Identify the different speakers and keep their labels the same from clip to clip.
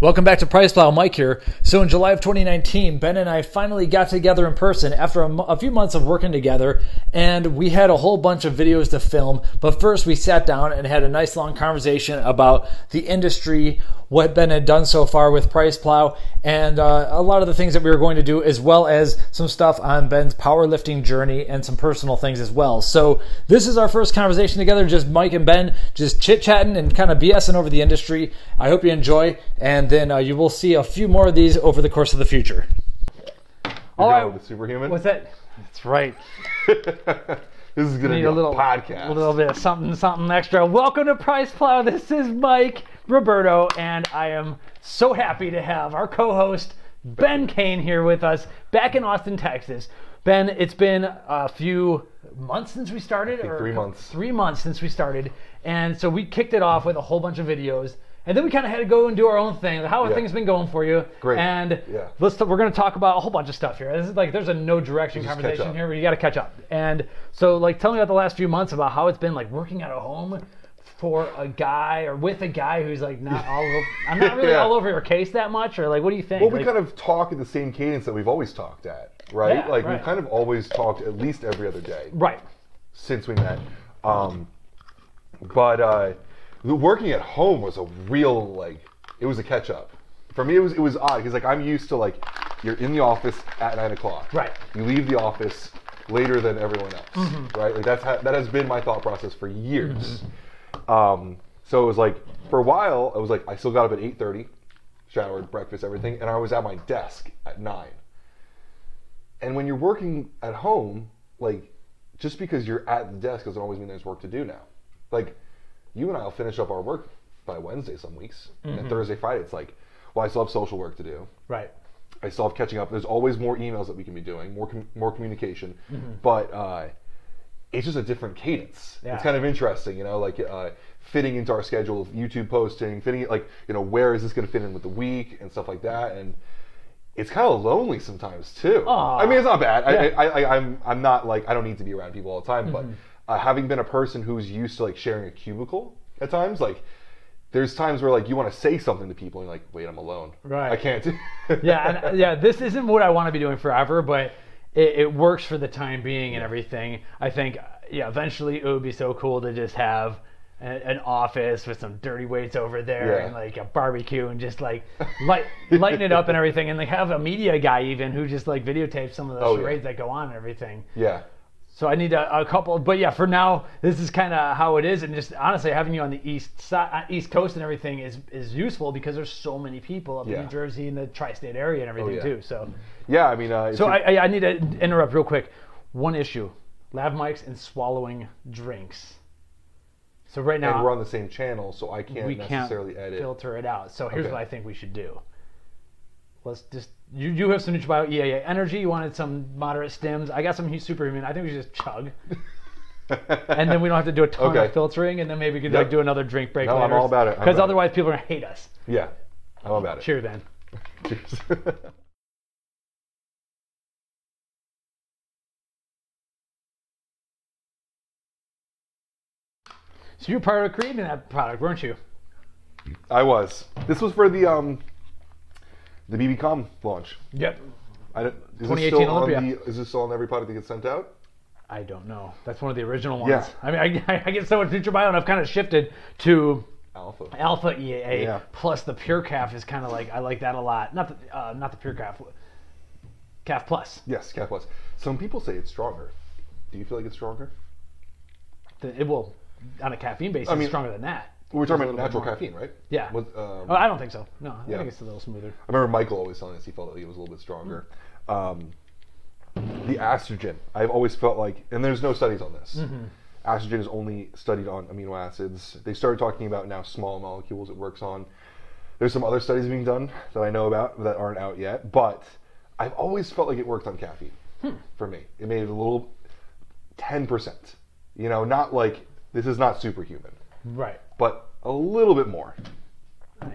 Speaker 1: Welcome back to Price Plow. Mike here. So in July of 2019, Ben and I finally got together in person after a, a few months of working together, and we had a whole bunch of videos to film. But first, we sat down and had a nice long conversation about the industry, what Ben had done so far with Price Plow, and uh, a lot of the things that we were going to do, as well as some stuff on Ben's powerlifting journey and some personal things as well. So this is our first conversation together, just Mike and Ben, just chit chatting and kind of BSing over the industry. I hope you enjoy, and then uh, you will see a few more of these over the course of the future.
Speaker 2: All
Speaker 1: right.
Speaker 2: right, the superhuman.
Speaker 1: What's that? That's right.
Speaker 2: this is gonna
Speaker 1: Need
Speaker 2: be
Speaker 1: a
Speaker 2: a
Speaker 1: little
Speaker 2: podcast.
Speaker 1: a little bit of something, something extra. Welcome to Price Plow. This is Mike Roberto, and I am so happy to have our co-host Ben Kane here with us, back in Austin, Texas. Ben, it's been a few months since we started, or
Speaker 2: three months.
Speaker 1: Three months since we started, and so we kicked it off with a whole bunch of videos. And then we kind of had to go and do our own thing. How have
Speaker 2: Yeah.
Speaker 1: things been going for you?
Speaker 2: Great.
Speaker 1: And
Speaker 2: Yeah.
Speaker 1: let's we're going to talk about a whole bunch of stuff here. This is like there's a no direction conversation here where you got to catch up. And so like tell me about the last few months about how it's been like working out of home for a guy or with a guy who's like not all over, I'm not really
Speaker 2: Yeah.
Speaker 1: all over your case that much or like what do you think?
Speaker 2: well, we
Speaker 1: Like,
Speaker 2: kind of talk at the same cadence that we've always talked at, right?
Speaker 1: Yeah,
Speaker 2: like
Speaker 1: right.
Speaker 2: we've kind of always talked at least every other day
Speaker 1: right.
Speaker 2: since we met. Um, but uh, the working at home was a real like it was a catch up. For me, it was it was odd because like I'm used to like you're in the office at nine o'clock.
Speaker 1: Right.
Speaker 2: You leave the office later than everyone else.
Speaker 1: Mm-hmm.
Speaker 2: Right. Like that's ha- that has been my thought process for years. Um, so it was like for a while, I was like I still got up at eight thirty, showered, breakfast, everything, and I was at my desk at nine. And when you're working at home, like just because you're at the desk doesn't always mean there's work to do now. Like you and I will finish up our work by Wednesday some weeks, and then Thursday, Friday, it's like, well, I still have social work to do.
Speaker 1: Right.
Speaker 2: I still have catching up. There's always more emails that we can be doing, more com- more communication, but uh, it's just a different cadence.
Speaker 1: Yeah.
Speaker 2: It's kind of interesting, you know, like uh, fitting into our schedule of YouTube posting, fitting it like you know where is this going to fit in with the week and stuff like that, and it's kind of lonely sometimes too.
Speaker 1: Aw.
Speaker 2: I mean, it's not bad. I,
Speaker 1: Yeah.
Speaker 2: I, I, I'm I'm not like I don't need to be around people all the time, but uh, having been a person who's used to like sharing a cubicle at times, like. There's times where like you want to say something to people and you're like, wait, I'm alone.
Speaker 1: Right.
Speaker 2: I can't.
Speaker 1: yeah, and, yeah. This isn't what I want to be doing forever, but it, it works for the time being and everything. I think, yeah, eventually it would be so cool to just have a, an office with some dirty weights over there
Speaker 2: Yeah.
Speaker 1: and like a barbecue and just like light, lighten it up and everything, and like have a media guy even who just like videotapes some of the
Speaker 2: Oh, yeah.
Speaker 1: that go on and everything.
Speaker 2: yeah.
Speaker 1: So I need a, a couple, but yeah, for now, this is kind of how it is, and just honestly, having you on the east side, East Coast and everything is is useful because there's so many people up in New Jersey and the tri-state area and everything
Speaker 2: yeah.
Speaker 1: too. So,
Speaker 2: Yeah, I mean, uh,
Speaker 1: so I need to interrupt real quick. One issue: lav mics and swallowing drinks. So right now, and
Speaker 2: we're on the same channel, so I can't
Speaker 1: we can't
Speaker 2: necessarily edit.
Speaker 1: filter it out. So here's
Speaker 2: Okay.
Speaker 1: what I think we should do. Let's just you you have some NutraBio EAA energy. You wanted some moderate stims. I got some superhuman. I think we should just chug. and then we don't have to do a ton
Speaker 2: Okay.
Speaker 1: of filtering, and then maybe we could
Speaker 2: Yep.
Speaker 1: like do another drink break
Speaker 2: No, I'm all about it.
Speaker 1: Because
Speaker 2: about it.
Speaker 1: otherwise, people are gonna hate us.
Speaker 2: yeah, I'm about it.
Speaker 1: Cheers, then.
Speaker 2: Cheers.
Speaker 1: So you're part of creating that product, weren't you?
Speaker 2: I was. This was for the um, the BBCom launch.
Speaker 1: Yep.
Speaker 2: I don't, is
Speaker 1: 2018
Speaker 2: this still
Speaker 1: Olympia.
Speaker 2: on the? Is this still on every product that gets sent out?
Speaker 1: I don't know. That's one of the original ones.
Speaker 2: Yeah.
Speaker 1: I mean, I, I get so much NutraBio, and I've kind of shifted to
Speaker 2: Alpha.
Speaker 1: Alpha EAA
Speaker 2: Yeah.
Speaker 1: plus the Pure Calf is kind of like I like that a lot. Not the uh, not the Pure Calf, Calf Plus.
Speaker 2: Yes, Cat Plus. Some people say it's stronger. Do you feel like it's stronger?
Speaker 1: It will on a caffeine basis
Speaker 2: I mean-
Speaker 1: stronger than that.
Speaker 2: We're talking about natural caffeine, right?
Speaker 1: Yeah.
Speaker 2: Was, um,
Speaker 1: Oh, I don't think so. No, I
Speaker 2: Yeah.
Speaker 1: think it's a little smoother.
Speaker 2: I remember Michael always telling us he felt like it was a little bit stronger. Um, the AstraGin, I've always felt like, and there's no studies on this.
Speaker 1: Mm-hmm.
Speaker 2: AstraGin is only studied on amino acids. They started talking about now small molecules it works on. There's some other studies being done that I know about that aren't out yet, but I've always felt like it worked on caffeine
Speaker 1: Hmm.
Speaker 2: for me. It made it a little 10%. You know, not like, this is not superhuman,
Speaker 1: Right.
Speaker 2: But a little bit more.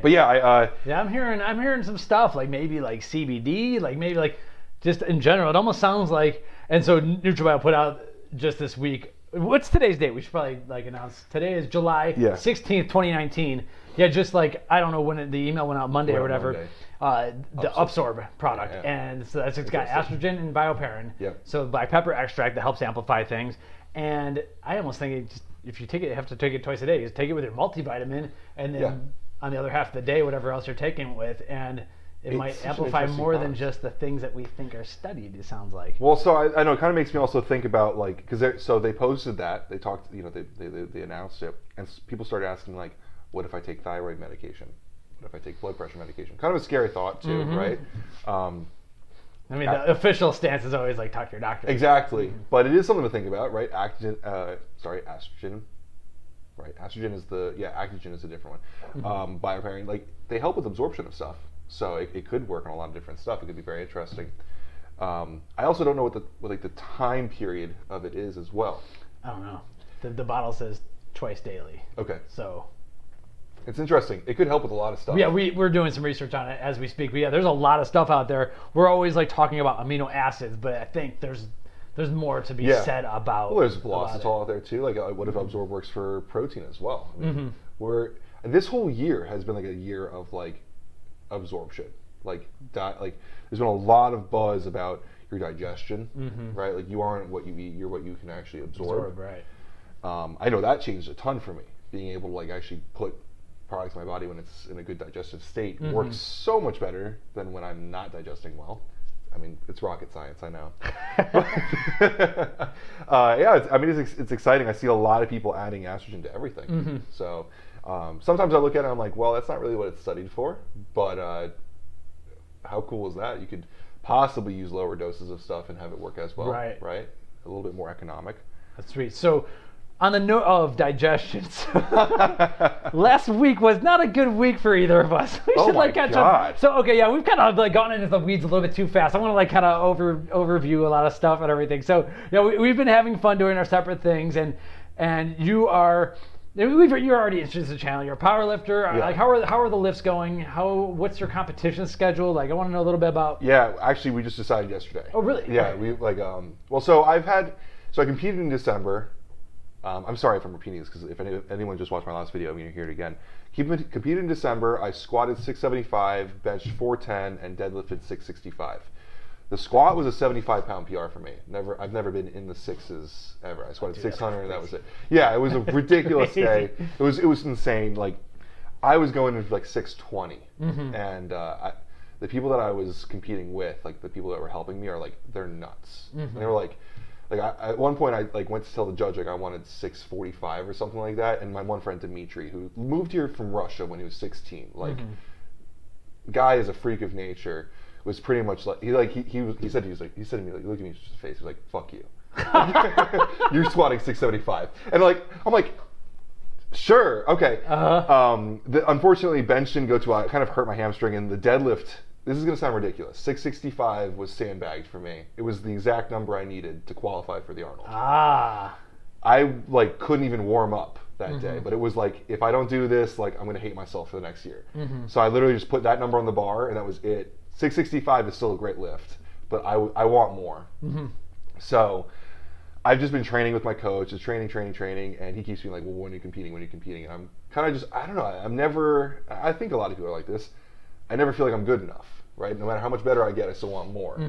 Speaker 2: But yeah, I, uh,
Speaker 1: Yeah, I'm hearing I'm hearing some stuff like maybe like CBD, like maybe like just in general. It almost sounds like and so NutraBio put out just this week. What's today's date? We should probably like announce. Today is July
Speaker 2: Yeah.
Speaker 1: 16th, 2019. Yeah, just like I don't know when it, the email went out Monday or
Speaker 2: Went out
Speaker 1: whatever.
Speaker 2: Monday.
Speaker 1: Uh, the Upsorb product,
Speaker 2: Yeah, yeah.
Speaker 1: and so that's it's got AstraGin and BioPerine.
Speaker 2: Yep.
Speaker 1: So black pepper extract that helps amplify things, and I almost think it just, if you take it, you have to take it twice a day. Just take it with your multivitamin, and then
Speaker 2: Yeah.
Speaker 1: on the other half of the day, whatever else you're taking it with, and it
Speaker 2: It's
Speaker 1: might amplify more than just the things that we think are studied. It sounds like.
Speaker 2: Well, so I, I know it kind of makes me also think about like because so they posted that they talked you know they, they, they, they announced it and people started asking like what if I take thyroid medication what if I take blood pressure medication kind of a scary thought too
Speaker 1: Mm-hmm.
Speaker 2: right um,
Speaker 1: I mean, the official stance is always like talk to your doctor.
Speaker 2: exactly but it is something to think about right Actogen uh, sorry AstraGin right AstraGin is the yeah Actogen is a different one um, BioPerine like they help with absorption of stuff so it, it could work on a lot of different stuff it could be very interesting um, I also don't know what the what like the time period of it is as well
Speaker 1: I don't know. The, the bottle says twice daily,
Speaker 2: Okay,
Speaker 1: so
Speaker 2: it's interesting. It could help with a lot of stuff.
Speaker 1: Yeah, we, we're doing some research on it as we speak. But yeah, there's a lot of stuff out there. We're always like talking about amino acids, but I think there's there's more to be
Speaker 2: Yeah.
Speaker 1: said about.
Speaker 2: Well, there's. Velositol out there too. Like, uh, what if Absorb works for protein as well? I mean,
Speaker 1: Mm-hmm.
Speaker 2: We're this whole year has been like a year of like absorption. Like, di- like there's been a lot of buzz about your digestion, right? Like, you aren't what you eat; you're what you can actually absorb.
Speaker 1: Absorb, right?
Speaker 2: Um, I know that changed a ton for me. Being able to like actually put products in my body when it's in a good digestive state
Speaker 1: Mm-hmm.
Speaker 2: works so much better than when I'm not digesting well. I mean, it's rocket science, I know. uh, yeah, it's, I mean, it's, it's exciting. I see a lot of people adding AstraGin to everything.
Speaker 1: Mm-hmm.
Speaker 2: So um, sometimes I look at it and I'm like, well, that's not really what it's studied for. But uh, how cool is that? You could possibly use lower doses of stuff and have it work as well.
Speaker 1: Right.
Speaker 2: Right? A little bit more economic.
Speaker 1: That's sweet. So, on the note of digestions, last week was not a good week for either of us. We
Speaker 2: Oh
Speaker 1: should
Speaker 2: my
Speaker 1: like catch
Speaker 2: God.
Speaker 1: up. So okay, yeah, we've kind of like gone into the weeds a little bit too fast. I want to like kind of over overview a lot of stuff and everything. So yeah, we, we've been having fun doing our separate things, and and you are. We've, you're already interested in the channel. You're a power lifter.
Speaker 2: Yeah.
Speaker 1: Like, how are how are the lifts going? How what's your competition schedule? Like, I want to know a little bit about.
Speaker 2: Yeah, actually, we just decided yesterday.
Speaker 1: Oh, really?
Speaker 2: Yeah, we like um. Well, so I've had so I competed in December. Um, I'm sorry if I'm repeating this because if any, anyone just watched my last video, I'm going to hear it again. Keep, competed in December. I squatted 675, benched 410, and deadlifted 665. The squat was a 75 pound PR for me. Never, I've never been in the sixes ever. I squatted 600, and that was it. Yeah, it was a ridiculous day. It was, it was insane. Like, I was going into like 620, and uh, I, the people that I was competing with, like the people that were helping me, are like they're nuts. And they were like, like I, at one point I like went to tell the judge like I wanted 645 or something like that, and my one friend Dimitri, who moved here from Russia when he was 16, like guy is a freak of nature, was pretty much like he like he, he was he said he was like he said to me like look at me in the face, he was like fuck you. You're squatting 675, and like I'm like, sure, okay.
Speaker 1: Uh-huh.
Speaker 2: Um, the, unfortunately, bench didn't go well. It kind of hurt my hamstring, and the deadlift. This is gonna sound ridiculous. 665 was sandbagged for me. It was the exact number I needed to qualify for the Arnold.
Speaker 1: Ah,
Speaker 2: I like couldn't even warm up that day, mm-hmm. but it was like if I don't do this, like I'm gonna hate myself for the next year. Mm-hmm. So I literally just put that number on the bar, and that was it. 665 is still a great lift, but I, I want more. Mm-hmm. So I've just been training with my coach, just training, training, training, and he keeps being like, "Well, when are you competing? When are you competing?" And I'm kind of just, I don't know. I'm never. I think a lot of people are like this. I never feel like I'm good enough, right? No matter how much better I get, I still want more.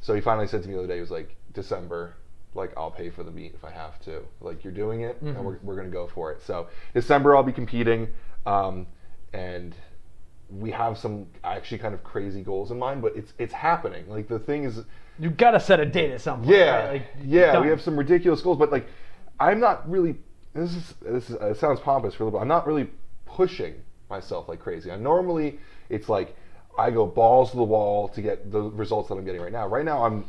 Speaker 2: So he finally said to me the other day, he was like, "December, like I'll pay for the meet if I have to. Like you're doing it, and we're we're gonna go for it." So December, I'll be competing, um, and we have some actually kind of crazy goals in mind, but it's it's happening. Like the thing is,
Speaker 1: you've gotta set a date at some point.
Speaker 2: yeah,
Speaker 1: right? Like,
Speaker 2: yeah,
Speaker 1: done.
Speaker 2: we have some ridiculous goals, but like, I'm not really. This is this is it sounds pompous for a little bit. I'm not really pushing myself like crazy. I normally it's like I go balls to the wall to get the results that I'm getting right now. Right now, I'm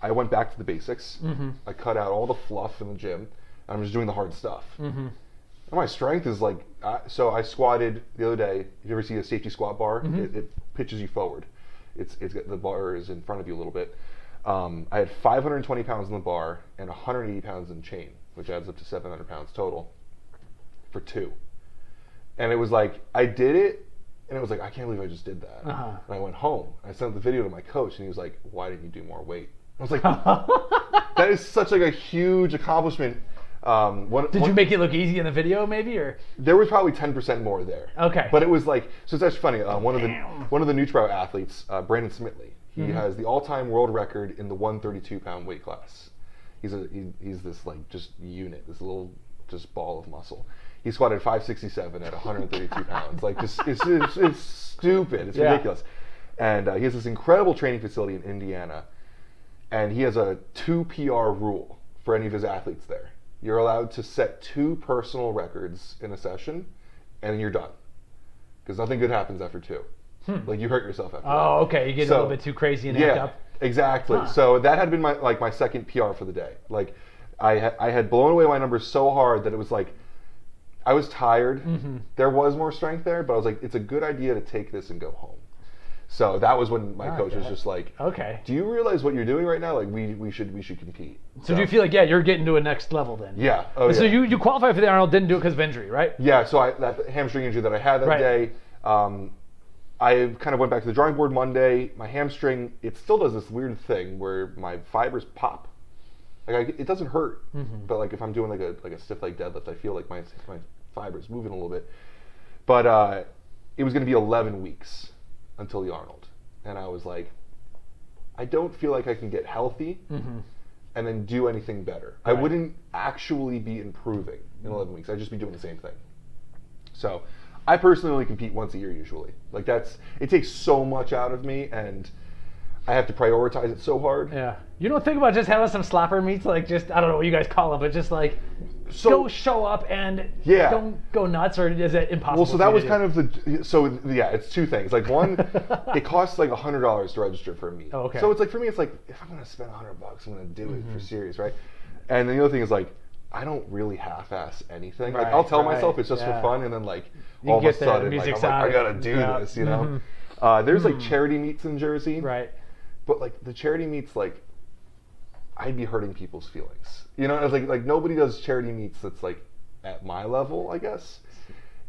Speaker 2: I went back to the basics.
Speaker 1: Mm-hmm.
Speaker 2: I cut out all the fluff in the gym. And I'm just doing the hard stuff.
Speaker 1: Mm-hmm.
Speaker 2: And my strength is like so. I squatted the other day. If you ever see a safety squat bar,
Speaker 1: Mm-hmm.
Speaker 2: it, it pitches you forward. It's it's the bar is in front of you a little bit. Um, I had 520 pounds in the bar and 180 pounds in chain, which adds up to 700 pounds total for two. And it was like I did it, and it was like I can't believe I just did that.
Speaker 1: Uh-huh.
Speaker 2: And I went home. I sent the video to my coach, and he was like, "Why didn't you do more weight?" I was like, "That is such like a huge accomplishment." Um, one,
Speaker 1: Did you make it look easy in the video, maybe, or
Speaker 2: There was probably ten percent more there.
Speaker 1: Okay.
Speaker 2: But it was like so. It's actually funny. Uh, one of the one of the Nutro athletes, uh, Brandon Smitley, he
Speaker 1: Mm-hmm.
Speaker 2: has the all-time world record in the 132 pound weight class. He's a he, he's this like just unit, this little just ball of muscle. He squatted 567 at 132 pounds. Like just it's, it's, it's stupid. It's
Speaker 1: Yeah.
Speaker 2: ridiculous. And uh, he has this incredible training facility in Indiana, and he has a two PR rule for any of his athletes there. You're allowed to set two personal records in a session, and you're done. Because nothing good happens after two. Like you hurt yourself after.
Speaker 1: Hmm. oh,
Speaker 2: that.
Speaker 1: okay, you get a little bit too crazy and
Speaker 2: Yeah,
Speaker 1: up.
Speaker 2: exactly.
Speaker 1: Huh.
Speaker 2: So that had been my like my second PR for the day. Like I ha- I had blown away my numbers so hard that it was like I was tired.
Speaker 1: Mm-hmm.
Speaker 2: There was more strength there, but I was like, it's a good idea to take this and go home. So that was when my coach was just like,
Speaker 1: Okay.
Speaker 2: "Do you realize what you're doing right now? Like we we should we should compete."
Speaker 1: So do you feel like yeah, you're getting to a next level then?
Speaker 2: Yeah. Oh,
Speaker 1: So
Speaker 2: yeah.
Speaker 1: you you qualified for the Arnold, didn't do it because of injury, right?
Speaker 2: Yeah, so I, that hamstring injury that I had that
Speaker 1: Right.
Speaker 2: day, um, I kind of went back to the drawing board Monday. My hamstring, it still does this weird thing where my fibers pop. Like I, it doesn't hurt,
Speaker 1: Mm-hmm.
Speaker 2: but like if I'm doing like a like a stiff leg deadlift, I feel like my my fibers moving a little bit. But uh, it was going to be 11 weeks until the Arnold, and I was like, I don't feel like I can get healthy and then do anything better. I wouldn't actually be improving in 11 weeks. I'd just be doing the same thing. So, I personally only compete once a year usually. Like that's it takes so much out of me and I have to prioritize it so hard.
Speaker 1: Yeah. You don't think about just having some slapper meets, like just I don't know what you guys call them, but just like
Speaker 2: So
Speaker 1: go show up and
Speaker 2: Yeah.
Speaker 1: don't go nuts, or is it impossible?
Speaker 2: well, so that was kind of the so yeah, it's two things. Like one, it costs like hundred dollars to register for a meet.
Speaker 1: Oh, okay.
Speaker 2: So it's like for me, it's like if I'm gonna spend hundred bucks, I'm gonna do it for serious, right? And then the other thing is like I don't really half-ass anything. like
Speaker 1: Right,
Speaker 2: I'll tell
Speaker 1: right,
Speaker 2: myself it's just
Speaker 1: yeah.
Speaker 2: for fun, and then like all of a sudden, like, I'm like, I gotta do
Speaker 1: yeah. Mm-hmm.
Speaker 2: this, you know. Uh, there's like charity meets in Jersey,
Speaker 1: right.
Speaker 2: But like the charity meets, like I'd be hurting people's feelings. You know, it's like like nobody does charity meets that's like at my level, I guess.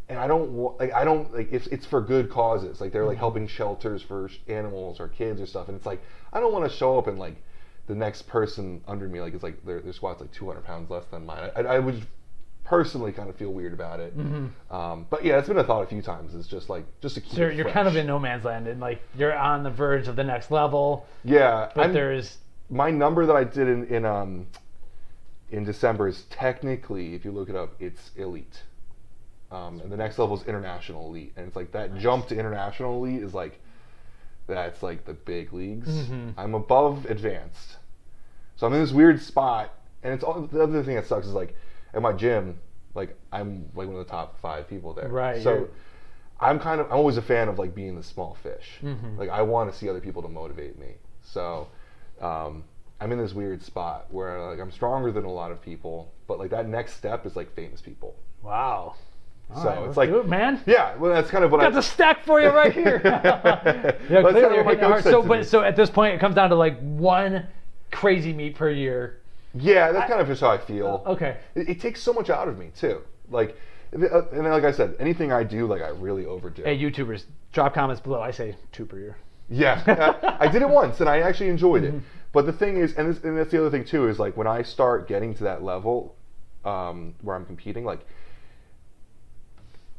Speaker 2: And I don't want like I don't like if it's for good causes. Like they're like mm-hmm. helping shelters for animals or kids or stuff. And it's like I don't want to show up and like the next person under me like it's like their their squat's like 200 pounds less than mine. I, I would personally kind of feel weird about it. Um, but yeah, it's been a thought a few times. It's just like just to keep.
Speaker 1: So you're,
Speaker 2: it
Speaker 1: you're kind of in no man's land, and like you're on the verge of the next level,
Speaker 2: Yeah,
Speaker 1: but
Speaker 2: I'm-
Speaker 1: there's
Speaker 2: my number that I did in, in um in December is technically, if you look it up, it's elite. Um, and the next level is international elite, and it's like that jump to international elite is like that's like the big leagues.
Speaker 1: Mhm.
Speaker 2: I'm above advanced, so I'm in this weird spot. And it's all the other thing that sucks is like at my gym, like I'm like one of the top five people there.
Speaker 1: Right,
Speaker 2: So I'm kind of I'm always a fan of like being the small fish.
Speaker 1: Mhm.
Speaker 2: Like I want to see other people to motivate me. So um, I'm in this weird spot where like I'm stronger than a lot of people, but like that next step is like famous people.
Speaker 1: wow. All
Speaker 2: So
Speaker 1: right,
Speaker 2: it's like
Speaker 1: it, man.
Speaker 2: Yeah, well that's kind of what
Speaker 1: Got
Speaker 2: I got
Speaker 1: the stack for you right here. yeah, clearly you're hitting hard. So, but so at this point, it comes down to like one crazy meet per year.
Speaker 2: Yeah, that's kind of just how I feel.
Speaker 1: Okay.
Speaker 2: It, it takes so much out of me too. Like, and uh, like I said, anything I do, like I really overdo.
Speaker 1: Hey, YouTubers, drop comments below. I say two per year.
Speaker 2: Yeah, I did it once and I actually enjoyed
Speaker 1: Mm-hmm.
Speaker 2: it. But the thing is, and, this, and that's the other thing too, is like when I start getting to that level um, where I'm competing, like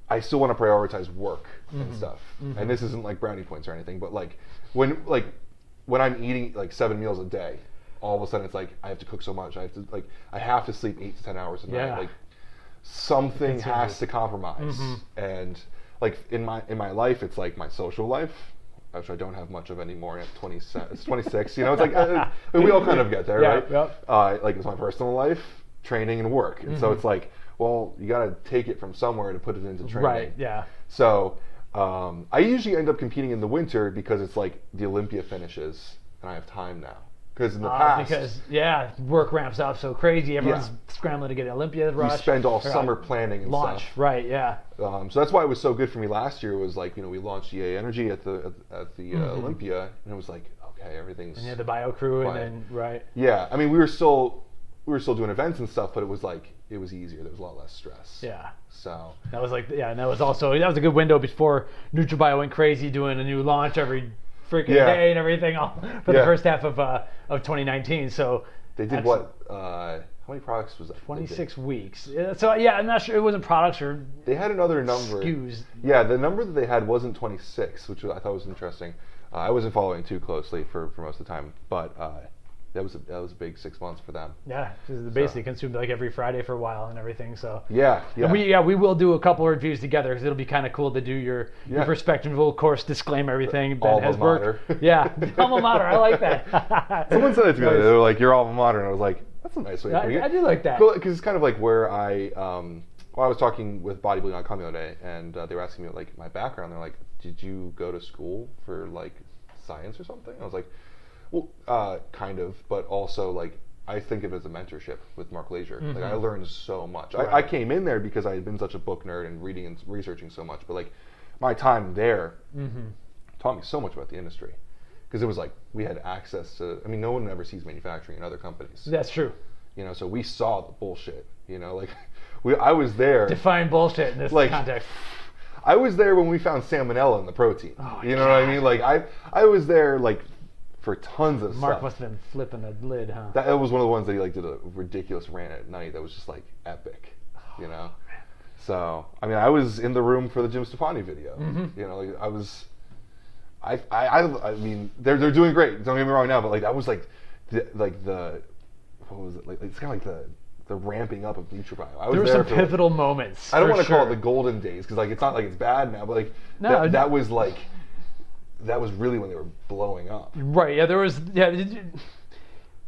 Speaker 2: I still want to prioritize work
Speaker 1: Mm-hmm.
Speaker 2: and stuff. And this isn't like brownie points or anything, but like when like when I'm eating like seven meals a day, all of a sudden it's like I have to cook so much. I have to like I have to sleep eight to ten hours a
Speaker 1: Yeah.
Speaker 2: night. Like something
Speaker 1: It's
Speaker 2: has to compromise. And like in my in my life, it's like my social life, which I don't have much of anymore at 27. It's 26. You know, it's like uh, we all kind of get there,
Speaker 1: Yeah,
Speaker 2: right?
Speaker 1: yep.
Speaker 2: Uh, like it's my personal life, training, and work. And
Speaker 1: Mm-hmm.
Speaker 2: so it's like, well, you got to take it from somewhere to put it into training.
Speaker 1: Right. Yeah.
Speaker 2: So um, I usually end up competing in the winter because it's like the Olympia finishes, and I have time now. Because in the
Speaker 1: Uh,
Speaker 2: past,
Speaker 1: because yeah, work ramps up so crazy. Everyone's scrambling to get Olympia
Speaker 2: we
Speaker 1: rush.
Speaker 2: spend all
Speaker 1: uh,
Speaker 2: summer planning and
Speaker 1: launch.
Speaker 2: stuff.
Speaker 1: Right. Yeah.
Speaker 2: Um, so that's why it was so good for me last year. Was like you know we launched EA Energy at the at, at the uh, Olympia, and it was like okay, everything's
Speaker 1: Mm-hmm. Yeah, the bio crew and then right.
Speaker 2: yeah. I mean, we were still we were still doing events and stuff, but it was like it was easier. There was a lot less stress.
Speaker 1: Yeah.
Speaker 2: So
Speaker 1: That was like yeah, and that was also that was a good window before NutraBio went crazy doing a new launch every freaking
Speaker 2: Yeah.
Speaker 1: day and everything all for the first half of uh, of 2019. So
Speaker 2: they did what uh, how many products was that?
Speaker 1: 26 weeks. So yeah, I'm not sure it wasn't products or
Speaker 2: They had another number.
Speaker 1: SKUs.
Speaker 2: Yeah, the number that they had wasn't 26, which I thought was interesting. Uh, I wasn't following too closely for, for most of the time, but uh, that was a, that was a big six months for them.
Speaker 1: Yeah, basically consumed like every Friday for a while and everything. So
Speaker 2: Yeah, yeah.
Speaker 1: And we yeah we will do a couple of reviews together because it'll be kind of cool to do your, your perspective. Of course disclaim everything. Ben
Speaker 2: Alma
Speaker 1: has worked.
Speaker 2: mater.
Speaker 1: Yeah, alma mater. I like that.
Speaker 2: Someone said it to me.
Speaker 1: Nice.
Speaker 2: They were like, "Your alma mater," and I was like, "That's a nice way putting
Speaker 1: I, I do like that.
Speaker 2: Because it's kind of like where I, um, well, I was talking with bodybuilding.com the other day, and uh, they were asking me like my background. They're like, "Did you go to school for like science or something?" I was like, "Well, uh, kind of, but also like." I think of it as a mentorship with Mark Leisure. Like I learned so much. I, I came in there because I had been such a book nerd and reading and researching so much. But like my time there taught me so much about the industry because it was like we had access to. I mean, no one ever sees manufacturing in other companies.
Speaker 1: That's true.
Speaker 2: You know, so we saw the bullshit. You know, like we, I was there.
Speaker 1: Define bullshit in this
Speaker 2: Like-
Speaker 1: context.
Speaker 2: I was there when we found salmonella in the protein.
Speaker 1: Oh,
Speaker 2: you know what I mean? Like I, I was there like for tons of
Speaker 1: Mark
Speaker 2: stuff.
Speaker 1: must have been flipping the lid, huh?
Speaker 2: that, that was one of the ones that he like did a ridiculous rant at night. That was just like epic. You know. So I mean, I was in the room for the Jim Stoppani video.
Speaker 1: Mm-hmm.
Speaker 2: You know, like I was. I, I, I, I mean, they're, they're doing great. Don't get me wrong now, but like that was like, the, like the, what was it? Like it's kind of like the, the ramping up of NutraBio. I was
Speaker 1: there were
Speaker 2: there
Speaker 1: some
Speaker 2: for,
Speaker 1: pivotal moments.
Speaker 2: I don't want to call it the golden days because like it's not like it's bad now, but like
Speaker 1: No,
Speaker 2: that,
Speaker 1: no.
Speaker 2: that was like, that was really when they were blowing up.
Speaker 1: Right. Yeah. There was. Yeah.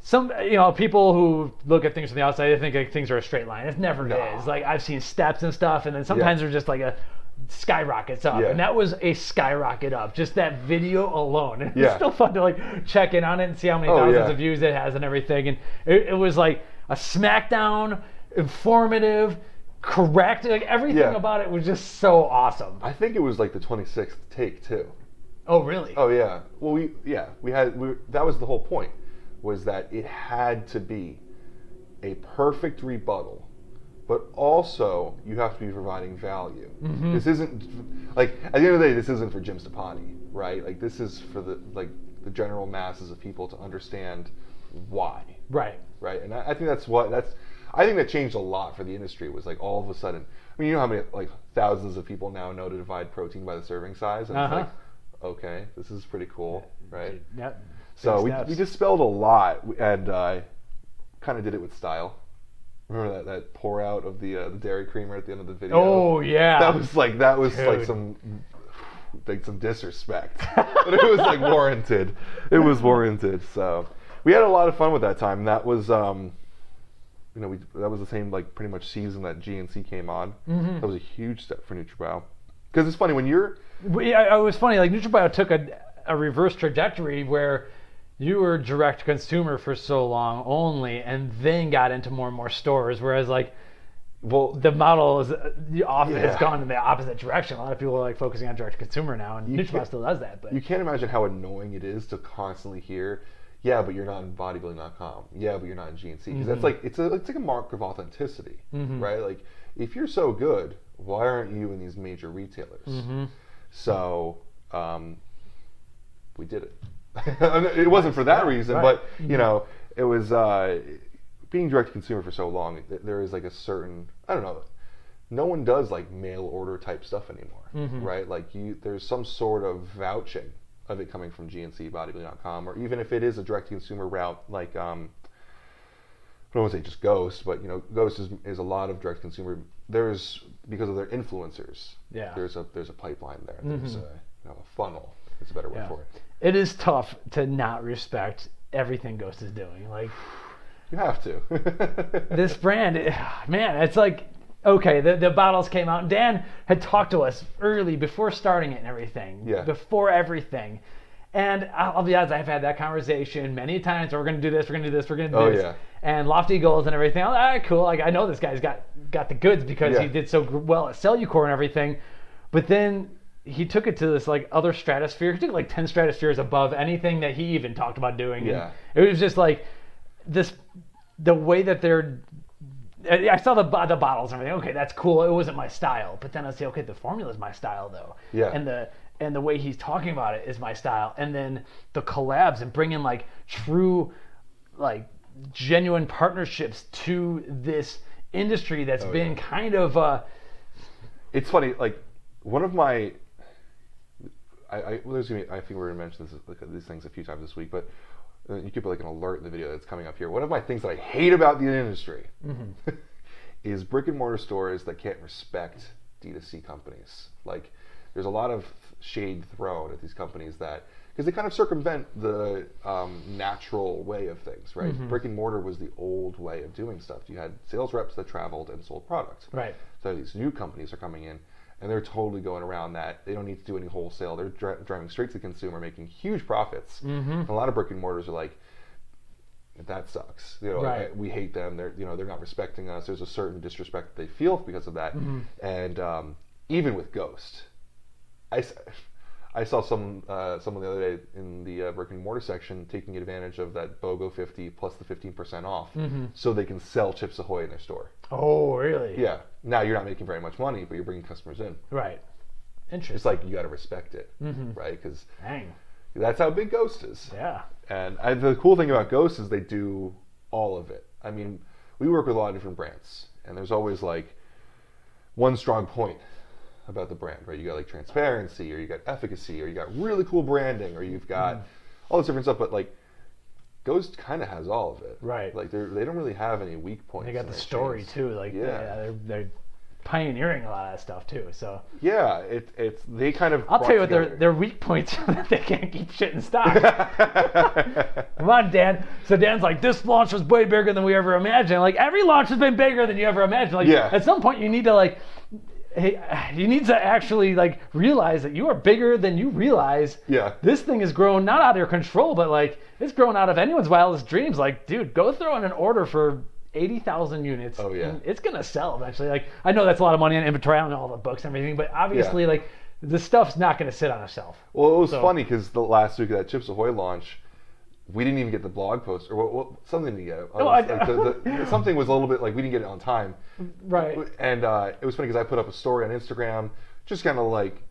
Speaker 1: Some you know people who look at things from the outside, they think like things are a straight line. It never
Speaker 2: No.
Speaker 1: is. Like I've seen steps and stuff, and then sometimes they're just like a skyrockets up,
Speaker 2: Yeah.
Speaker 1: and that was a skyrocket up. Just that video alone. And
Speaker 2: Yeah.
Speaker 1: It's still fun to like check in on it and see how many
Speaker 2: Oh,
Speaker 1: thousands
Speaker 2: yeah.
Speaker 1: of views it has and everything. And it, it was like a SmackDown, informative, correct. Like everything
Speaker 2: Yeah.
Speaker 1: about it was just so awesome.
Speaker 2: I think it was like the 26th take too.
Speaker 1: Oh really?
Speaker 2: Oh yeah. Well, we yeah we had we, that was the whole point was that it had to be a perfect rebuttal, but also you have to be providing value.
Speaker 1: Mm-hmm.
Speaker 2: This isn't like at the end of the day, this isn't for Jim Stoppani, right? Like this is for the like the general masses of people to understand why,
Speaker 1: Right.
Speaker 2: right? And I, I think that's what that's. I think that changed a lot for the industry. Was like all of a sudden. I mean, you know how many like thousands of people now know to divide protein by the serving size, and
Speaker 1: Uh-huh.
Speaker 2: it's like, okay, this is pretty cool, right?
Speaker 1: Yep.
Speaker 2: So we,
Speaker 1: steps.
Speaker 2: we dispelled a lot and uh, kind of did it with style. Remember that, that pour out of the uh, the dairy creamer at the end of the video?
Speaker 1: Oh yeah.
Speaker 2: that was like that was like some like some disrespect, but it was like warranted. It was warranted. So we had a lot of fun with that time. That was um, you know we that was the same like pretty much season that GNC came on.
Speaker 1: Mm-hmm.
Speaker 2: That was a huge step for NutraBio. Because it's funny when you're
Speaker 1: it was funny. Like NutraBio took a, a reverse trajectory where you were direct consumer for so long only, and then got into more and more stores. Whereas like
Speaker 2: well
Speaker 1: the model is uh, the often has gone in the opposite direction. A lot of people are like focusing on direct consumer now, and
Speaker 2: NutraBio
Speaker 1: still does that. But
Speaker 2: You can't imagine how annoying it is to constantly hear, "Yeah, but you're not in bodybuilding.com. Yeah, but you're not in GNC." Because
Speaker 1: Mm-hmm.
Speaker 2: that's like it's a it's like a mark of authenticity, right? Like if you're so good, why aren't you in these major retailers?
Speaker 1: Mm-hmm.
Speaker 2: So um, we did it. it wasn't for that reason,
Speaker 1: right. Mm-hmm.
Speaker 2: but you know, it was uh, being direct to consumer for so long. There is like a certain I don't know. No one does like mail order type stuff anymore,
Speaker 1: Mm-hmm.
Speaker 2: right? Like you, there's some sort of vouching of it coming from GNC bodybuilding.com, or even if it is a direct to consumer route, like um, I don't want to say just Ghost, but you know, Ghost is, is a lot of direct consumer. There's because of their influencers.
Speaker 1: Yeah.
Speaker 2: There's a there's a pipeline there. There's a, you know, a funnel. It's a better word
Speaker 1: Yeah.
Speaker 2: for it.
Speaker 1: it is tough to not respect everything Ghost is doing. Like
Speaker 2: You have to.
Speaker 1: this brand, eh, man, it's like okay, the, the bottles came out. Dan had talked to us early before starting it and everything.
Speaker 2: Yeah.
Speaker 1: Before everything. And I'll be honest, I've had that conversation many times. We're gonna do this. We're gonna do this. We're gonna do
Speaker 2: Oh,
Speaker 1: this.
Speaker 2: yeah.
Speaker 1: And lofty goals and everything. Like, all right, cool. Like I know this guy's got got the goods because
Speaker 2: Yeah.
Speaker 1: he did so well at Cellucor and everything. But then he took it to this like other stratosphere. He took like ten stratospheres above anything that he even talked about doing. And
Speaker 2: Yeah.
Speaker 1: It was just like this, the way that they're. I I saw the the bottles and everything. Okay, that's cool. It wasn't my style, but then I say, okay, the formula is my style though.
Speaker 2: Yeah.
Speaker 1: And the and the way he's talking about it is my style. And then the collabs and bringing like true, like genuine partnerships to this industry that's
Speaker 2: Oh,
Speaker 1: been
Speaker 2: yeah.
Speaker 1: kind of uh,
Speaker 2: It's funny, like one of my, I, I well, there's gonna be, I think we're gonna mention this like, these things a few times this week, but uh, you could put like an alert in the video that's coming up here. One of my things that I hate about the industry is brick and mortar stores that can't respect D2C companies. Like, there's a lot of shade thrown at these companies that because they kind of circumvent the um, natural way of things, right? Brick and mortar was the old way of doing stuff. You had sales reps that traveled and sold products.
Speaker 1: right.
Speaker 2: So these new companies are coming in, and they're totally going around that. They don't need to do any wholesale. They're dri- driving straight to the consumer, making huge profits.
Speaker 1: Mm-hmm.
Speaker 2: A lot of brick and mortars are like, that sucks. You know,
Speaker 1: Right.
Speaker 2: We hate them. They're you know they're not respecting us. There's a certain disrespect that they feel because of that.
Speaker 1: Mm-hmm.
Speaker 2: And um, even with Ghost, I. I saw some uh, someone the other day in the uh, brick and mortar section taking advantage of that BOGO 50 plus the 15% off
Speaker 1: Mm-hmm.
Speaker 2: so they can sell Chips Ahoy in their store.
Speaker 1: Oh, really?
Speaker 2: Yeah. Now you're not making very much money, but you're bringing customers in.
Speaker 1: Right. Interesting.
Speaker 2: It's like you got to respect it,
Speaker 1: Mm-hmm.
Speaker 2: right? Because
Speaker 1: Dang.
Speaker 2: that's how big Ghost is.
Speaker 1: Yeah.
Speaker 2: And I, the cool thing about Ghost is they do all of it. I mean, we work with a lot of different brands, and there's always like one strong point about the brand, right? You got like transparency, or you got efficacy, or you got really cool branding, or you've got mm. all this different stuff. But like, Ghost kind of has all of it,
Speaker 1: Right.
Speaker 2: Like they they don't really have any weak points.
Speaker 1: They got the story
Speaker 2: chains.
Speaker 1: too. Like,
Speaker 2: Yeah.
Speaker 1: they're, they're pioneering a lot of that stuff too. So
Speaker 2: Yeah, it, it's they kind of.
Speaker 1: I'll tell you what their
Speaker 2: together-
Speaker 1: their weak points are that they can't keep shit in stock. Come on, Dan. So Dan's like, this launch was way bigger than we ever imagined. Like every launch has been bigger than you ever imagined. Like
Speaker 2: Yeah.
Speaker 1: at some point you need to like you need to actually like realize that you are bigger than you realize.
Speaker 2: Yeah.
Speaker 1: This thing is grown not out of your control, but like it's grown out of anyone's wildest dreams. Like, dude, go throw in an order for eighty thousand units.
Speaker 2: Oh, yeah.
Speaker 1: and it's gonna sell eventually. Like I know that's a lot of money on inventory. I don't know all the books and everything, but obviously
Speaker 2: Yeah.
Speaker 1: like the stuff's not gonna sit on a shelf.
Speaker 2: Well, it was
Speaker 1: So-
Speaker 2: funny because the last week of that Chips Ahoy launch, we didn't even get the blog post or what, what, something to get.
Speaker 1: Oh, I-
Speaker 2: like the, the, something was a little bit like we didn't get it on time,
Speaker 1: Right.
Speaker 2: and uh, it was funny because I put up a story on Instagram, just kind of like,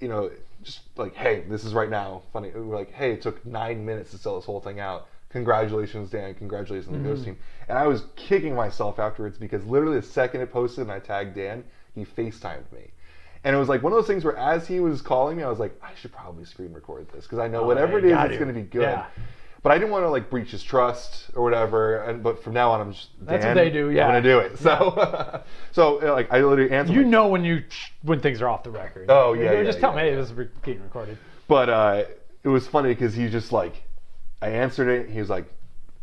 Speaker 2: you know, just like, hey, this is right now. Funny, we were like, hey, it took nine minutes to sell this whole thing out. Congratulations, Dan. Congratulations, the
Speaker 1: Mm-hmm.
Speaker 2: Ghost team. And I was kicking myself afterwards because literally the second it posted and I tagged Dan, he FaceTimed me. And it was like one of those things where as he was calling me, I was like, I should probably screen record this because I know
Speaker 1: Oh,
Speaker 2: whatever it
Speaker 1: you
Speaker 2: it's going to be good.
Speaker 1: Yeah.
Speaker 2: But I didn't want to like breach his trust or whatever. And but from now on, I'm just
Speaker 1: That's what they do, yeah.
Speaker 2: I'm gonna do it. So, so uh, like I literally answered.
Speaker 1: You know when you when things are off the record.
Speaker 2: Oh,
Speaker 1: You
Speaker 2: yeah,
Speaker 1: know,
Speaker 2: yeah,
Speaker 1: just tell
Speaker 2: yeah,
Speaker 1: me hey,
Speaker 2: yeah.
Speaker 1: this is being recorded.
Speaker 2: But uh, it was funny because he just like, I answered it. He was like,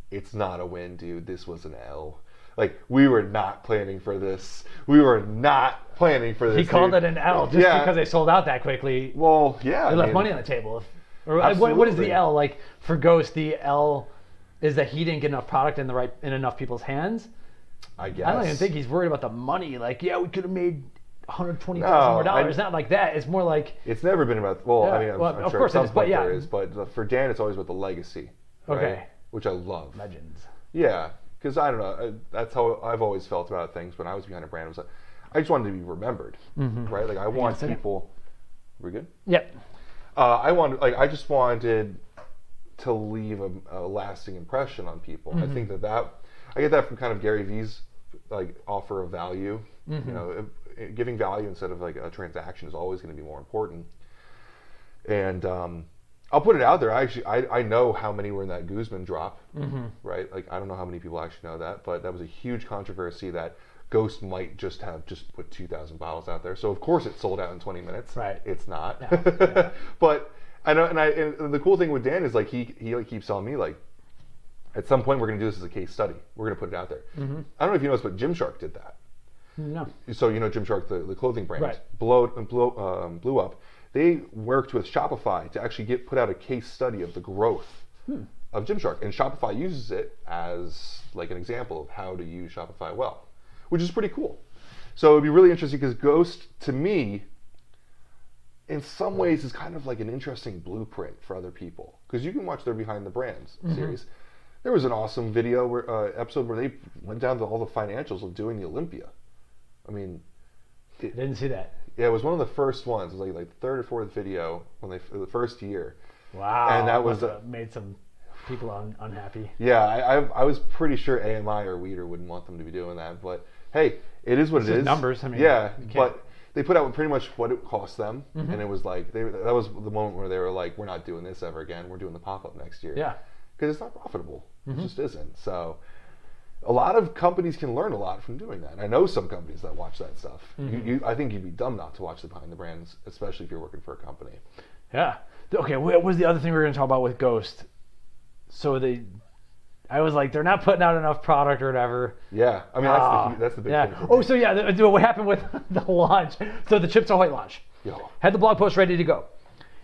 Speaker 2: "It's not a win, dude. This was an L. Like we were not planning for this. We were not planning for this."
Speaker 1: He called
Speaker 2: dude."
Speaker 1: it an L just
Speaker 2: Yeah.
Speaker 1: because they sold out that quickly.
Speaker 2: Well, yeah.
Speaker 1: They
Speaker 2: I
Speaker 1: left
Speaker 2: mean,
Speaker 1: money on the table. Or uh, what, what is the L like for Ghost? The L is that he didn't get enough product in the right in enough people's hands.
Speaker 2: I guess.
Speaker 1: I don't even think he's worried about the money. Like, yeah, we could have made 120
Speaker 2: No,
Speaker 1: thousand more
Speaker 2: I-
Speaker 1: dollars. Not like that. It's more like
Speaker 2: it's never been about. Well,
Speaker 1: Yeah,
Speaker 2: I mean, I'm,
Speaker 1: well,
Speaker 2: I'm
Speaker 1: of
Speaker 2: sure
Speaker 1: course it is, but yeah.
Speaker 2: is. But for Dan, it's always about the legacy. right?
Speaker 1: Okay.
Speaker 2: Which I love.
Speaker 1: legends.
Speaker 2: Yeah, because I don't know. uh, That's how I've always felt about things when I was behind a brand. It was like, I just wanted to be remembered, right? Like I want people. We're good.
Speaker 1: Yep.
Speaker 2: Uh, I wanted, like, I just wanted to leave a, a lasting impression on people. I think that that I get that from kind of Gary Vee's like offer of value. You know, uh, giving value instead of like a transaction is always going to be more important. And um, I'll put it out there. I actually I, I know how many were in that Guzman drop, right? Like I don't know how many people actually know that, but that was a huge controversy that Ghost might just have just put 2,000 bottles out there. So of course it sold out in 20 minutes.
Speaker 1: Right.
Speaker 2: It's not.
Speaker 1: Yeah.
Speaker 2: but I know, and I and the cool thing with Dan is like he he like keeps telling me like. At some point, we're going to do this as a case study. We're going to put it out there.
Speaker 1: Mm-hmm.
Speaker 2: I don't know if you noticed, but Gymshark did that
Speaker 1: No.
Speaker 2: so you know Gymshark, the, the clothing brand,
Speaker 1: Right.
Speaker 2: blow, blew, um, blew up. They worked with Shopify to actually get put out a case study of the growth
Speaker 1: Hmm.
Speaker 2: of Gymshark, and Shopify uses it as like an example of how to use Shopify well, which is pretty cool. So it'd be really interesting because Ghost, to me, in some ways, is kind of like an interesting blueprint for other people because you can watch their Behind the Brands
Speaker 1: Mm-hmm.
Speaker 2: series. There was an awesome video where uh, episode where they went down to all the financials of doing the Olympia. I mean,
Speaker 1: I didn't see that.
Speaker 2: yeah, it was one of the first ones. It was like like the third or fourth video when they the first year.
Speaker 1: Wow.
Speaker 2: And that was
Speaker 1: have made some people un- unhappy.
Speaker 2: Yeah, I, I, I was pretty sure AMI or Weider wouldn't want them to be doing that, but hey, it is what
Speaker 1: It's
Speaker 2: it
Speaker 1: just
Speaker 2: is.
Speaker 1: numbers, I mean,
Speaker 2: yeah, but they put out pretty much what it cost them,
Speaker 1: Mm-hmm.
Speaker 2: and it was like they, that was the moment where they were like, "We're not doing this ever again. We're doing the pop up next year."
Speaker 1: Yeah. Mm-hmm.
Speaker 2: because it's not profitable. It just isn't. So, a lot of companies can learn a lot from doing that. I know some companies that watch that stuff.
Speaker 1: Mm-hmm.
Speaker 2: You, you, I think you'd be dumb not to watch the behind the brands, especially if you're working for a company.
Speaker 1: Yeah. Okay. What was the other thing we were going to talk about with Ghost? So they, I was like, they're not putting out enough product or whatever.
Speaker 2: Yeah, I mean that's
Speaker 1: Ah,
Speaker 2: the that's the big
Speaker 1: yeah.
Speaker 2: thing.
Speaker 1: Oh, so yeah, the, what happened with the launch? So the Chips Ahoy launch.
Speaker 2: Yo.
Speaker 1: Had the blog post ready to go,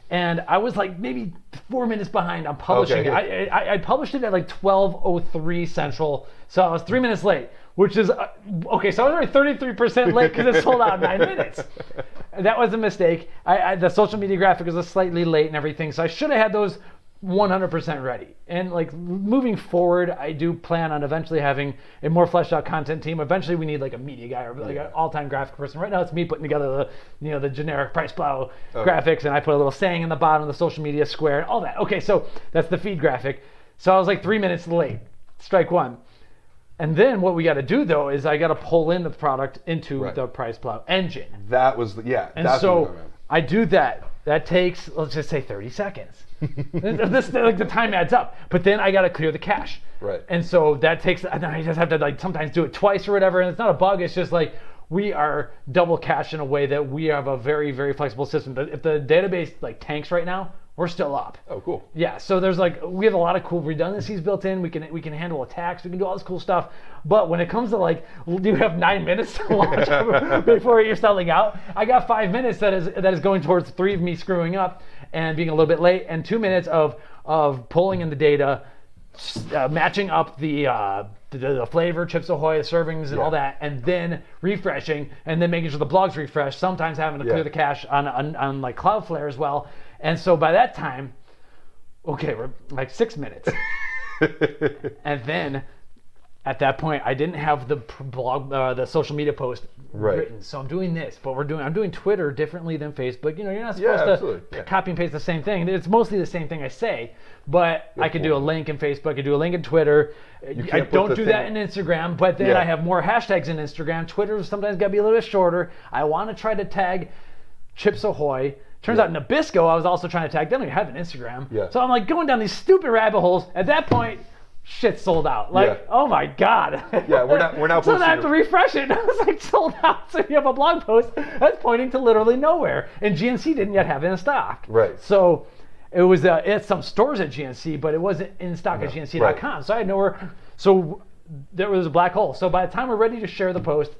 Speaker 1: and I was like maybe four minutes behind on publishing
Speaker 2: Okay,
Speaker 1: it. I, I, I published it at like 12:03 Central, so I was three minutes late. Which is uh, okay. So I was already 33% late because it sold out in nine minutes. That was a mistake. I, I, the social media graphic was slightly late and everything, so I should have had those 100% ready. And like moving forward, I do plan on eventually having a more fleshed out content team. Eventually, we need like a media guy or like an all-time graphic person. Right now, it's me putting together the you know the generic price plow graphics, and I put a little saying in the bottom of the social media square and all that. Okay, so that's the feed graphic. So I was like three minutes late. Strike one. And then what we got to do though is I got to pull in the product into
Speaker 2: Right.
Speaker 1: the price plow engine.
Speaker 2: That was the, yeah.
Speaker 1: And so. I do that. That takes let's just say 30 seconds. this like the time adds up. But then I got to clear the cache.
Speaker 2: Right.
Speaker 1: And so that takes and then I just have to like sometimes do it twice or whatever and it's not a bug, it's just like we are double cached in a way that we have a very very flexible system. But If the database like tanks right now, we're still up.
Speaker 2: Oh, cool.
Speaker 1: Yeah, so there's like we have a lot of cool redundancies built in. We can we can handle attacks. We can do all this cool stuff. But when it comes to like, do you have nine minutes to launch before you're selling out? I got five minutes that is that is going towards three of me screwing up and being a little bit late, and two minutes of of pulling in the data, uh, matching up the. Uh, the, the flavor, Chips Ahoy, servings, and all that, and then refreshing, and then making sure the blogs refresh. Sometimes having to clear the cache on, on on like Cloudflare as well. And so by that time, okay, we're like six minutes. and then at that point, I didn't have the blog, uh, the social media post
Speaker 2: Right.
Speaker 1: written. So I'm doing this, but we're doing, I'm doing Twitter differently than Facebook. You know, you're not
Speaker 2: Yeah,
Speaker 1: supposed to
Speaker 2: yeah.
Speaker 1: copy and paste the same thing. It's mostly the same thing I say, but I could do a link in Facebook, I could do a link in Twitter. I don't do that in Instagram, but then
Speaker 2: Yeah.
Speaker 1: I have more hashtags in Instagram. Twitter sometimes got to be a little bit shorter. I want to try to tag Chips Ahoy. Turns
Speaker 2: Yeah.
Speaker 1: out Nabisco, I was also trying to tag. They don't even have an Instagram.
Speaker 2: Yeah.
Speaker 1: So I'm like going down these stupid rabbit holes. At that point, shit sold out. Like,
Speaker 2: Yeah.
Speaker 1: oh my god.
Speaker 2: Yeah, we're not- we're not
Speaker 1: so then I have to refresh it. I was like sold out. So you have a blog post that's pointing to literally nowhere, and GNC didn't yet have it in stock.
Speaker 2: Right.
Speaker 1: So it was uh, at some stores at GNC, but it wasn't in stock at. GNC.com. So I had nowhere. So there was a black hole. So by the time we're ready to share the post,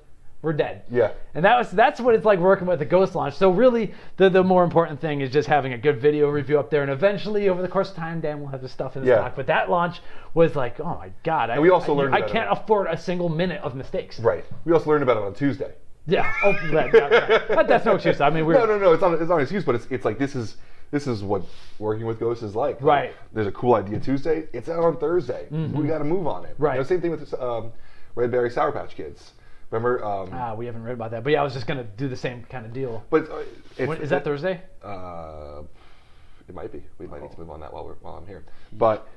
Speaker 1: we're dead.
Speaker 2: Yeah.
Speaker 1: And that was that's what it's like working with the Ghost launch. So really, the the more important thing is just having a good video review up there, and eventually, over the course of time, Dan will have the stuff in the
Speaker 2: Yeah.
Speaker 1: stock. But that launch was like, oh my god! I,
Speaker 2: we also
Speaker 1: I,
Speaker 2: learned
Speaker 1: I
Speaker 2: about
Speaker 1: can't
Speaker 2: it.
Speaker 1: afford a single minute of mistakes.
Speaker 2: Right. We also learned about it on Tuesday.
Speaker 1: Yeah. Oh, that, that- that- that's no excuse. I mean, we're
Speaker 2: No, no, no. It's not. It's not an excuse, but it's it's like this is this is what working with ghosts is like. Like,
Speaker 1: Right.
Speaker 2: there's a cool idea Tuesday. It's out on Thursday. We got to move on it.
Speaker 1: Right.
Speaker 2: You know, same thing with um, Red Berry Sour Patch Kids. Remember? Um,
Speaker 1: Ah, we haven't read about that, but yeah, I was just gonna do the same kind of deal.
Speaker 2: but uh, it's,
Speaker 1: When, is that Thursday?
Speaker 2: Uh, it might be. We might need to move on that while we're while I'm here. But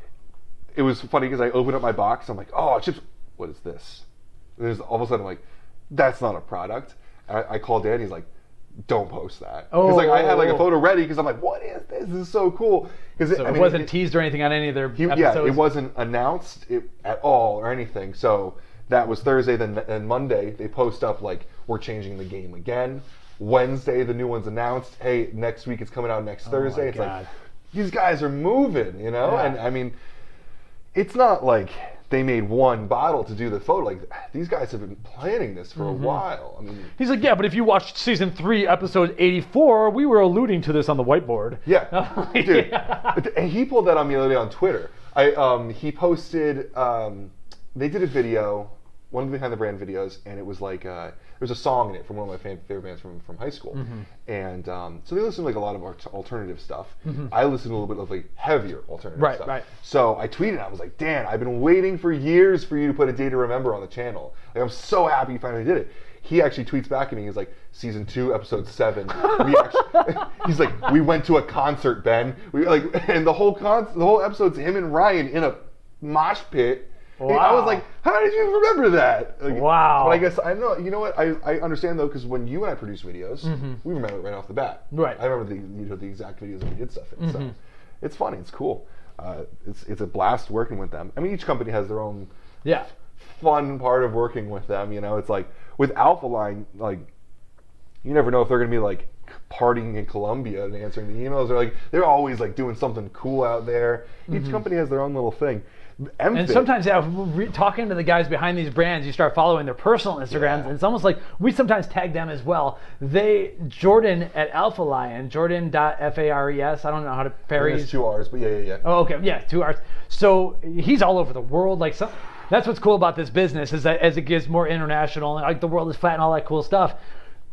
Speaker 2: it was funny because I opened up my box. I'm like, oh, chips. What is this? And there's all of a sudden I'm like, that's not a product. And I, I called Dan. He's like, don't post that. Oh, Because like I had like a
Speaker 1: Oh.
Speaker 2: photo ready because I'm like, what is this? This is so cool. Because
Speaker 1: So it wasn't teased or anything on any of their
Speaker 2: he,
Speaker 1: episodes.
Speaker 2: yeah, it wasn't announced it, at all or anything. So that was Thursday. Then and Monday they post up like we're changing the game again. Wednesday the new one's announced. Hey, next week it's coming out next Thursday. it's
Speaker 1: Oh God.
Speaker 2: like these guys are moving, you know.
Speaker 1: Yeah.
Speaker 2: And I mean, it's not like they made one bottle to do the photo. Like these guys have been planning this for
Speaker 1: Mm-hmm.
Speaker 2: a while. I mean,
Speaker 1: He's like, yeah, but if you watched season three, episode 84, we were alluding to this on the whiteboard.
Speaker 2: Yeah, dude. And he pulled that on me the other day on Twitter. I um, he posted. Um, they did a video, one of the behind the brand videos, and it was like uh, there was a song in it from one of my fan, favorite bands from from high school.
Speaker 1: Mm-hmm.
Speaker 2: And um, so they listen to like a lot of alternative stuff. I listen to a little bit of like heavier alternative
Speaker 1: Mm-hmm. Right,
Speaker 2: stuff.
Speaker 1: right.
Speaker 2: So I tweeted. I was like, Dan, I've been waiting for years for you to put a day to remember on the channel. Like I'm so happy you finally did it. he actually tweets back at me. He's like, season two, episode seven. We actually, he's like, we went to a concert, Ben. We like, and the whole con, the whole episode's him and Ryan in a mosh pit. And I was like, how did you remember that? Like,
Speaker 1: Wow.
Speaker 2: But I guess I know. You know what? I, I understand though because when you and I produce videos, we remember it right off the bat.
Speaker 1: Mm-hmm. Right. Mm-hmm.
Speaker 2: I remember the you know the exact videos that we did stuff in. So it's funny. It's cool. Uh, it's it's a blast working with them. I mean, each company has their own
Speaker 1: Yeah.
Speaker 2: fun part of working with them. You know, it's like with Alpha Lion, like you never know if they're gonna be like partying in Colombia and answering the emails. Or like they're always like doing something cool out there. Each company has their own little thing.
Speaker 1: And sometimes, yeah, re- talking to the guys behind these brands, you start following their personal Instagrams,
Speaker 2: Yeah.
Speaker 1: and it's almost like we sometimes tag them as well. They, Jordan at Alpha Lion, Jordan.fares, I don't know how to parry.
Speaker 2: two R's, but yeah, yeah, yeah.
Speaker 1: Oh, okay, yeah, two hours. So he's all over the world. Like, so, that's what's cool about this business is that as it gets more international and like the world is flat and all that cool stuff.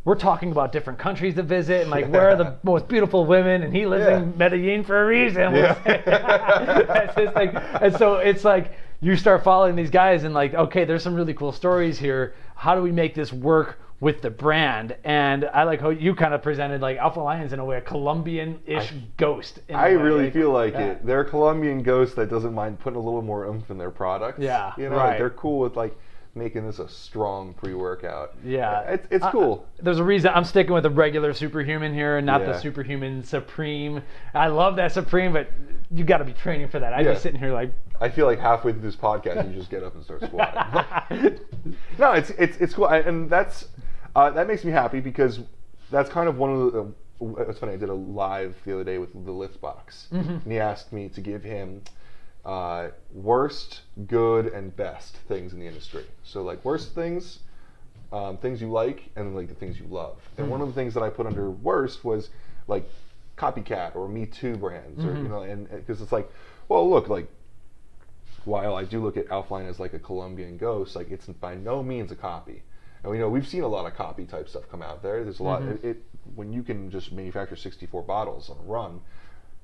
Speaker 1: We're talking about different countries to visit and like where are the most beautiful women, and he lives
Speaker 2: Yeah.
Speaker 1: in Medellin for a reason.
Speaker 2: Yeah.
Speaker 1: Thing. And so it's like you start following these guys and like, okay, there's some really cool stories here. How do we make this work with the brand? And I like how you kind of presented like Alpha Lions in a way, a Colombian-ish ghost. in a
Speaker 2: I really feel like
Speaker 1: yeah.
Speaker 2: it. They're a Colombian ghost that doesn't mind putting a little more oomph in their products.
Speaker 1: Yeah,
Speaker 2: you know,
Speaker 1: right.
Speaker 2: like they're cool with like making this a strong pre-workout.
Speaker 1: Yeah,
Speaker 2: it's it's
Speaker 1: I-
Speaker 2: cool.
Speaker 1: There's a reason I'm sticking with the regular superhuman here and not the superhuman supreme. I love that supreme, but you got to be training for that. I'd
Speaker 2: Yeah.
Speaker 1: be sitting here like,
Speaker 2: I feel like halfway through this podcast, you just get up and start squatting. no, it's it's it's cool, I, and that's uh, that makes me happy because that's kind of one of the. Uh, it's funny. I did a live the other day with the Lift Box, and he asked me to give him uh, worst, good, and best things in the industry. So like worst things, um, things you like, and like the things you love. And one of the things that I put under worst was like copycat or Me Too brands, or you know, and because it's like, well, look, like while I do look at Alpha Lion as like a Colombian ghost, like it's by no means a copy. And we know we've seen a lot of copy type stuff come out there. There's a lot. It, it when you can just manufacture 64 bottles on a run,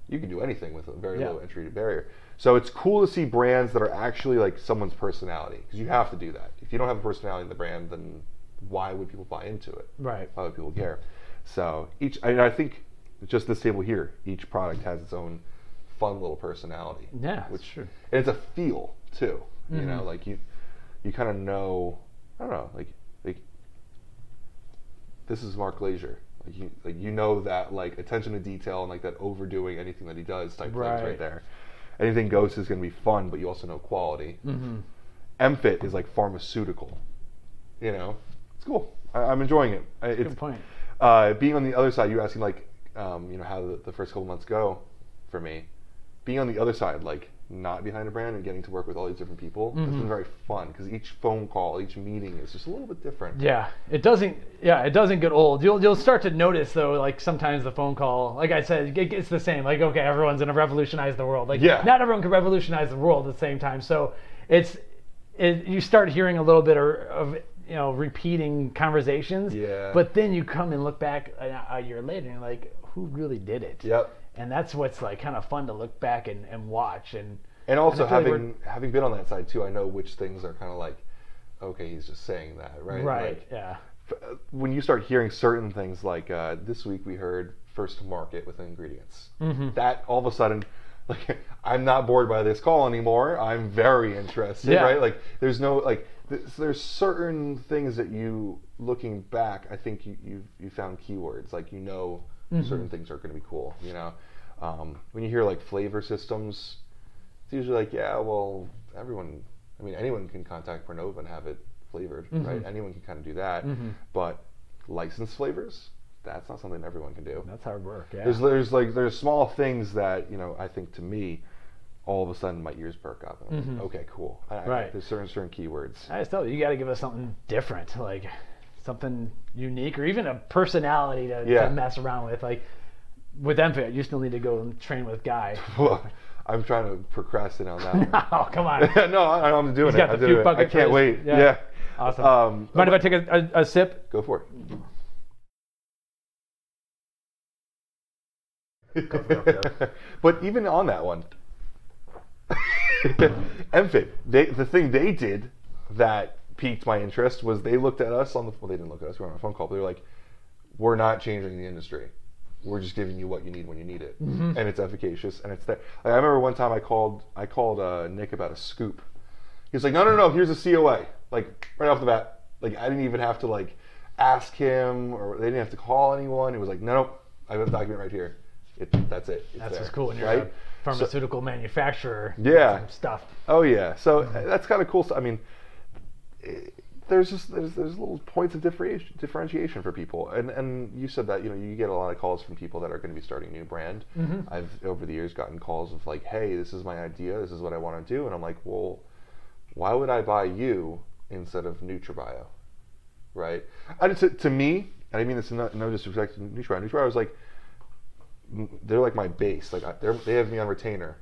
Speaker 2: you can do anything with a very
Speaker 1: Yeah.
Speaker 2: low entry barrier. So it's cool to see brands that are actually like someone's personality because you have to do that. If you don't have a personality in the brand, then why would people buy into it?
Speaker 1: right.
Speaker 2: Why would people care? So each, I, mean, I think, just this table here, each product has its own fun little personality.
Speaker 1: Yeah,
Speaker 2: which
Speaker 1: true.
Speaker 2: and it's a feel too. You
Speaker 1: Mm-hmm.
Speaker 2: know, like you, you kind of know. I don't know, like like this is Mark Glazier. Like you, like you know that like attention to detail and like that overdoing anything that he does type things
Speaker 1: Right.
Speaker 2: right there. Anything Ghost is going to be fun, but you also know quality.
Speaker 1: Mm-hmm.
Speaker 2: MFit is like pharmaceutical. You know, it's cool. I, I'm enjoying it. I- It's,
Speaker 1: Good point.
Speaker 2: uh, being on the other side, you asking like, um, you know, how the, the first couple months go for me. Being on the other side, like not behind a brand and getting to work with all these different people, has
Speaker 1: Mm-hmm.
Speaker 2: been very fun because each phone call, each meeting is just a little bit different.
Speaker 1: Yeah, it doesn't. Yeah, it doesn't get old. You'll you'll start to notice though, like sometimes the phone call, like I said, it, it's the same. Like okay, everyone's gonna revolutionize the world. Like
Speaker 2: Yeah.
Speaker 1: not everyone can revolutionize the world at the same time. So it's it, you start hearing a little bit of, of you know repeating conversations.
Speaker 2: Yeah.
Speaker 1: But then you come and look back a, a year later and you're like, who really did it?
Speaker 2: Yep.
Speaker 1: And that's what's like kind of fun to look back and, and watch and.
Speaker 2: And also
Speaker 1: And feel like
Speaker 2: having having been on that side too, I know which things are kind of like, okay, he's just saying that, right?
Speaker 1: Right.
Speaker 2: Like,
Speaker 1: yeah.
Speaker 2: f- uh, when you start hearing certain things like uh, this week we heard first to market with ingredients
Speaker 1: Mm-hmm.
Speaker 2: that all of a sudden like i'm not bored by this call anymore i'm very interested
Speaker 1: Yeah.
Speaker 2: right like there's no like th- there's certain things that you looking back i think you you, you found keywords like you know
Speaker 1: Mm-hmm.
Speaker 2: certain things are going to be cool you know um, when you hear like flavor systems it's usually like yeah well everyone i mean anyone can contact Pernova and have it flavored
Speaker 1: Mm-hmm.
Speaker 2: right anyone can kind of do that but licensed flavors that's not something everyone can do
Speaker 1: That's hard work. Yeah.
Speaker 2: there's there's like there's small things that you know I think to me all of a sudden my ears perk up and I'm like, okay cool I, I-
Speaker 1: Mm-hmm. Right.
Speaker 2: there's certain certain keywords
Speaker 1: I just tell you, you got to give us something different, like something unique, or even a personality to,
Speaker 2: Yeah.
Speaker 1: to mess around with. Like with MFit, you still need to go and train with Guy.
Speaker 2: I'm trying to procrastinate on that one.
Speaker 1: oh, come on.
Speaker 2: no, I, I'm doing
Speaker 1: He's
Speaker 2: it.
Speaker 1: got the
Speaker 2: I'm doing it. I can't
Speaker 1: for
Speaker 2: wait. Yeah.
Speaker 1: yeah. Awesome.
Speaker 2: Um,
Speaker 1: Mind if I take a, a, a sip?
Speaker 2: go for it. but even on that one, MFit, they, the thing they did that piqued my interest was they looked at us on the well they didn't look at us we were on a phone call but they were like we're not changing the industry. We're just giving you what you need when you need it. And it's efficacious and it's there. Like, i remember one time i called i called uh, nick about a scoop. He was like no no no here's a coa like right off the bat like i didn't even have to like ask him or they didn't have to call anyone. It was like no no i have a document right here. It, that's it. It's
Speaker 1: That's
Speaker 2: there,
Speaker 1: what's cool when you're
Speaker 2: right?
Speaker 1: a pharmaceutical manufacturer.
Speaker 2: Yeah.
Speaker 1: stuff.
Speaker 2: Oh yeah, so uh, that's kind of cool. So, I mean, there's just there's there's little points of differentiation differentiation for people, and and you said that you know you get a lot of calls from people that are going to be starting a new brand. Mm-hmm. I've over the years gotten calls of like, hey, this is my idea, this is what I want to do, and I'm like, well, why would I buy you instead of NutraBio, right? And to, to me, and I mean this in no, no disrespect to NutraBio. NutraBio was like they're like my base. Like I- they're, they have me on retainer,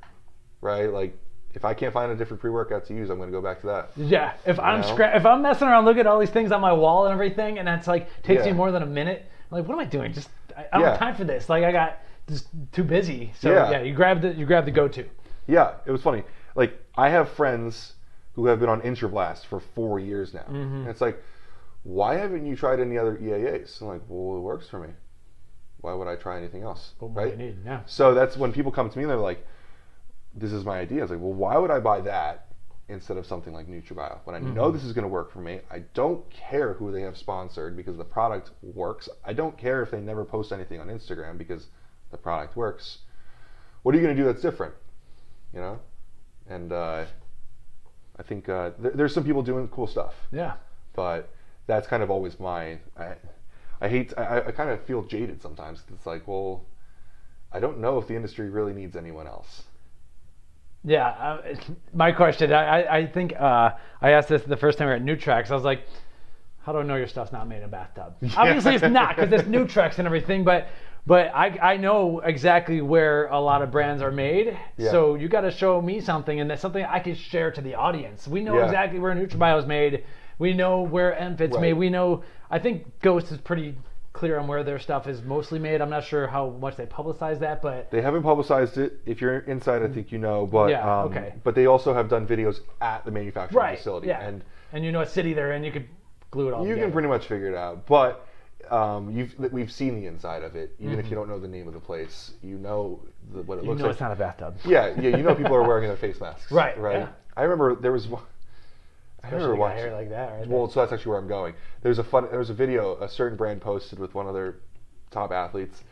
Speaker 2: right? Like if I can't find a different pre-workout to use, I'm going to go back to that.
Speaker 1: Yeah, if I'm
Speaker 2: know?
Speaker 1: scra- if I'm messing around looking at all these things on my wall and everything, and that's like takes
Speaker 2: Yeah.
Speaker 1: me more than a minute, I'm like what am I doing? Just I, I don't
Speaker 2: Yeah.
Speaker 1: have time for this. Like I got just too busy. So
Speaker 2: Yeah.
Speaker 1: yeah, you grab the you grab the go-to.
Speaker 2: Yeah, it was funny. Like I have friends who have been on Intrablast for four years now, and it's like, why haven't you tried any other EAAs? I'm like, well, it works for me. Why would I try anything else?
Speaker 1: What
Speaker 2: right?
Speaker 1: need? Yeah.
Speaker 2: So that's when people come to me and they're like, "This is my idea." I was like, "Well, why would I buy that instead of something like NutraBio when I know this is going to work for me? I don't care who they have sponsored because the product works. I don't care if they never post anything on Instagram because the product works. What are you going to do that's different? You know?" And uh, I think uh, there, there's some people doing cool stuff
Speaker 1: Yeah.
Speaker 2: but that's kind of always my I, I hate I, I kind of feel jaded sometimes it's like well I don't know if the industry really needs anyone else
Speaker 1: Yeah, uh, my question. I, I, I think uh, I asked this the first time we were at Nutrex. I was like, "How do I know your stuff's not made in a bathtub?" Obviously, it's not because it's Nutrex and everything. But but I, I know exactly where a lot of brands are made.
Speaker 2: Yeah.
Speaker 1: So you got to show me something, and that's something I can share to the audience. We know
Speaker 2: Yeah.
Speaker 1: exactly where NutraBio is made. We know where MFit's
Speaker 2: Right.
Speaker 1: made. We know. I think Ghost is pretty clear on where their stuff is mostly made. I'm not sure how much they publicize that, but
Speaker 2: they haven't publicized it if you're inside I think you know but
Speaker 1: Yeah,
Speaker 2: um,
Speaker 1: okay.
Speaker 2: but they also have done videos at the manufacturing
Speaker 1: right,
Speaker 2: facility
Speaker 1: yeah,
Speaker 2: and
Speaker 1: and you know what city they're in, you could glue it all
Speaker 2: you
Speaker 1: together.
Speaker 2: can pretty much figure it out but um, you've we've seen the inside of it even if
Speaker 1: Mm-hmm.
Speaker 2: you don't know the name of the place you know the, what it
Speaker 1: You
Speaker 2: looks
Speaker 1: know
Speaker 2: like
Speaker 1: it's not a bathtub.
Speaker 2: yeah yeah you know people are wearing their face masks
Speaker 1: Right,
Speaker 2: right
Speaker 1: yeah.
Speaker 2: I remember there was one I
Speaker 1: Especially
Speaker 2: remember
Speaker 1: a guy
Speaker 2: watching
Speaker 1: hair like that, right?
Speaker 2: Well, so that's actually where I'm going. There's a fun. There was a video a certain brand posted with one of their top athletes,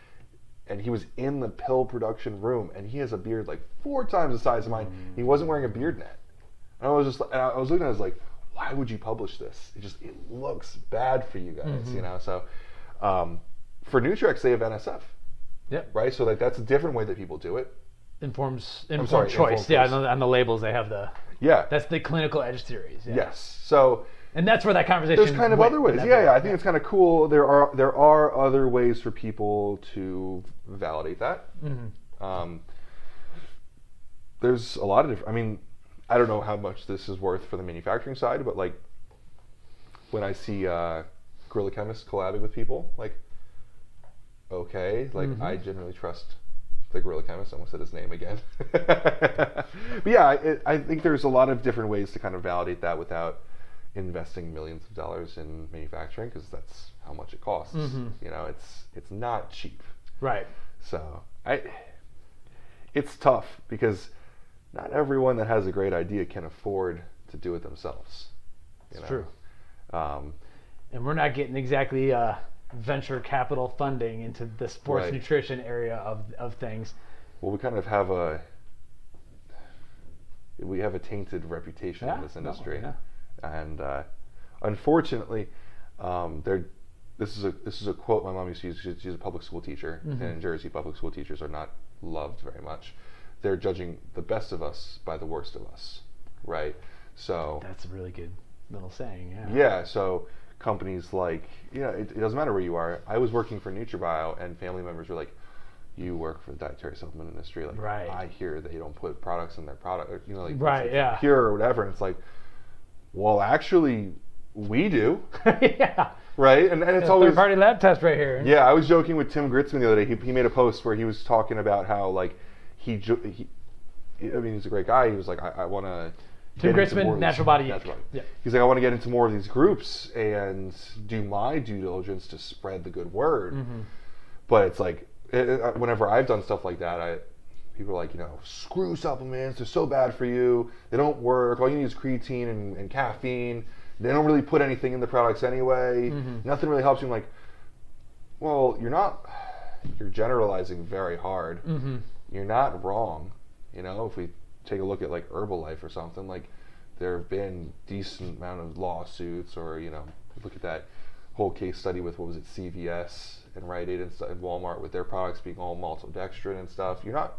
Speaker 2: and he was in the pill production room, and he has a beard like four times the size of mine. He wasn't wearing a beard net, and I was just, and I was looking at it I was like, why would you publish this? It just it looks bad for you guys,
Speaker 1: Mm-hmm.
Speaker 2: you know. So, um, for Nutrex, they have NSF,
Speaker 1: Yep.
Speaker 2: right? So like that's a different way that people do it.
Speaker 1: Informs informed
Speaker 2: sorry,
Speaker 1: choice.
Speaker 2: informed
Speaker 1: yeah, on the, on the labels they have the
Speaker 2: Yeah.
Speaker 1: that's the clinical edge theories. Yeah.
Speaker 2: yes. So
Speaker 1: And that's where that conversation.
Speaker 2: there's kind of other ways. Yeah, yeah. I think it's kind of cool. There are there are other ways for people to validate that.
Speaker 1: Mm-hmm.
Speaker 2: Um, there's a lot of different. I mean, I don't know how much this is worth for the manufacturing side, but like when I see uh, Gorilla Chemists collabing with people, like okay, like
Speaker 1: Mm-hmm.
Speaker 2: I generally trust the Gorilla Chemist. I almost said his name again. but yeah, it, I think there's a lot of different ways to kind of validate that without investing millions of dollars in manufacturing because that's how much it costs.
Speaker 1: Mm-hmm.
Speaker 2: You know, it's it's not cheap.
Speaker 1: Right.
Speaker 2: So I, it's tough because not everyone that has a great idea can afford to do it themselves. you
Speaker 1: It's
Speaker 2: know?
Speaker 1: true.
Speaker 2: Um,
Speaker 1: And we're not getting exactly uh, venture capital funding into the sports
Speaker 2: Right.
Speaker 1: nutrition area of of things.
Speaker 2: well, we kind of have a we have a tainted reputation
Speaker 1: Yeah,
Speaker 2: in this
Speaker 1: no,
Speaker 2: industry,
Speaker 1: yeah.
Speaker 2: and uh, unfortunately, um, there. This is a this is a quote my mom used to use. She's, she's a public school teacher,
Speaker 1: Mm-hmm.
Speaker 2: and in Jersey, public school teachers are not loved very much. They're judging the best of us by the worst of us, right? So
Speaker 1: That's a really good little saying. Yeah.
Speaker 2: Yeah, so companies like, you know, it, it doesn't matter where you are. I was working for NutraBio, and family members were like, "You work for the dietary supplement industry. Like,
Speaker 1: Right.
Speaker 2: I hear they don't put products in their product, or, you know, like
Speaker 1: Right,
Speaker 2: like
Speaker 1: yeah.
Speaker 2: pure or whatever." And it's like, well, actually, we do,
Speaker 1: yeah.
Speaker 2: right? And and it's always
Speaker 1: Third party lab test right here.
Speaker 2: yeah, I was joking with Tim Gritzman the other day. He, he made a post where he was talking about how like he, he I mean, he's a great guy. He was like, I, I want to
Speaker 1: Tim Gritzman,
Speaker 2: more of these-
Speaker 1: Natural Body
Speaker 2: Natural Body.
Speaker 1: Yeah.
Speaker 2: He's like, I want to get into more of these groups and do my due diligence to spread the good word.
Speaker 1: Mm-hmm.
Speaker 2: But it's like, it, it- whenever I've done stuff like that, I people are like, you know, screw supplements. They're so bad for you. They don't work. All you need is creatine and, and caffeine. They don't really put anything in the products anyway.
Speaker 1: Mm-hmm.
Speaker 2: Nothing really helps you. I'm like, well, you're not. You're generalizing very hard.
Speaker 1: Mm-hmm.
Speaker 2: You're not wrong. You know, if we take a look at like Herbalife or something, like there have been decent amount of lawsuits, or you know, look at that whole case study with what was it, CVS and Rite Aid and, and Walmart with their products being all maltodextrin and stuff. You're not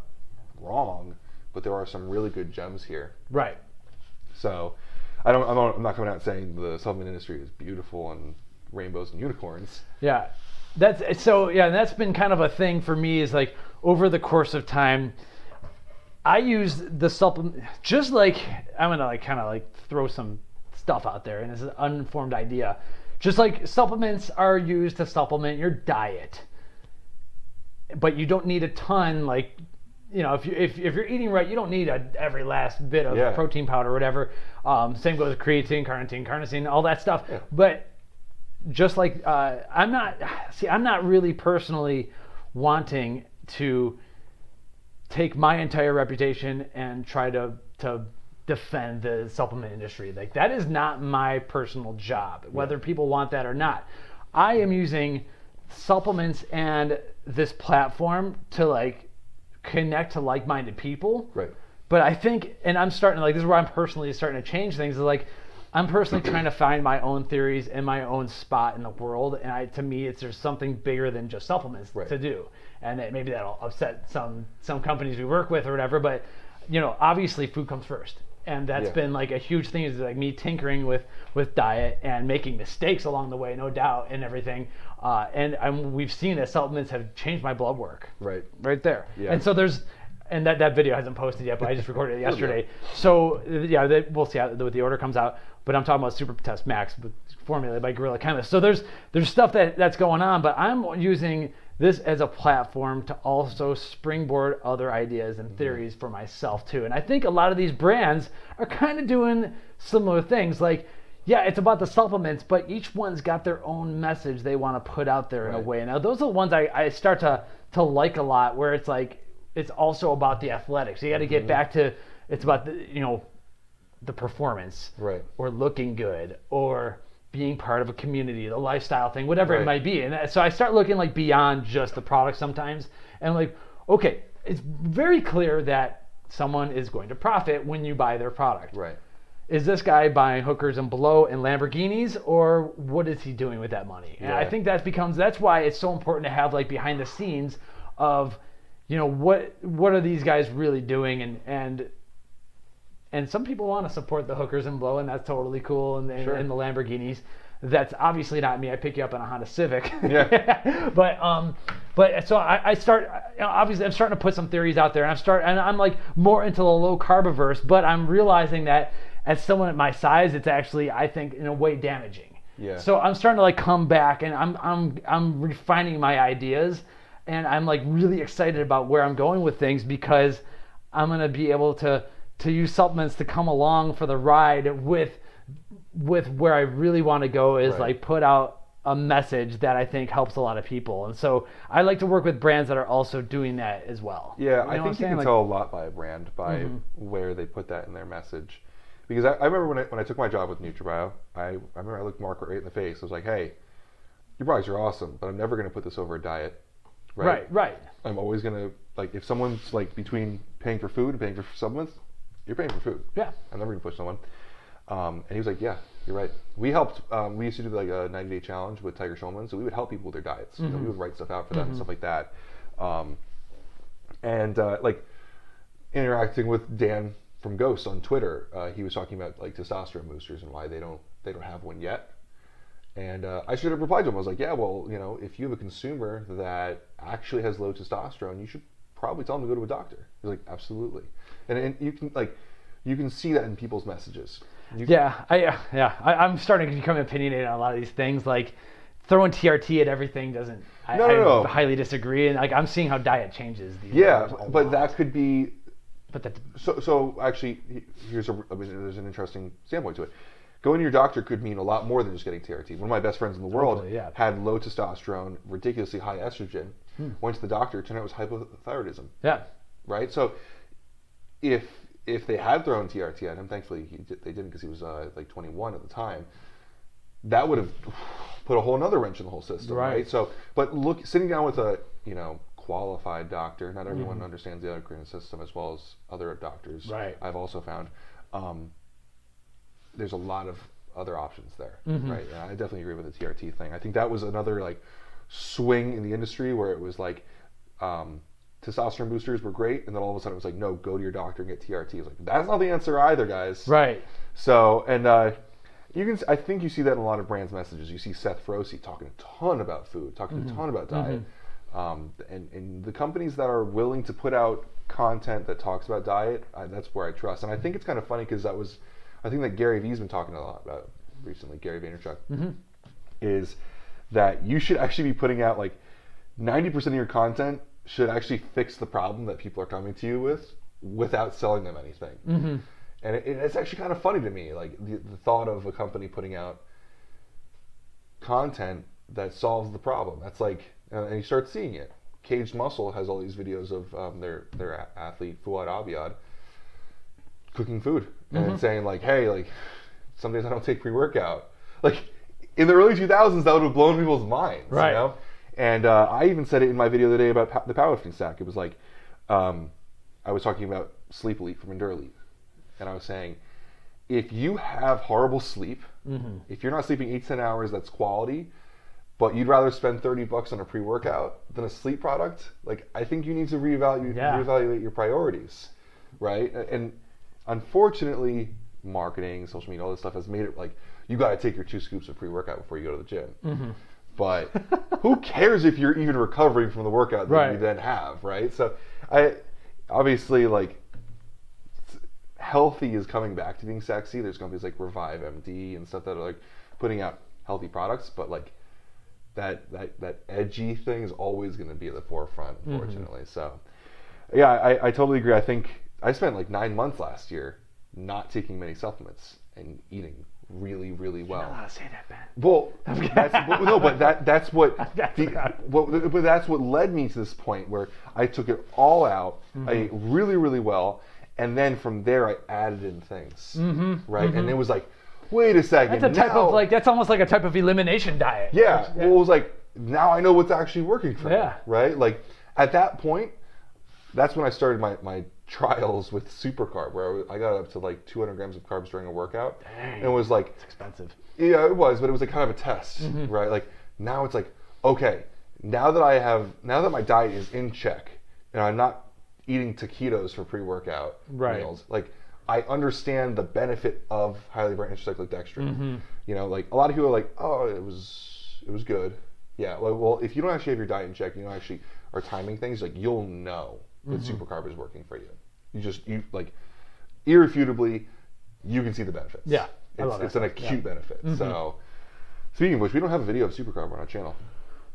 Speaker 2: wrong, but there are some really good gems here.
Speaker 1: Right.
Speaker 2: So, I don't. I'm not, I'm not coming out saying the supplement industry is beautiful and rainbows and unicorns.
Speaker 1: Yeah, that's so. Yeah, and that's been kind of a thing for me. Is like over the course of time, I use the supplement just like I'm gonna like kind of like throw some stuff out there, and it's an uninformed idea. Just like supplements are used to supplement your diet, but you don't need a ton. Like, you know, if you if, if you're eating right, you don't need a, every last bit of
Speaker 2: Yeah.
Speaker 1: protein powder or whatever. Um, same goes with creatine, carnitine, carnosine, all that stuff.
Speaker 2: Yeah.
Speaker 1: But just like uh, I'm not see I'm not really personally wanting to take my entire reputation and try to to defend the supplement industry like that is not my personal job whether people want that or not i am using supplements and this platform to like connect to like-minded people
Speaker 2: Right.
Speaker 1: but I think, and I'm starting to like this is where I'm personally starting to change things. Is like I'm personally trying to find my own theories and my own spot in the world. And I, to me, it's there's something bigger than just supplements
Speaker 2: Right.
Speaker 1: to do. And that maybe that'll upset some some companies we work with or whatever. But you know, obviously, food comes first. And that's
Speaker 2: Yeah.
Speaker 1: been like a huge thing is like me tinkering with with diet and making mistakes along the way, no doubt, and everything. Uh, and I'm, we've seen that supplements have changed my blood work
Speaker 2: Right.
Speaker 1: right there.
Speaker 2: Yeah.
Speaker 1: And so there's, and that, that video hasn't posted yet, but I just recorded it
Speaker 2: Oh,
Speaker 1: yesterday. So yeah, they, we'll see how the, the order comes out. But I'm talking about Super Test Max, formulated by Gorilla Chemist. So there's there's stuff that that's going on, but I'm using this as a platform to also springboard other ideas
Speaker 2: Mm-hmm.
Speaker 1: and theories for myself too. And I think a lot of these brands are kind of doing similar things. Like, yeah, it's about the supplements, but each one's got their own message they want to put out there in a way. Now those are the ones I, I start to to like a lot, where it's like it's also about the athletics. You got to
Speaker 2: Mm-hmm.
Speaker 1: get back to it's about the you know the performance
Speaker 2: Right.
Speaker 1: or looking good or being part of a community, the lifestyle thing, whatever it might be. And uh, so I start looking like beyond just the product sometimes, and like, okay, it's very clear that someone is going to profit when you buy their product.
Speaker 2: Right.
Speaker 1: Is this guy buying hookers and blow and Lamborghinis, or what is he doing with that money? And I think that becomes that's why it's so important to have like behind the scenes of, you know, what what are these guys really doing, and and and some people want to support the hookers and blow, and that's totally cool, and, and,
Speaker 2: Sure.
Speaker 1: and the Lamborghinis. That's obviously not me. I pick you up in a Honda Civic.
Speaker 2: Yeah.
Speaker 1: but um, but so I, I start. You know, obviously, I'm starting to put some theories out there, and I'm start, and I'm like more into the low carbiverse. But I'm realizing that as someone at my size, it's actually I think in a way damaging.
Speaker 2: Yeah.
Speaker 1: So I'm starting to like come back, and I'm I'm I'm refining my ideas, and I'm like really excited about where I'm going with things because I'm gonna be able to to use supplements to come along for the ride with with where I really want to go is
Speaker 2: Right.
Speaker 1: like put out a message that I think helps a lot of people. And so I like to work with brands that are also doing that as well.
Speaker 2: Yeah,
Speaker 1: You know
Speaker 2: I think you can
Speaker 1: Like-
Speaker 2: tell a lot by a brand by
Speaker 1: Mm-hmm.
Speaker 2: where they put that in their message. Because I, I remember when I, when I took my job with NutraBio, I, I remember I looked Mark right in the face. I was like, "Hey, your products are awesome, but I'm never going to put this over a diet."
Speaker 1: Right, right, right.
Speaker 2: I'm always going to like if someone's like between paying for food and paying for supplements, you're paying for food.
Speaker 1: Yeah.
Speaker 2: I'm never going to push someone. Um, and he was like, "Yeah, you're right." We helped. Um, we used to do like a 90 day challenge with Tiger Schulmann, so we would help people with their diets. You know, we would write stuff out for them and stuff like that. Um, and uh, like interacting with Dan from Ghost on Twitter, uh, he was talking about like testosterone boosters and why they don't they don't have one yet. And uh, I should have replied to him. I was like, "Yeah, well, you know, if you have a consumer that actually has low testosterone, you should probably tell them to go to a doctor." He's like, "Absolutely," and, and you can like you can see that in people's messages. You,
Speaker 1: Yeah, I uh, yeah, I, I'm starting to become opinionated on a lot of these things. Like throwing TRT at everything doesn't. I,
Speaker 2: No, no,
Speaker 1: I highly disagree, and like I'm seeing how diet changes. These
Speaker 2: Yeah, but
Speaker 1: lot.
Speaker 2: that could be
Speaker 1: But that
Speaker 2: So, so actually, he- here's a there's an interesting standpoint to it. Going to your doctor could mean a lot more than just getting TRT. One of my best friends in the world
Speaker 1: Totally, yeah.
Speaker 2: had low testosterone, ridiculously high estrogen.
Speaker 1: Hmm.
Speaker 2: Went to the doctor, turned out it was hypothyroidism.
Speaker 1: yeah.
Speaker 2: Right. So, if if they had thrown TRT at him, thankfully he did, they didn't because he was uh, like 21 at the time. That would have put a whole another wrench in the whole system,
Speaker 1: Right.
Speaker 2: right? So, but look, sitting down with a you know qualified doctor. Not everyone understands the endocrine system as well as other doctors.
Speaker 1: Right.
Speaker 2: I've also found um, there's a lot of other options there,
Speaker 1: Mm-hmm.
Speaker 2: right? And I definitely agree with the TRT thing. I think that was another like swing in the industry where it was like um, testosterone boosters were great, and then all of a sudden it was like, no, go to your doctor and get TRT. It's like that's not the answer either, guys.
Speaker 1: Right.
Speaker 2: So, and uh, you can, I think you see that in a lot of brands' messages. You see Seth Feroce talking a ton about food, talking
Speaker 1: Mm-hmm.
Speaker 2: a ton about diet, um, and, and the companies that are willing to put out content that talks about diet, I, that's where I trust. And I think it's kind of funny because that was, I think that Gary Vee's been talking a lot about recently. Gary Vaynerchuk is that you should actually be putting out like 90% of your content should actually fix the problem that people are coming to you with without selling them anything.
Speaker 1: Mm-hmm.
Speaker 2: And it, it's actually kind of funny to me, like the, the thought of a company putting out content that solves the problem. That's like, and and you start seeing it. Caged Muscle has all these videos of um, their their athlete Fouad Abiad cooking food and saying like, hey, like some days I don't take pre workout. Like in the early 2000s, that would have blown people's minds,
Speaker 1: Right.
Speaker 2: You know? And uh, I even said it in my video the other day about pa- the powerlifting stack. It was like, um, I was talking about Sleep Elite from Endurelite, and I was saying, if you have horrible sleep, if you're not sleeping eight ten hours, that's quality. But you'd rather spend thirty bucks on a pre-workout than a sleep product. Like I think you need to reevaluate
Speaker 1: Yeah.
Speaker 2: reevaluate your priorities, right? And unfortunately, marketing, social media, all this stuff has made it like you got to take your two scoops of pre-workout before you go to the gym.
Speaker 1: Mm-hmm.
Speaker 2: But who cares if you're even recovering from the workout that
Speaker 1: Right.
Speaker 2: you then have, right? So I obviously like healthy is coming back to being sexy. There's companies like Revive MD and stuff that are like putting out healthy products, but like that that that edgy thing is always going to be at the forefront, mm-hmm. unfortunately. So yeah, I, I totally agree. I think I spent like nine months last year not taking many supplements and eating really, really well.
Speaker 1: to say that, Ben.
Speaker 2: Well, that's, no, but that that's what, the, what but that's what led me to this point where I took it all out.
Speaker 1: Mm-hmm.
Speaker 2: I ate really, really well, and then from there I added in things, mm-hmm, right? And it was like, wait a second,
Speaker 1: That's a type
Speaker 2: now-
Speaker 1: of like that's almost like a type of elimination diet.
Speaker 2: yeah. Well, it was like now I know what's actually working for
Speaker 1: Yeah.
Speaker 2: me, right? Like at that point, that's when I started my my trials with super carb, where I got up to like 200 grams of carbs during a workout, and it was like
Speaker 1: expensive.
Speaker 2: yeah, it was, but it was like kind of a test,
Speaker 1: Mm-hmm.
Speaker 2: right? Like now it's like, okay, now that I have, now that my diet is in check, and I'm not eating taquitos for pre-workout
Speaker 1: Right.
Speaker 2: meals, like I understand the benefit of highly branched cyclic dextrin.
Speaker 1: Mm-hmm.
Speaker 2: You know, like a lot of people are like, oh, it was, it was good. Yeah, well, well, if you don't actually have your diet in check, you don't actually are timing things, like you'll know that
Speaker 1: Mm-hmm.
Speaker 2: super carb is working for you. You just, you like, irrefutably, you can see the benefits.
Speaker 1: Yeah,
Speaker 2: it's, it's an
Speaker 1: stuff, yeah.
Speaker 2: acute benefit. Mm-hmm. So, speaking of which, we don't have a video of supercarb on our channel.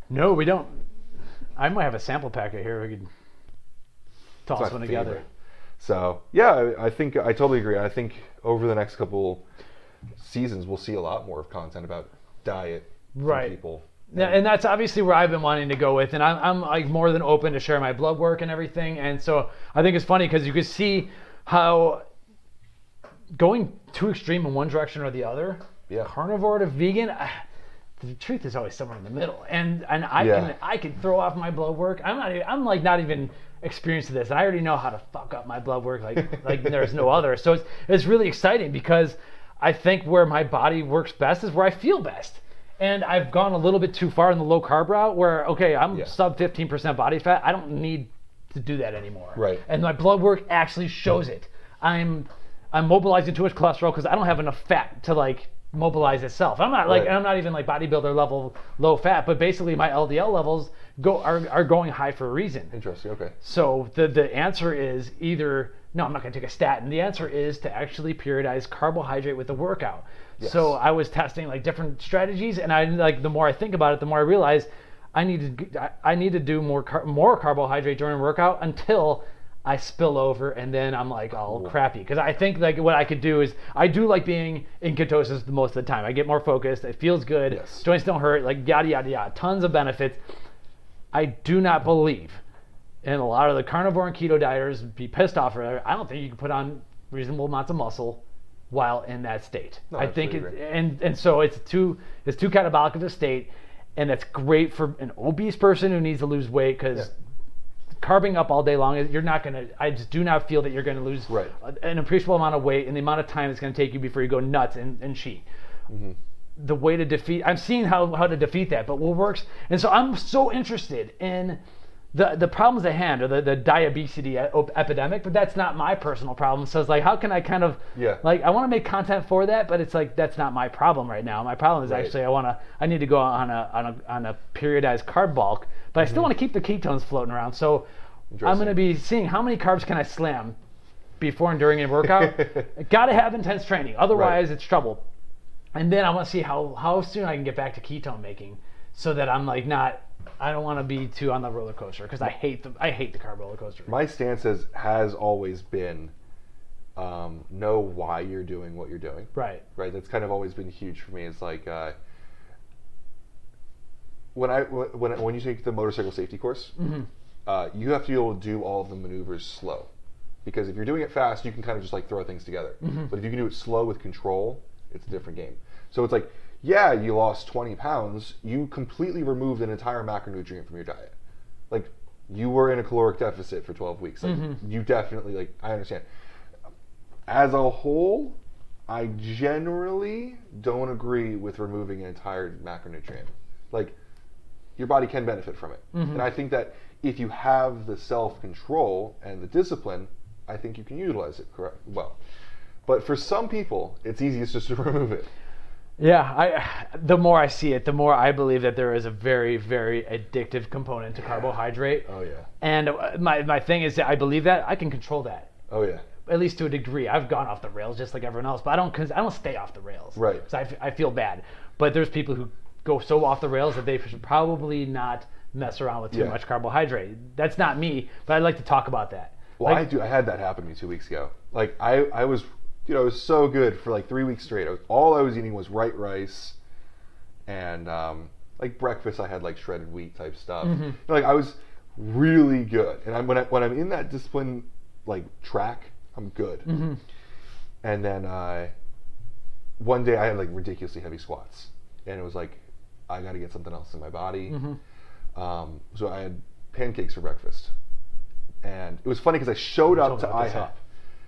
Speaker 1: No, we don't. I might have a sample packet here. We could toss one together.
Speaker 2: So, yeah, I, I think I totally agree. I think over the next couple seasons, we'll see a lot more of content about diet from
Speaker 1: Right.
Speaker 2: people.
Speaker 1: Yeah, and that's obviously where I've been wanting to go with, and I'm, I'm like more than open to share my blood work and everything. And so I think it's funny because you can see how going too extreme in one direction or the other,
Speaker 2: Yeah.
Speaker 1: carnivore to vegan, ah, the truth is always somewhere in the middle. And and I
Speaker 2: Yeah.
Speaker 1: can I can throw off my blood work. I'm not even, I'm like not even experienced to this. And I already know how to fuck up my blood work like like there's no other. So it's it's really exciting because I think where my body works best is where I feel best. And I've gone a little bit too far in the low carb route where okay, I'm
Speaker 2: Yeah.
Speaker 1: sub 15% body fat. I don't need to do that anymore.
Speaker 2: Right.
Speaker 1: And my blood work actually shows it. I'm I'm mobilizing too much cholesterol because I don't have enough fat to like mobilize itself. I'm not like
Speaker 2: Right.
Speaker 1: I'm not even like bodybuilder level low fat, but basically my LDL levels go are, are going high for a reason.
Speaker 2: Interesting. Okay.
Speaker 1: So the the answer is either no, I'm not going to take a statin. The answer is to actually periodize carbohydrate with the workout. So I was testing like different strategies, and I like the more I think about it, the more I realize I need to I- need to do more car- more carbohydrate during workout until I spill over and then I'm like all crappy because I think like what I could do is I do like being in ketosis the most of the time. I get more focused. It feels good.
Speaker 2: Yes.
Speaker 1: Joints don't hurt. Like yada yada yada. Tons of benefits. I do not believe, and a lot of the carnivore and keto dieters be pissed off. Or I don't think you can put on reasonable amounts of muscle while in that state.
Speaker 2: No,
Speaker 1: I think, it, and and so it's too it's too catabolic of a state, and that's great for an obese person who needs to lose weight because carbing up all day long, you're not gonna. I just do not feel that you're gonna lose
Speaker 2: Right.
Speaker 1: an appreciable amount of weight in the amount of time it's gonna take you before you go nuts and, and cheat. Mm-hmm. The way to defeat, I'm seeing how how to defeat that, but what works, and so I'm so interested in. The, the problems at hand are the, the diabetes epidemic, but that's not my personal problem. So it's like, how can I kind of
Speaker 2: Yeah.
Speaker 1: like I want to make content for that, but it's like that's not my problem right now. My problem is
Speaker 2: Right.
Speaker 1: actually I want to I need to go on a on a on a periodized carb bulk, but I still mm-hmm. want to keep the ketones floating around. So I'm going to be seeing how many carbs can I slam before and during a workout. Got to have intense training, otherwise it's trouble. And then I want to see how how soon I can get back to ketone making, so that I'm like not. I don't want to be too on the roller coaster because I hate the I hate the car roller coaster.
Speaker 2: My stance has, has always been um, know why you're doing what you're doing.
Speaker 1: right.
Speaker 2: right? That's kind of always been huge for me. It's like uh, when I when when you take the motorcycle safety course, uh, you have to be able to do all of the maneuvers slow, because if you're doing it fast, you can kind of just like throw things together. But if you can do it slow with control, it's a different game. So it's like, yeah, you lost 20 pounds, you completely removed an entire macronutrient from your diet. Like you were in a caloric deficit for 12 weeks. Like mm-hmm. you definitely like I understand as a whole, I generally don't agree with removing an entire macronutrient. Like, your body can benefit from it. Mm-hmm. And I think that if you have the self control and the discipline, I think you can utilize it correct well. But for some people, it's easiest just to remove it.
Speaker 1: Yeah, I the more I see it, the more I believe that there is a very, very addictive component to carbohydrate.
Speaker 2: Oh, yeah.
Speaker 1: And uh, my, my thing is that I believe that I can control that
Speaker 2: Oh, yeah.
Speaker 1: at least to a degree. I've gone off the rails just like everyone else, but I don't cause I don't stay off the rails.
Speaker 2: Right.
Speaker 1: 'Cause I, f- I feel bad. But there's people who go so off the rails that they should probably not mess around with too
Speaker 2: Yeah.
Speaker 1: much carbohydrate. That's not me, but I'd like to talk about that.
Speaker 2: Well,
Speaker 1: Like-
Speaker 2: I do. I had that happen to me two weeks ago. Like I, I was, you know, it was so good for like three weeks straight. I was, all I was eating was white rice, and um, like breakfast, I had like shredded wheat type stuff.
Speaker 1: Mm-hmm.
Speaker 2: Like I was really good. And I'm when I when I'm in that discipline like track, I'm good.
Speaker 1: Mm-hmm.
Speaker 2: And then uh, one day I had like ridiculously heavy squats, and it was like I got to get something else in my body.
Speaker 1: Mm-hmm.
Speaker 2: Um, so I had pancakes for breakfast, and it was funny because I showed up to IHOP.
Speaker 1: huh?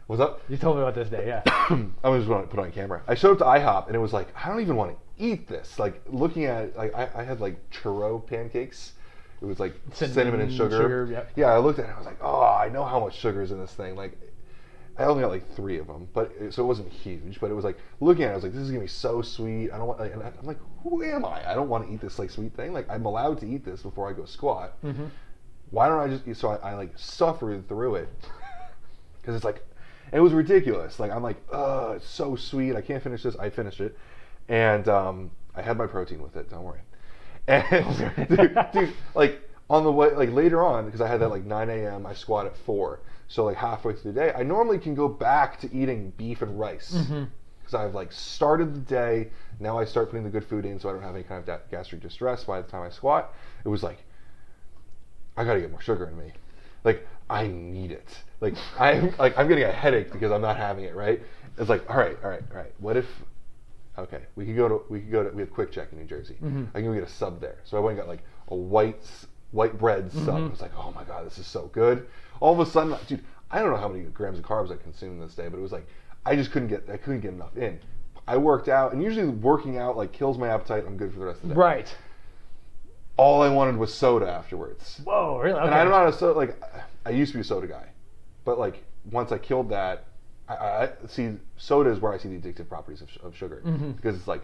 Speaker 2: What's up?
Speaker 1: You told me about this day, yeah.
Speaker 2: I was just want to put it on camera. I showed up to IHOP, and it was like I don't even want to eat this. Like looking at it, like I, I had like churro pancakes. It was like cinnamon,
Speaker 1: Cinnamon,
Speaker 2: and sugar.
Speaker 1: sugar, yep.
Speaker 2: Yeah, I looked at it. and I was like, oh, I know how much sugar is in this thing. Like, I only got like three of them, but so it wasn't huge. But it was like looking at it, I was like, this is gonna be so sweet. I don't want. Like, and I- I'm like, who am I? I don't want to eat this like sweet thing. Like, I'm allowed to eat this before I go squat. Mm-hmm. Why don't I just? eat So I, I like suffered through it because it's like it was ridiculous. Like I'm like, oh, it's so sweet. I can't finish this. I finished it, and um, I had my protein with it. Don't worry. And dude, dude, like on the way, like later on, because I had that like 9 a.m. I squat at four. So like halfway through the day, I normally can go back to eating beef and rice because I've like started the day. Now I start putting the good food in, so I don't have any kind of da- gastric distress by the time I squat. It was like I gotta get more sugar in me. Like I need it. Like I'm like I'm getting a headache because I'm not having it. Right? It's like all right, all right, all right. What if? Okay, we could go to we could go to we have QuickChek in New Jersey. Mm-hmm. I can go get a sub there. So I went and got like a white white bread sub. Mm-hmm. I was like, oh my god, this is so good. All of a sudden, dude, I don't know how many grams of carbs I consumed this day, but it was like I just couldn't get I couldn't get enough in. I worked out, and usually working out like kills my appetite. I'm good for the rest of the day.
Speaker 1: right.
Speaker 2: All I wanted was soda afterwards.
Speaker 1: Whoa, really? Okay.
Speaker 2: And I'm not a soda like I used to be a soda guy, but like once I killed that, I, I see soda is where I see the addictive properties of, of sugar
Speaker 1: Mm-hmm.
Speaker 2: because it's like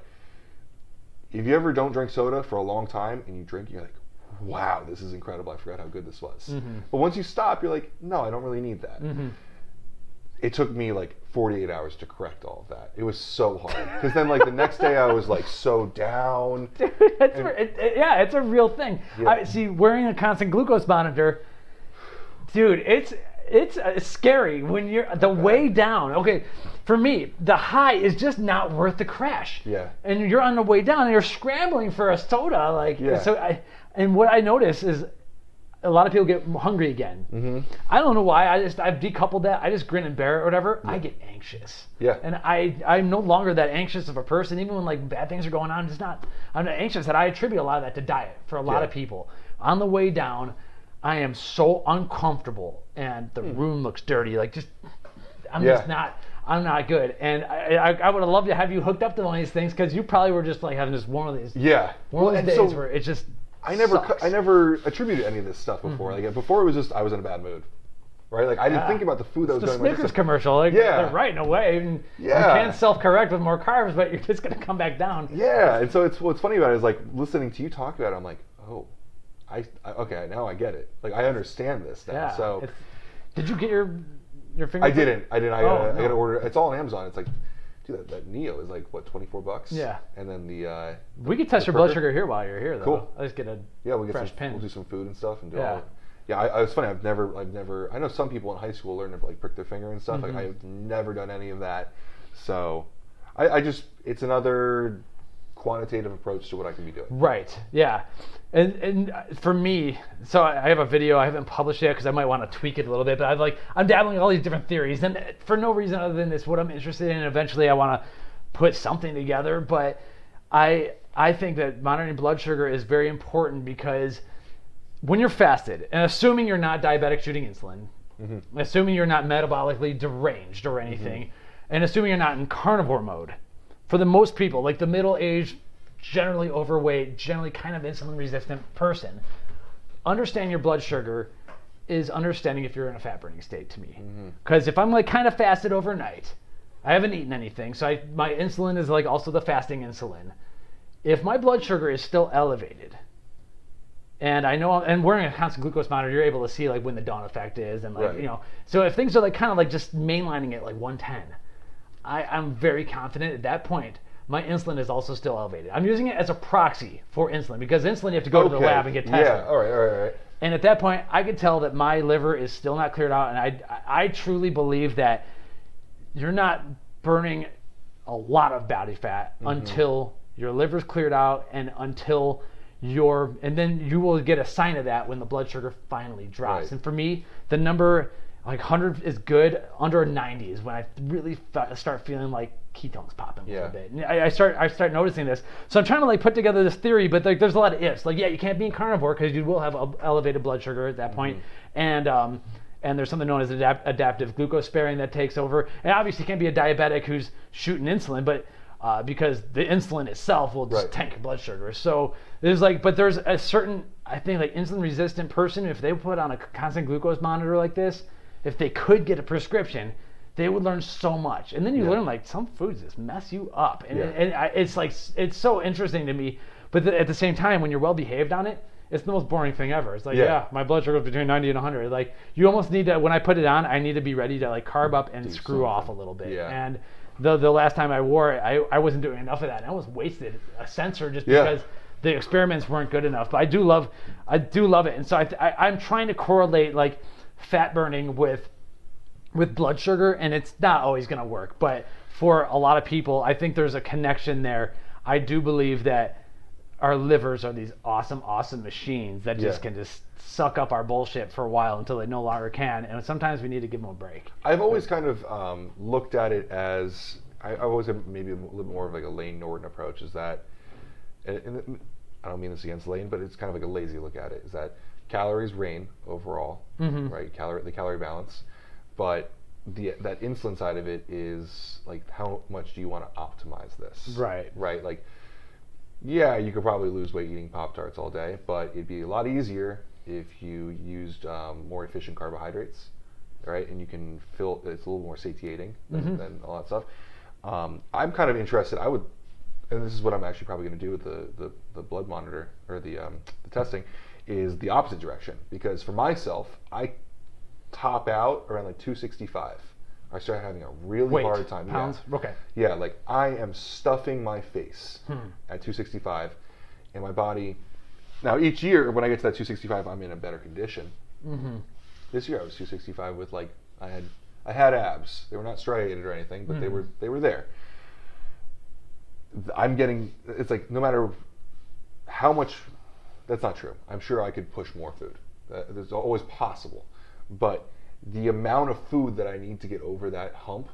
Speaker 2: if you ever don't drink soda for a long time and you drink, you're like, wow, this is incredible. I forgot how good this was.
Speaker 1: Mm-hmm.
Speaker 2: But once you stop, you're like, no, I don't really need that. It took me like 48 hours to correct all of that. It was so hard because then like the next day I was like so down.
Speaker 1: it's, re- it, it- yeah, it's a real thing.
Speaker 2: Yeah.
Speaker 1: I see wearing a constant glucose monitor, dude. It's it's, uh, it's scary when you're the way down. Okay, for me, the high is just not worth the crash.
Speaker 2: Yeah.
Speaker 1: And you're on the way down, and you're scrambling for a soda, like
Speaker 2: Yeah.
Speaker 1: so. I and what I notice is a lot of people get hungry again. Mm-hmm. I don't know why. I just I've decoupled that. I just grin and bear it or whatever. I get anxious.
Speaker 2: Yeah.
Speaker 1: And I I'm no longer that anxious of a person. Even when like bad things are going on, I'm just not. I'm not anxious. That I attribute a lot of that to diet for a lot
Speaker 2: Yeah.
Speaker 1: of people. On the way down, I am so uncomfortable, and the room looks dirty. Like just I'm
Speaker 2: Hmm. Yeah.
Speaker 1: just not. I'm not good, and I, I, I would have loved to have you hooked up to one of these things because you probably were just like having just one of these
Speaker 2: Yeah.
Speaker 1: one
Speaker 2: Well,
Speaker 1: of these days
Speaker 2: so
Speaker 1: where it just
Speaker 2: I never, cu-.
Speaker 1: Mm-hmm.
Speaker 2: I never attributed any of this stuff before. Like before, it was just I was in a bad mood, right? Like I didn't
Speaker 1: Yeah.
Speaker 2: think about the food that was
Speaker 1: the
Speaker 2: going.
Speaker 1: Snickers
Speaker 2: system.
Speaker 1: commercial. Like,
Speaker 2: Yeah.
Speaker 1: they're right in a way. And
Speaker 2: Yeah.
Speaker 1: You can't self-correct with more carbs, but you're just gonna come back down.
Speaker 2: Yeah, and so it's what's funny about it is like listening to you talk about it. I'm like, I, I okay now I get it. Like I understand this now.
Speaker 1: Yeah.
Speaker 2: so
Speaker 1: it's- did you get your your finger?
Speaker 2: I didn't. I didn't. I
Speaker 1: Oh,
Speaker 2: gotta, I
Speaker 1: no.
Speaker 2: gotta order. It's all on Amazon. It's like, dude, that, that Neo is like what 24 bucks.
Speaker 1: Yeah.
Speaker 2: And then the uh,
Speaker 1: We could test your blood sugar here while you're here, though.
Speaker 2: Cool.
Speaker 1: I just get a
Speaker 2: yeah, We'll get
Speaker 1: fresh
Speaker 2: some.
Speaker 1: pin.
Speaker 2: We'll do some food and stuff and do
Speaker 1: Yeah.
Speaker 2: all. Yeah, I, I was funny. I've never, I've never. I know some people in high school learn to like prick their finger and stuff.
Speaker 1: Mm-hmm.
Speaker 2: Like I've never done any of that. So, I, I just, it's another quantitative approach to what I can be doing.
Speaker 1: Right. Yeah. And and for me, so I I have a video. I haven't published yet because I might want to tweak it a little bit. But I've like I'm dabbling in all these different theories, and for no reason other than it's what I'm interested in. Eventually, I want to put something together. But I I think that monitoring blood sugar is very important because when you're fasted, and assuming you're not diabetic shooting insulin, mm-hmm. assuming you're not metabolically deranged or anything, mm-hmm. and assuming you're not in carnivore mode, for the most people, like the middle-aged, generally overweight, generally kind of insulin-resistant person, understand your blood sugar is understanding if you're in a fat burning state to me. Mm-hmm. Because if I'm like kind of fasted overnight, I haven't eaten anything, so I, my insulin is like also the fasting insulin. If my blood sugar is still elevated, and I know, and wearing a constant glucose monitor, you're able to see like when the dawn effect is, and like
Speaker 2: Right.
Speaker 1: you know, so if things are like kind of like just mainlining it like 110, I, I'm very confident at that point my insulin is also still elevated. I'm using it as a proxy for insulin because insulin you have to go to the
Speaker 2: Okay.
Speaker 1: lab and get tested.
Speaker 2: Yeah. All right. All right. All right.
Speaker 1: And at that point, I could tell that my liver is still not cleared out, and I, I truly believe that you're not burning a lot of body fat
Speaker 2: Mm-hmm.
Speaker 1: until your liver's cleared out and until your and then you will get a sign of that when the blood sugar finally drops.
Speaker 2: Right.
Speaker 1: And for me, the number like 100 is good. Under 90 is when I really start feeling like ketones popping a little bit. And I, I start I start noticing this. So I'm trying to like put together this theory, but like there's a lot of ifs. Like yeah, you can't be in carnivore because you will have elevated blood sugar at that point. and um, and there's something known as adapt- adaptive glucose sparing that takes over. And obviously, you can't be a diabetic who's shooting insulin, but uh, because the insulin itself will just
Speaker 2: Right.
Speaker 1: tank blood sugar. So there's like, but there's a certain, I think, like insulin resistant person, if they put on a constant glucose monitor like this, if they could get a prescription, they would learn so much. And then you
Speaker 2: Yeah.
Speaker 1: learn like some foods just mess you up, and,
Speaker 2: Yeah.
Speaker 1: and I, it's like it's so interesting to me. But th- at the same time, when you're well behaved on it, it's the most boring thing ever. It's like,
Speaker 2: Yeah.
Speaker 1: yeah, my blood sugar is between 90 and 100. Like, you almost need to, when I put it on, I need to be ready to like carb up and screw
Speaker 2: something.
Speaker 1: off a little bit.
Speaker 2: Yeah.
Speaker 1: And the the last time I wore it, I, I wasn't doing enough of that. And I was wasted a sensor just because the experiments weren't good enough. But I do love, I do love it. And so I, I I'm trying to correlate like fat burning with with blood sugar, and it's not always going to work. But for a lot of people, I think there's a connection there. I do believe that our livers are these awesome, awesome machines that just
Speaker 2: Yeah.
Speaker 1: can just suck up our bullshit for a while until they no longer can. And sometimes we need to give them a break.
Speaker 2: I've always kind of um, looked at it as I, I always have maybe a little more of like a Layne Norton approach. Is that, and, and I don't mean this against Lane, but it's kind of like a lazy look at it. Is that calories reign overall, right? Calorie the calorie balance, but the that insulin side of it is like how much do you want to optimize this?
Speaker 1: Right.
Speaker 2: Right. Like, yeah, you could probably lose weight eating Pop Tarts all day, but it'd be a lot easier if you used um, more efficient carbohydrates, right? And you can feel it's a little more satiating than, than all that stuff. Um, I'm kind of interested. I would, and this is what I'm actually probably going to do with the, the, the blood monitor or the, um, the testing, is the opposite direction. Because for myself, I top out around like 265. I start having a really
Speaker 1: Weight,
Speaker 2: hard time. yeah.
Speaker 1: pounds. Okay.
Speaker 2: Yeah, like I am stuffing my face
Speaker 1: Hmm.
Speaker 2: at 265, and my body. Now each year, when I get to that 265, I'm in a better condition.
Speaker 1: Mm-hmm.
Speaker 2: This year I was 265 with like I had I had abs. They were not striated or anything, but they were they were there. I'm getting it's like no matter how much that's not true. I'm sure I could push more food. Uh, There's always possible, but the amount of food that I need to get over that hump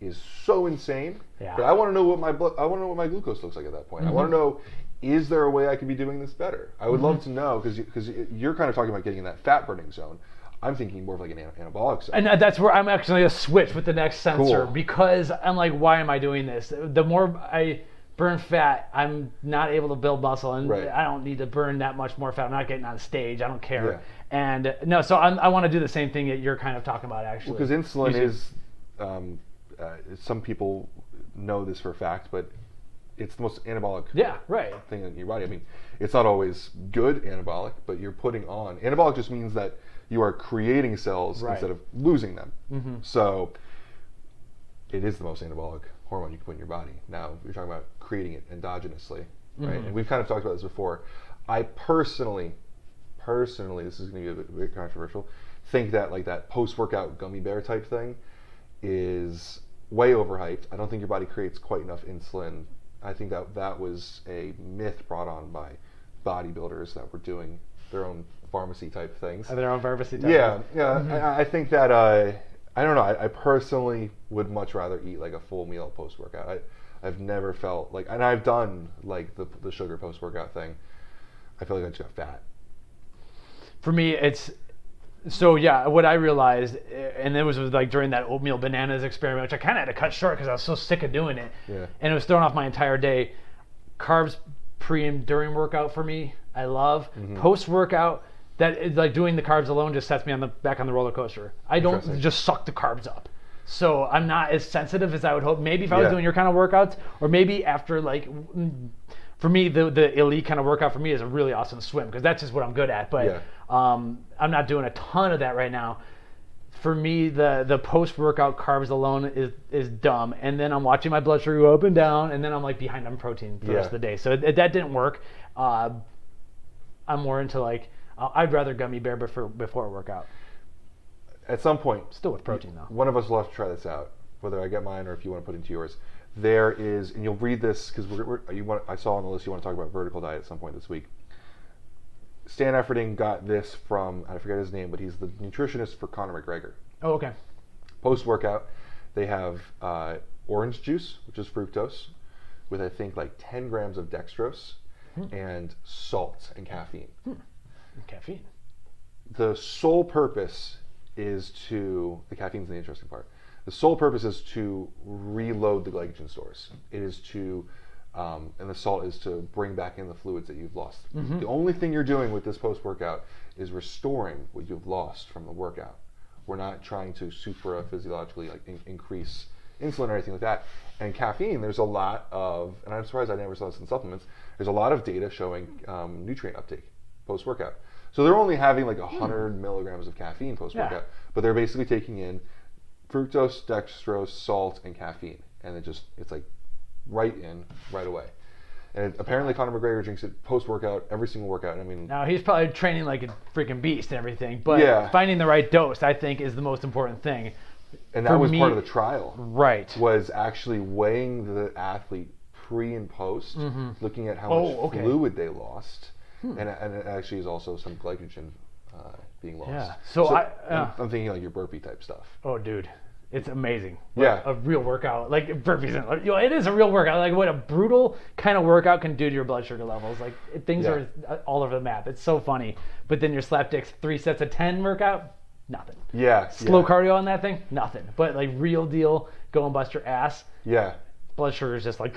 Speaker 2: is so insane.
Speaker 1: Yeah.
Speaker 2: But I want to know what my blood, I want to know what my glucose looks like at that point. I want to mm-hmm. know is there a way I could be doing this better? I would love mm-hmm. to know because because you're kind of talking about getting in that fat burning zone. I'm thinking more of like an anabolic zone.
Speaker 1: And that's where I'm actually a switch with the next sensor
Speaker 2: Cool.
Speaker 1: because I'm like, why am I doing this? The more I burn fat, I'm not able to build muscle, and
Speaker 2: Right.
Speaker 1: I don't need to burn that much more fat. I'm not getting on stage. I don't care.
Speaker 2: Yeah.
Speaker 1: And no, so I'm, I want to do the same thing that you're kind of talking about, actually.
Speaker 2: because insulin
Speaker 1: Usually-
Speaker 2: is um, uh, some people know this for a fact, but it's the most anabolic
Speaker 1: Yeah, right.
Speaker 2: thing in your body. I mean, it's not always good anabolic, but you're putting on. Anabolic just means that you are creating cells
Speaker 1: Right.
Speaker 2: instead of losing them. So it is the most anabolic hormone you can put in your body. Now you're talking about creating it endogenously, right? And we've kind of talked about this before. I personally, personally, this is going to be a bit, a bit controversial. Think that like that post-workout gummy bear type thing is way overhyped. I don't think your body creates quite enough insulin. I think that that was a myth brought on by bodybuilders that were doing their own pharmacy type things.
Speaker 1: Their own pharmacy.
Speaker 2: Yeah, yeah. I, I think that uh, I don't know. I, I personally would much rather eat like a full meal post workout. I, I've never felt like, and I've done like the the sugar post workout thing. I feel like I just got fat.
Speaker 1: For me it's so yeah what i realized eh, and it was like during that oatmeal bananas experiment which i kind of had to cut short because i was so sick of doing it
Speaker 2: Yeah.
Speaker 1: and it was throwing off my entire day carbs pre and during workout for me i love
Speaker 2: Mm-hmm.
Speaker 1: post workout that is like doing the carbs alone just sets me on the back on the roller coaster i don't just suck the carbs up so i'm not as sensitive as i would hope maybe if i was
Speaker 2: Yeah.
Speaker 1: doing your kind of workouts or maybe after like mm, for me the the elite kind of workout for me is a really awesome swim because that's just what i'm good at but
Speaker 2: Yeah.
Speaker 1: Um, I'm not doing a ton of that right now. For me, the the post workout carbs alone is is dumb, and then I'm watching my blood sugar go up and down, and then I'm like behind on protein for the rest of the day. So it, that didn't work. Uh, I'm more into like uh, I'd rather gummy bear before before a workout.
Speaker 2: At some point,
Speaker 1: Still with protein though.
Speaker 2: one of us will have to try this out, whether I get mine or if you want to put into yours. There is, and you'll read this because we're, we're, you want. I saw on the list you want to talk about vertical diet at some point this week. Stan Efferding got this from I forget his name, but he's the nutritionist for Conor McGregor.
Speaker 1: Oh, okay.
Speaker 2: Post workout, they have uh, orange juice, which is fructose, with I think like 10 grams of dextrose and salt and caffeine.
Speaker 1: Caffeine.
Speaker 2: the sole purpose is to the caffeine's the interesting part. The sole purpose is to reload the glycogen stores. It is to um, and the salt is to bring back in the fluids that you've lost. The only thing you're doing with this post workout is restoring what you've lost from the workout. We're not trying to supra physiologically like in- increase insulin or anything like that. And caffeine, there's a lot of, and I'm surprised I never saw this in supplements. There's a lot of data showing um, nutrient uptake post workout. So they're only having like 100 milligrams of caffeine post workout, but they're basically taking in fructose, dextrose, salt, and caffeine, and it just it's like right in right away. And apparently Conor McGregor drinks it post workout every single workout. I mean,
Speaker 1: Now he's probably training like a freaking beast and everything, but
Speaker 2: Yeah.
Speaker 1: finding the right dose, I think, is the most important thing.
Speaker 2: and that
Speaker 1: for
Speaker 2: was
Speaker 1: me-
Speaker 2: part of the trial.
Speaker 1: Right.
Speaker 2: was actually weighing the athlete pre and post, looking at how
Speaker 1: Oh,
Speaker 2: much
Speaker 1: okay. Hmm.
Speaker 2: fluid they lost, and, and it actually is also some glycogen uh, being lost.
Speaker 1: Yeah. So I-
Speaker 2: I'm-
Speaker 1: yeah.
Speaker 2: I'm, thinking like your burpee type stuff.
Speaker 1: Oh, dude, it's amazing.
Speaker 2: Yeah.
Speaker 1: a real workout. Like burpees, and- you know, it is a real workout. Like what a brutal kind of workout can do to your blood sugar levels. Like things
Speaker 2: Yeah.
Speaker 1: are uh, all over the map. It's so funny. But then your slapdicks three sets of ten workout, nothing.
Speaker 2: Yeah.
Speaker 1: Slow
Speaker 2: yeah,
Speaker 1: cardio on that thing, nothing. But like real deal, go and bust your ass.
Speaker 2: Yeah.
Speaker 1: Blood sugar is just like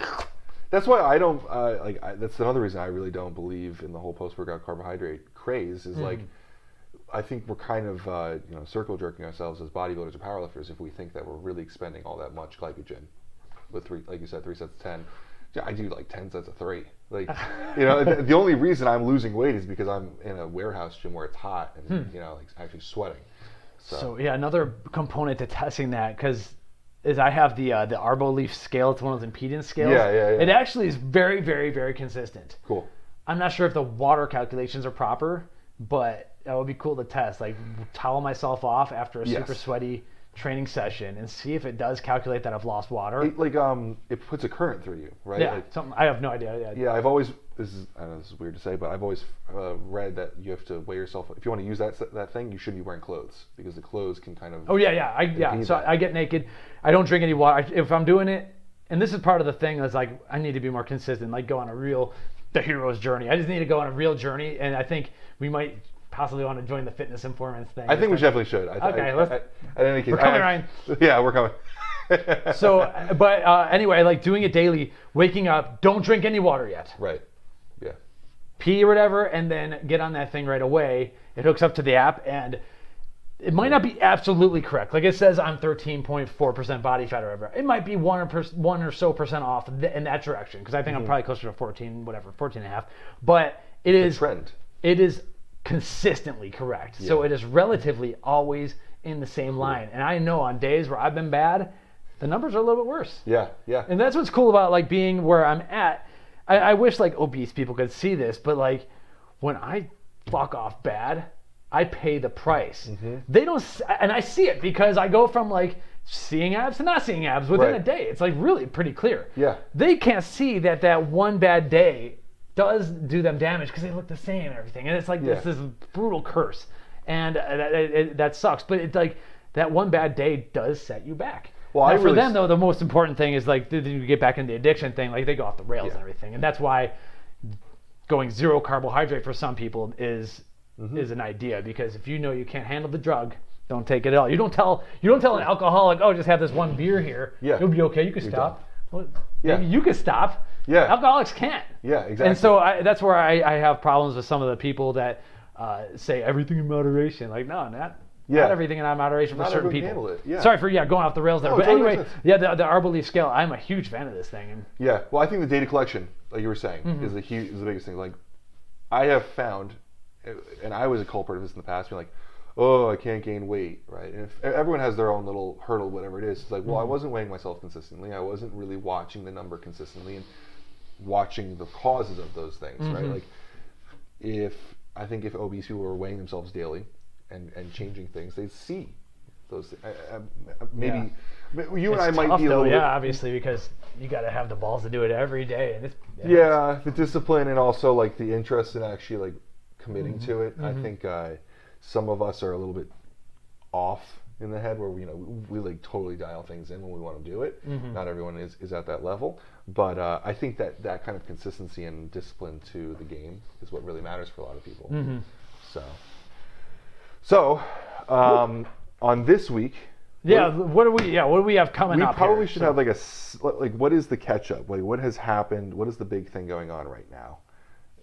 Speaker 2: That's why I don't uh, like. I, that's another reason I really don't believe in the whole post-workout carbohydrate craze. Is like, I think we're kind of uh, you know circle jerking ourselves as bodybuilders or powerlifters if we think that we're really expending all that much glycogen with three, like you said, three sets of ten. Yeah, I do like ten sets of three. Like, you know, the, the only reason I'm losing weight is because I'm in a warehouse gym where it's hot and you know, like actually sweating. So,
Speaker 1: So yeah, another component to testing that because is I have the uh, the Arboleaf scale. It's one of those impedance scales.
Speaker 2: Yeah, yeah, yeah.
Speaker 1: It actually is very, very, very consistent.
Speaker 2: cool.
Speaker 1: I'm not sure if the water calculations are proper, but that would be cool to test. Like towel myself off after a
Speaker 2: Yes.
Speaker 1: super sweaty training session and see if it does calculate that I've lost water.
Speaker 2: It, like um, it puts a current through you, right?
Speaker 1: yeah,
Speaker 2: Like,
Speaker 1: something I have no idea. Yeah.
Speaker 2: yeah, I've always this is I know this is weird to say, but I've always uh, read that you have to weigh yourself. If you want to use that that thing, you shouldn't be wearing clothes because the clothes can kind of.
Speaker 1: Oh yeah, yeah, I, yeah. So
Speaker 2: that.
Speaker 1: I get naked. I don't drink any water. If I'm doing it, and this is part of the thing, is like I need to be more consistent. Like go on a real the hero's journey. I just need to go on a real journey, and I think we might possibly want to join the fitness informants thing.
Speaker 2: I think we definitely should. I,
Speaker 1: Okay,
Speaker 2: I,
Speaker 1: let's-
Speaker 2: I, in any case,
Speaker 1: We're coming,
Speaker 2: I-
Speaker 1: Ryan.
Speaker 2: Yeah, we're coming.
Speaker 1: So, but uh, anyway, like doing it daily, waking up, don't drink any water yet.
Speaker 2: right. Yeah.
Speaker 1: pee or whatever, and then get on that thing right away. It hooks up to the app, and it might not be absolutely correct. Like it says, I'm 13.4% body fat or whatever. It might be one or per, one or so percent off th- in that direction because I think I'm probably closer to 14, whatever, 14 and a half. But it is
Speaker 2: Trend.
Speaker 1: it is consistently correct. So it is relatively always in the same line. And I know on days where I've been bad, the numbers are a little bit worse.
Speaker 2: Yeah. Yeah.
Speaker 1: And that's what's cool about like being where I'm at. I, I wish like obese people could see this, but like when I fuck off bad, I pay the price.
Speaker 2: Mm-hmm.
Speaker 1: They don't, and I see it because I go from like seeing abs to not seeing abs within
Speaker 2: Right.
Speaker 1: a day. It's like really pretty clear.
Speaker 2: Yeah.
Speaker 1: They can't see that that one bad day does do them damage because they look the same and everything, and it's like this
Speaker 2: Yeah.
Speaker 1: this brutal curse, and uh, that, it, that sucks. But it's like that one bad day does set you back.
Speaker 2: Well,
Speaker 1: Now, for them though, the most important thing is like did you get back into the addiction thing? Like they go off the rails and everything, and that's why going zero carbohydrate for some people is
Speaker 2: Mm-hmm.
Speaker 1: is an idea because if you know you can't handle the drug, don't take it at all. You don't tell you don't tell an alcoholic, oh, just have this one beer here.
Speaker 2: Yeah.
Speaker 1: you'll be okay. You can stop. Well,
Speaker 2: Yeah.
Speaker 1: maybe you can stop.
Speaker 2: Yeah.
Speaker 1: alcoholics can't.
Speaker 2: Yeah. Exactly.
Speaker 1: And so I, that's where I, I have problems with some of the people that uh, say everything in moderation. Like, no, not,
Speaker 2: Yeah.
Speaker 1: not everything in moderation for
Speaker 2: Not
Speaker 1: certain people.
Speaker 2: handle it, yeah.
Speaker 1: Sorry for yeah going off the rails there,
Speaker 2: No,
Speaker 1: but
Speaker 2: totally
Speaker 1: anyway, yeah, the, the Arboleaf scale. I'm a huge fan of this thing, and
Speaker 2: Yeah, well, I think the data collection, like you were saying,
Speaker 1: Mm-hmm.
Speaker 2: is the huge, is the biggest thing. Like, I have found, and I was a culprit of this in the past, being like, oh, I can't gain weight, right? And if everyone has their own little hurdle, whatever it is, it's like, well,
Speaker 1: Mm-hmm.
Speaker 2: I wasn't weighing myself consistently. I wasn't really watching the number consistently and watching the causes of those things,
Speaker 1: Mm-hmm.
Speaker 2: right? Like, if I think if obese people were weighing themselves daily and and changing things, they'd see those. I- I- Maybe you and I might be a
Speaker 1: though,
Speaker 2: little
Speaker 1: yeah,
Speaker 2: bit,
Speaker 1: obviously because you got to have the balls to do it every day, and it's
Speaker 2: yeah the discipline and also like the interest in actually like committing
Speaker 1: Mm-hmm.
Speaker 2: to it i think uh, some of us are a little bit off in the head where we you know we, we like totally dial things in when we want to do it
Speaker 1: Mm-hmm.
Speaker 2: not everyone is, is at that level but uh, i think that that kind of consistency and discipline to the game is what really matters for a lot of people
Speaker 1: Mm-hmm.
Speaker 2: so so um, on this week
Speaker 1: yeah. What do we? Yeah, what do we have coming
Speaker 2: we
Speaker 1: up?
Speaker 2: We probably
Speaker 1: here?
Speaker 2: should
Speaker 1: So-
Speaker 2: have like a like what is the catch up like what has happened what is the big thing going on right now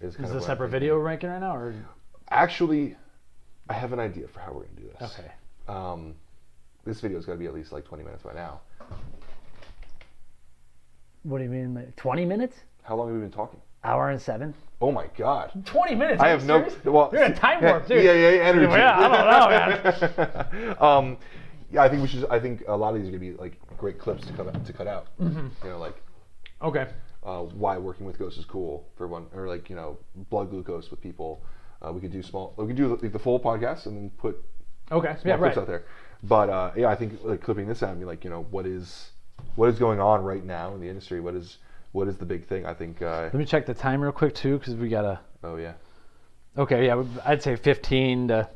Speaker 2: is,
Speaker 1: Is this a separate video ranking right now, or
Speaker 2: actually i have an idea for how we're going to do this
Speaker 1: okay?
Speaker 2: Um, this video's got to be at least like 20 minutes by now
Speaker 1: What do you mean? Like Twenty minutes?
Speaker 2: how long have we been talking
Speaker 1: Hour and seven?
Speaker 2: oh my god
Speaker 1: Twenty minutes?
Speaker 2: i have no
Speaker 1: serious?
Speaker 2: well
Speaker 1: You're in a time warp, dude.
Speaker 2: yeah yeah, yeah energy
Speaker 1: Yeah, I don't know, man.
Speaker 2: um yeah i think we should i think a lot of these are going to be like great clips to cut out to cut out
Speaker 1: Mm-hmm.
Speaker 2: you know like
Speaker 1: Okay.
Speaker 2: uh, why working with ghosts is cool for one, or like you know blood glucose with people. Uh, we could do small. We could do like the full podcast and then put
Speaker 1: Okay.
Speaker 2: small
Speaker 1: Yeah.
Speaker 2: clips
Speaker 1: Right.
Speaker 2: out there. But uh, yeah, I think like clipping this out and be like, you know, what is what is going on right now in the industry? What is what is the big thing? I think. Uh,
Speaker 1: Let me check the time real quick too, because we gotta.
Speaker 2: oh yeah.
Speaker 1: Okay. Yeah. I'd say fifteen to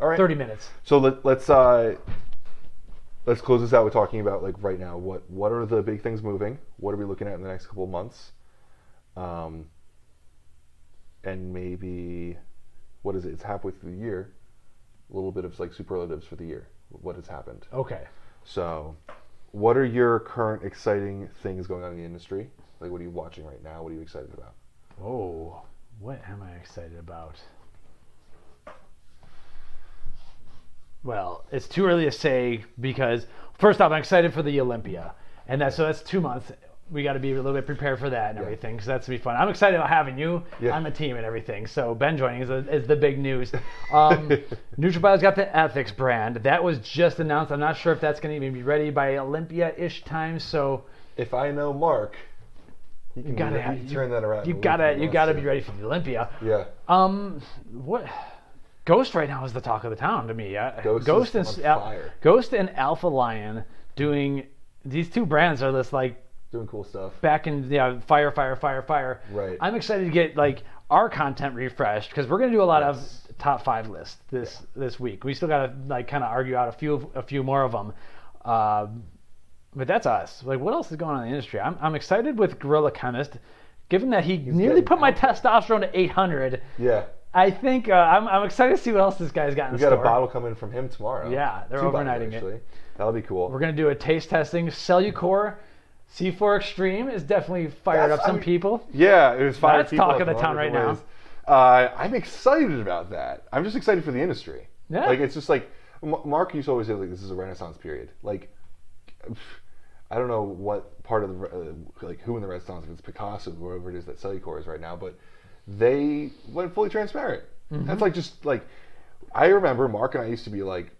Speaker 2: All right.
Speaker 1: thirty minutes.
Speaker 2: So let, let's uh, let's close this out with talking about like right now. What what are the big things moving? What are we looking at in the next couple of months? Um, and maybe what is it? It's halfway through the year. A little bit of like superlatives for the year. What has happened?
Speaker 1: Okay.
Speaker 2: So, what are your current exciting things going on in the industry? Like, what are you watching right now? What are you excited about?
Speaker 1: Oh, what am I excited about? Well, it's too early to say because first off, I'm excited for the Olympia, and that's so that's two months. We got to be a little bit prepared for that and
Speaker 2: Yeah.
Speaker 1: everything, because that's gonna be fun. I'm excited about having you
Speaker 2: Yeah.
Speaker 1: on the team and everything. So Ben joining is, is the big news. Um, NutraBio's got the Ethics brand that was just announced. I'm not sure if that's going to even be ready by Olympia-ish time. So
Speaker 2: If I know Mark, you, can,
Speaker 1: gotta
Speaker 2: can turn that around.
Speaker 1: you gotta you gotta be ready for the Olympia.
Speaker 2: Yeah.
Speaker 1: Um, what? Ghost right now is the talk of the town to me. Uh,
Speaker 2: Ghost
Speaker 1: and Al- Ghost and Alpha Lion doing these two brands are this like
Speaker 2: Doing cool stuff.
Speaker 1: back in yeah fire fire fire fire.
Speaker 2: Right.
Speaker 1: I'm excited to get like our content refreshed because we're gonna do a lot
Speaker 2: Yes.
Speaker 1: of top five lists this this week. We still gotta like kind of argue out a few a few more of them. Um, but that's us. Like, what else is going on in the industry? I'm, I'm excited with Gorilla Chemist, given that he nearly put my testosterone to 800.
Speaker 2: Yeah.
Speaker 1: I think uh, I'm, I'm excited to see what else this guy's got in
Speaker 2: We
Speaker 1: store.
Speaker 2: got a bottle coming from him tomorrow.
Speaker 1: Yeah, they're
Speaker 2: Two bottles,
Speaker 1: overnighting it.
Speaker 2: That'll be cool.
Speaker 1: We're gonna do a taste testing. Cellucor C4 Extreme is definitely fired
Speaker 2: That's-
Speaker 1: up some
Speaker 2: I mean-
Speaker 1: people.
Speaker 2: Yeah, it was fired
Speaker 1: That's
Speaker 2: people
Speaker 1: talk
Speaker 2: at
Speaker 1: of the town
Speaker 2: Wonderful
Speaker 1: right now.
Speaker 2: Uh, I'm excited about that. I'm just excited for the industry.
Speaker 1: Yeah.
Speaker 2: Like it's just like M- Mark used to always say like this is a renaissance period. Like I don't know what part of the uh, like who in the renaissance if it's Picasso whoever it is that Cellucor is right now, but they went fully transparent.
Speaker 1: Mm-hmm.
Speaker 2: That's like just like I remember Mark and I used to be like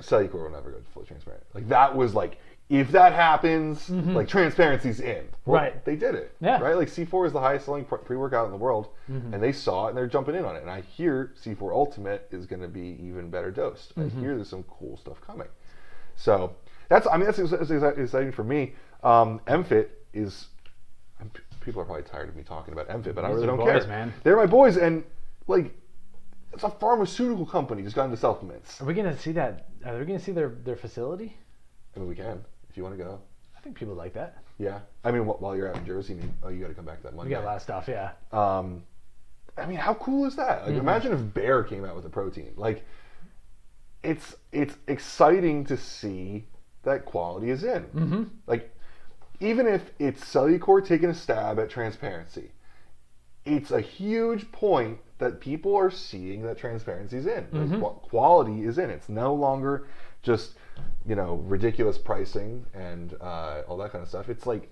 Speaker 2: Cellucor will never go fully transparent. Like that was like if that happens, like transparency's in. Well,
Speaker 1: Mm-hmm. Right.
Speaker 2: They did it.
Speaker 1: Yeah.
Speaker 2: Right. Like C4 is the highest selling pre workout in the world,
Speaker 1: Mm-hmm.
Speaker 2: and they saw it and they're jumping in on it. And I hear C4 Ultimate is going to be even better dosed.
Speaker 1: Mm-hmm.
Speaker 2: I hear there's some cool stuff coming. So that's I mean that's, that's exciting for me. Um, MFit is people are probably tired of me talking about MFit, but I really don't
Speaker 1: boys,
Speaker 2: care.
Speaker 1: man.
Speaker 2: They're my boys, and like it's a pharmaceutical company just got into supplements.
Speaker 1: Are we gonna see that? Are we gonna see their their facility?
Speaker 2: I mean, we can you want to go.
Speaker 1: I think people like that.
Speaker 2: Yeah. I mean, wh- while you're out in Jersey, you- oh, you got to come back that
Speaker 1: We
Speaker 2: Monday.
Speaker 1: got a lot of stuff. Yeah.
Speaker 2: Um, I mean, how cool is that?
Speaker 1: Mm-hmm.
Speaker 2: Imagine if Bear came out with a protein. Like, it's it's exciting to see that quality is in. Mm-hmm. Like, even if it's Cellucor taking a stab at transparency, it's a huge point that people are seeing that transparency is in. Like, qu- quality is in. It's no longer just you know ridiculous pricing and uh, all that kind of stuff. It's like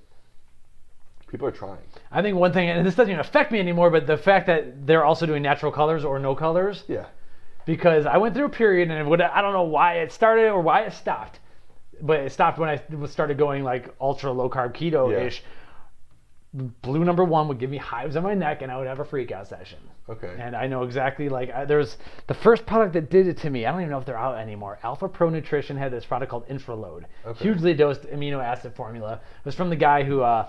Speaker 2: people are trying.
Speaker 1: I think one thing, and this doesn't even affect me anymore, but the fact that they're also doing natural colors or no colors,
Speaker 2: Yeah.
Speaker 1: because I went through a period and it would, I don't know why it started or why it stopped, but it stopped when I started going like ultra low carb keto ish. Blue number one would give me hives on my neck and I would have a freak out session.
Speaker 2: Okay.
Speaker 1: And I know exactly like I, there's the first product that did it to me. I don't even know if they're out anymore. Alpha Pro Nutrition had this product called Infraload,
Speaker 2: Okay.
Speaker 1: hugely dosed amino acid formula. It was from the guy who uh,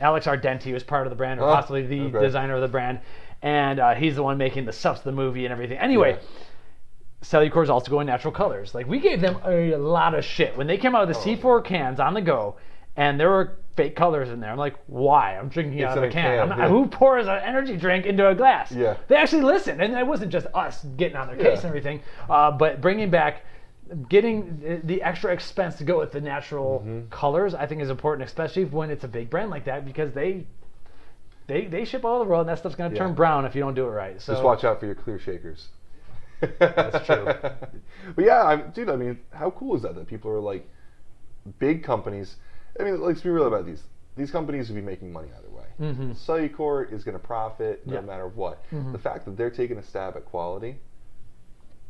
Speaker 1: Alex Ardenti was part of the brand, or
Speaker 2: Oh,
Speaker 1: possibly the
Speaker 2: okay.
Speaker 1: designer of the brand, and uh, he's the one making the subs, of the movie, and everything. Anyway.
Speaker 2: Yeah.
Speaker 1: Cellucor is also going natural colors. Like we gave them a lot of shit when they came out with the
Speaker 2: Oh.
Speaker 1: C4 cans on the go, and there were fake colors in there. I'm like, why? I'm drinking it out of a can.
Speaker 2: can, yeah.
Speaker 1: Who pours an energy drink into a glass?
Speaker 2: Yeah.
Speaker 1: They actually listened, and it wasn't just us getting on their case
Speaker 2: Yeah.
Speaker 1: and everything, uh, but bringing back. Getting the- extra expense to go with the natural
Speaker 2: Mm-hmm.
Speaker 1: colors, I think, is important, especially when it's a big brand like that, because they they, they ship all over the world, and that stuff's going to
Speaker 2: Yeah.
Speaker 1: turn brown if you don't do it right. So
Speaker 2: Just watch out for your clear shakers.
Speaker 1: That's true.
Speaker 2: but yeah, I, dude, I mean, how cool is that? That people are like, big companies. I mean, let's be real about these. These companies will be making money either way.
Speaker 1: Mhm.
Speaker 2: Cellucor is going to profit no
Speaker 1: Yeah. Mm-hmm.
Speaker 2: matter what. The fact that they're taking a stab at quality.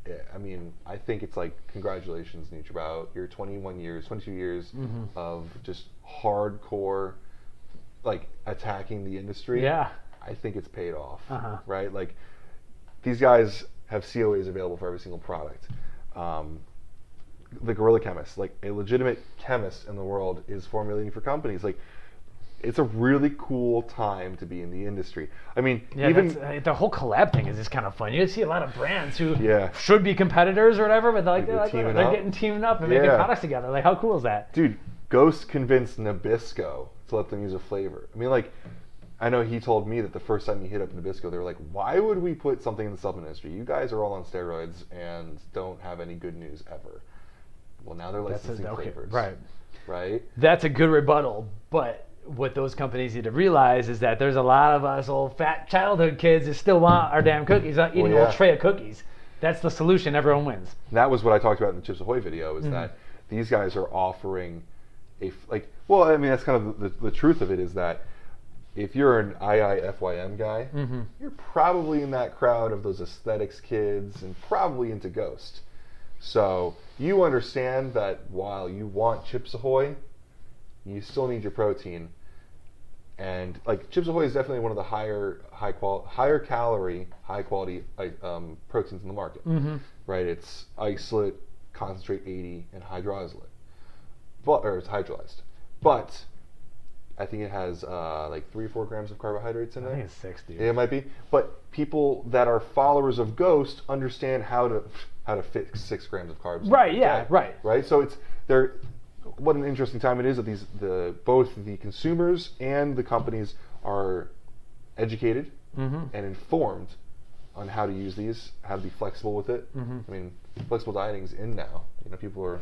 Speaker 2: yeah, I mean, I think it's like congratulations, NutraBio. Your 21 years, 22 years
Speaker 1: Mm-hmm.
Speaker 2: of just hardcore, like attacking the industry.
Speaker 1: yeah,
Speaker 2: I think it's paid off,
Speaker 1: Uh-huh.
Speaker 2: right? Like these guys have COAs available for every single product. Um, the Gorilla Chemist, like a legitimate chemist in the world, is formulating for companies. Like it's a really cool time to be in the industry. I mean,
Speaker 1: Yeah,
Speaker 2: even
Speaker 1: uh, the whole collab thing is just kind of fun. You see a lot of brands who
Speaker 2: Yeah.
Speaker 1: should be competitors or whatever, but they're like,
Speaker 2: they're
Speaker 1: they're, like,
Speaker 2: teaming
Speaker 1: they're getting teamed up and making products together. Like, how cool is that?
Speaker 2: dude, Ghost convinced Nabisco to let them use a flavor. I mean, like, I know he told me that the first time he hit up Nabisco, they were like, "Why would we put something in the supplement industry? You guys are all on steroids and don't have any good news ever." Well, now they're licensing
Speaker 1: a, okay,
Speaker 2: flavors,
Speaker 1: right.
Speaker 2: Right?
Speaker 1: That's a good rebuttal, but what those companies need to realize is that there's a lot of us old fat childhood kids that still want our damn cookies, not eating a
Speaker 2: yeah.
Speaker 1: whole tray of cookies. That's the solution. Everyone wins.
Speaker 2: That was what I talked about in the Chips Ahoy video.
Speaker 1: Mm-hmm.
Speaker 2: Is that these guys are offering a like? Well, I mean, that's kind of the, the truth of it. Is that if you're an IIFYM guy,
Speaker 1: Mm-hmm.
Speaker 2: you're probably in that crowd of those aesthetics kids and probably into Ghost. So you understand that while you want Chips Ahoy, you still need your protein. and like Chips Ahoy is definitely one of the higher high qual higher calorie, high quality um, proteins in the market.
Speaker 1: Mm-hmm.
Speaker 2: Right? It's isolate, concentrate 80, and hydrolyzed. But or it's hydrolyzed. But I think it has uh, like three or four grams of carbohydrates in
Speaker 1: I
Speaker 2: there.
Speaker 1: think it's six, dude.
Speaker 2: Yeah, it might be. But people that are followers of Ghost understand how to how to fit six grams of carbs.
Speaker 1: Right, yeah,
Speaker 2: day,
Speaker 1: right.
Speaker 2: Right. So it's they're what an interesting time it is that these the both the consumers and the companies are educated
Speaker 1: Mm-hmm.
Speaker 2: and informed on how to use these, how to be flexible with it.
Speaker 1: Mm-hmm.
Speaker 2: I mean, flexible dieting's in now. You know, people are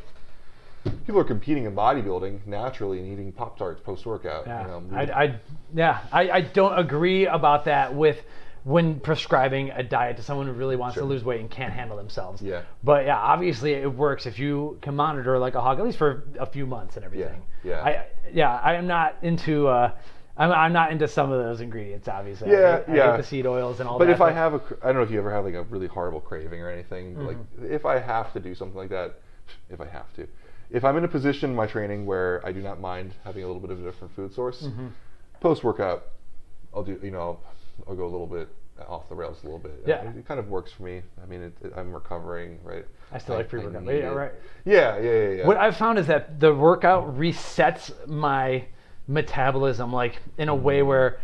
Speaker 2: people are competing in bodybuilding naturally and eating pop tarts post workout.
Speaker 1: Yeah,
Speaker 2: You know,
Speaker 1: I, I, yeah, I, I don't agree about that with when prescribing a diet to someone who really wants
Speaker 2: Sure.
Speaker 1: to lose weight and can't handle themselves.
Speaker 2: Yeah.
Speaker 1: But yeah, obviously it works if you can monitor like a hog at least for a few months and everything.
Speaker 2: yeah.
Speaker 1: I yeah, I am not into. Uh, I'm, I'm not into some of those ingredients, obviously. I
Speaker 2: Yeah,
Speaker 1: hate- I,
Speaker 2: yeah.
Speaker 1: the seed oils and all that.
Speaker 2: But
Speaker 1: that.
Speaker 2: if I have a, I don't know if you ever have like a really horrible craving or anything.
Speaker 1: Mm-hmm.
Speaker 2: Like if I have to do something like that, if I have to, if I'm in a position in my training where I do not mind having a little bit of a different food source,
Speaker 1: Mm-hmm.
Speaker 2: post workout, I'll do. You know, I'll go a little bit off the rails a little bit.
Speaker 1: Yeah.
Speaker 2: it, it kind of works for me. I mean, it, it, I'm recovering, right?
Speaker 1: I still like pre-workout, yeah, right.
Speaker 2: Yeah, yeah, yeah, yeah.
Speaker 1: What I've found is that the workout resets my metabolism, like in a way where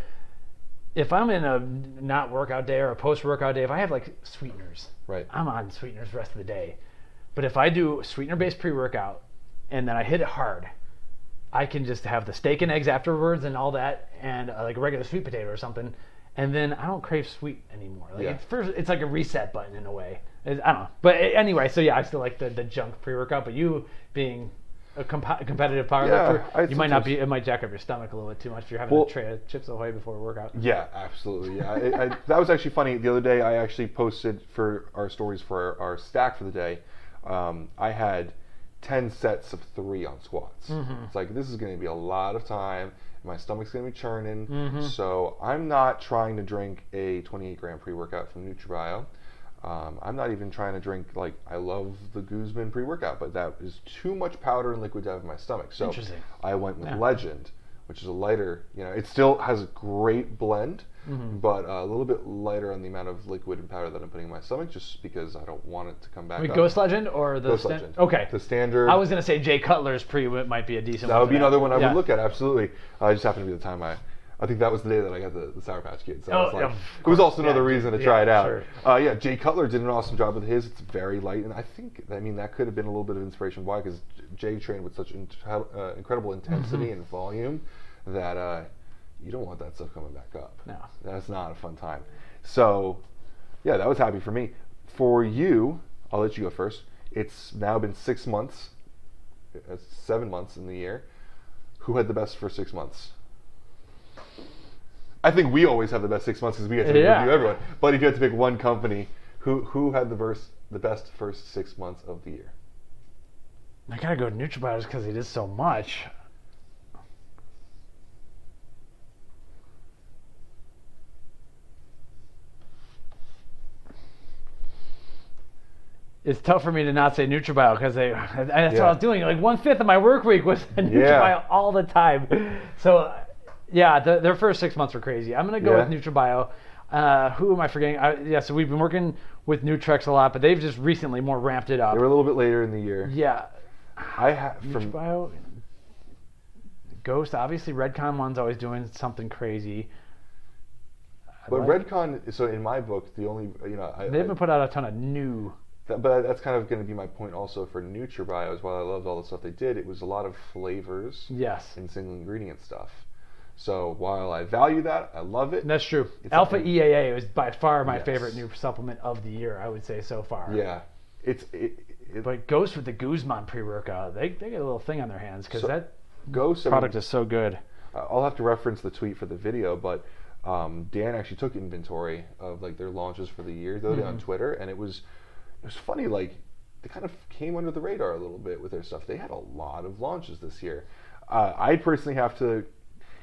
Speaker 1: if I'm in a not workout day or a post workout day, if I have like sweeteners,
Speaker 2: right.
Speaker 1: I'm on sweeteners the rest of the day. But if I do sweetener based pre workout and then I hit it hard, I can just have the steak and eggs afterwards and all that, and uh, like a regular sweet potato or something, and then I don't crave sweet anymore. Like
Speaker 2: Yeah.
Speaker 1: it's first, it's like a reset button in a way. It- I don't know, but anyway, so yeah, I still like the, the junk pre workout. But you being a comp- competitive powerlifter,
Speaker 2: I
Speaker 1: you might not be. It might jack up your stomach a little bit too much if you're having
Speaker 2: Well-
Speaker 1: a tray of chips ahoy before a workout.
Speaker 2: Yeah, absolutely. Yeah, I, I, that was actually funny. The other day, I actually posted for our stories for our, our stack for the day. Um, I had ten sets of three on squats. It's like this is going to be a lot of time. My stomach's to be churning. So I'm not trying to drink a 28 gram pre workout from NutraBio. Um, I'm not even trying to drink like I love the Guzman pre workout, but that is too much powder and liquid to have in my stomach. So I went with
Speaker 1: Yeah.
Speaker 2: Legend, which is a lighter. You know, it still has a great blend,
Speaker 1: Mm-hmm.
Speaker 2: but uh, a little bit lighter on the amount of liquid and powder that I'm putting in my stomach, just because I don't want it to come back.
Speaker 1: Wait,
Speaker 2: up.
Speaker 1: Ghost Legend or the
Speaker 2: Ghost
Speaker 1: sta-
Speaker 2: Legend.
Speaker 1: Okay,
Speaker 2: The standard.
Speaker 1: I was gonna say Jay Cutler's pre whip might be a decent.
Speaker 2: that would be another one I
Speaker 1: Yeah.
Speaker 2: would look at. Absolutely. Uh, it just happened to be the time I. I think that was the day that I got the, the Sour Patch Kids. So
Speaker 1: Oh,
Speaker 2: was like,
Speaker 1: yeah,
Speaker 2: it was also another
Speaker 1: Yeah,
Speaker 2: reason to
Speaker 1: yeah,
Speaker 2: try it out.
Speaker 1: sure.
Speaker 2: Uh, yeah, Jay Cutler did an awesome job with his. It's very light, and I think I mean that could have been a little bit of inspiration. Why? Because Jay trained with such in, uh, incredible intensity
Speaker 1: Mm-hmm.
Speaker 2: and volume that uh, you don't want that stuff coming back up.
Speaker 1: No.
Speaker 2: That's not a fun time. So, yeah, that was happy for me. For you, I'll let you go first. It's now been six months, uh, seven months in the year. Who had the best for six months? I think we always have the best six months because we get to
Speaker 1: Yeah.
Speaker 2: review everyone. But if you had to pick one company, who who had the verse, the best first six months of the year?
Speaker 1: I gotta go to NutraBio just because he did so much. It's tough for me to not say NutraBio because they that's what I was doing. Like one fifth of my work week was NutraBio
Speaker 2: Yeah.
Speaker 1: all the time. So, yeah, the, their first six months were crazy. I'm gonna go
Speaker 2: Yeah.
Speaker 1: with NutraBio. Uh, who am I forgetting? I, yeah, so we've been working with Nutrex a lot, but they've just recently more ramped it up.
Speaker 2: They were a little bit later in the year.
Speaker 1: Yeah,
Speaker 2: I have from
Speaker 1: NutraBio, Ghost. Obviously, Redcon one's always doing something crazy. I
Speaker 2: but
Speaker 1: like-
Speaker 2: Redcon. So in my book, the only you know I,
Speaker 1: they haven't put out a ton of new.
Speaker 2: That, but that's kind of going to be my point also for NutraBio. Is while I loved all the stuff they did, it was a lot of flavors
Speaker 1: Yes,
Speaker 2: and single ingredient stuff. So while I value that, I love it.
Speaker 1: that's true.
Speaker 2: It's
Speaker 1: Alpha
Speaker 2: something-
Speaker 1: EAA was by far my
Speaker 2: Yes.
Speaker 1: favorite new supplement of the year. I would say so far.
Speaker 2: Yeah, it's it, it
Speaker 1: But Ghost with the Guzman pre-workout, they they get a little thing on their hands because
Speaker 2: So-
Speaker 1: that
Speaker 2: Ghost. I mean,
Speaker 1: product is so good.
Speaker 2: I'll have to reference the tweet for the video, but um, Dan actually took inventory of like their launches for the year though
Speaker 1: Mm-hmm.
Speaker 2: on Twitter, and it was it was funny. Like they kind of came under the radar a little bit with their stuff. They had a lot of launches this year. Uh, I personally have to.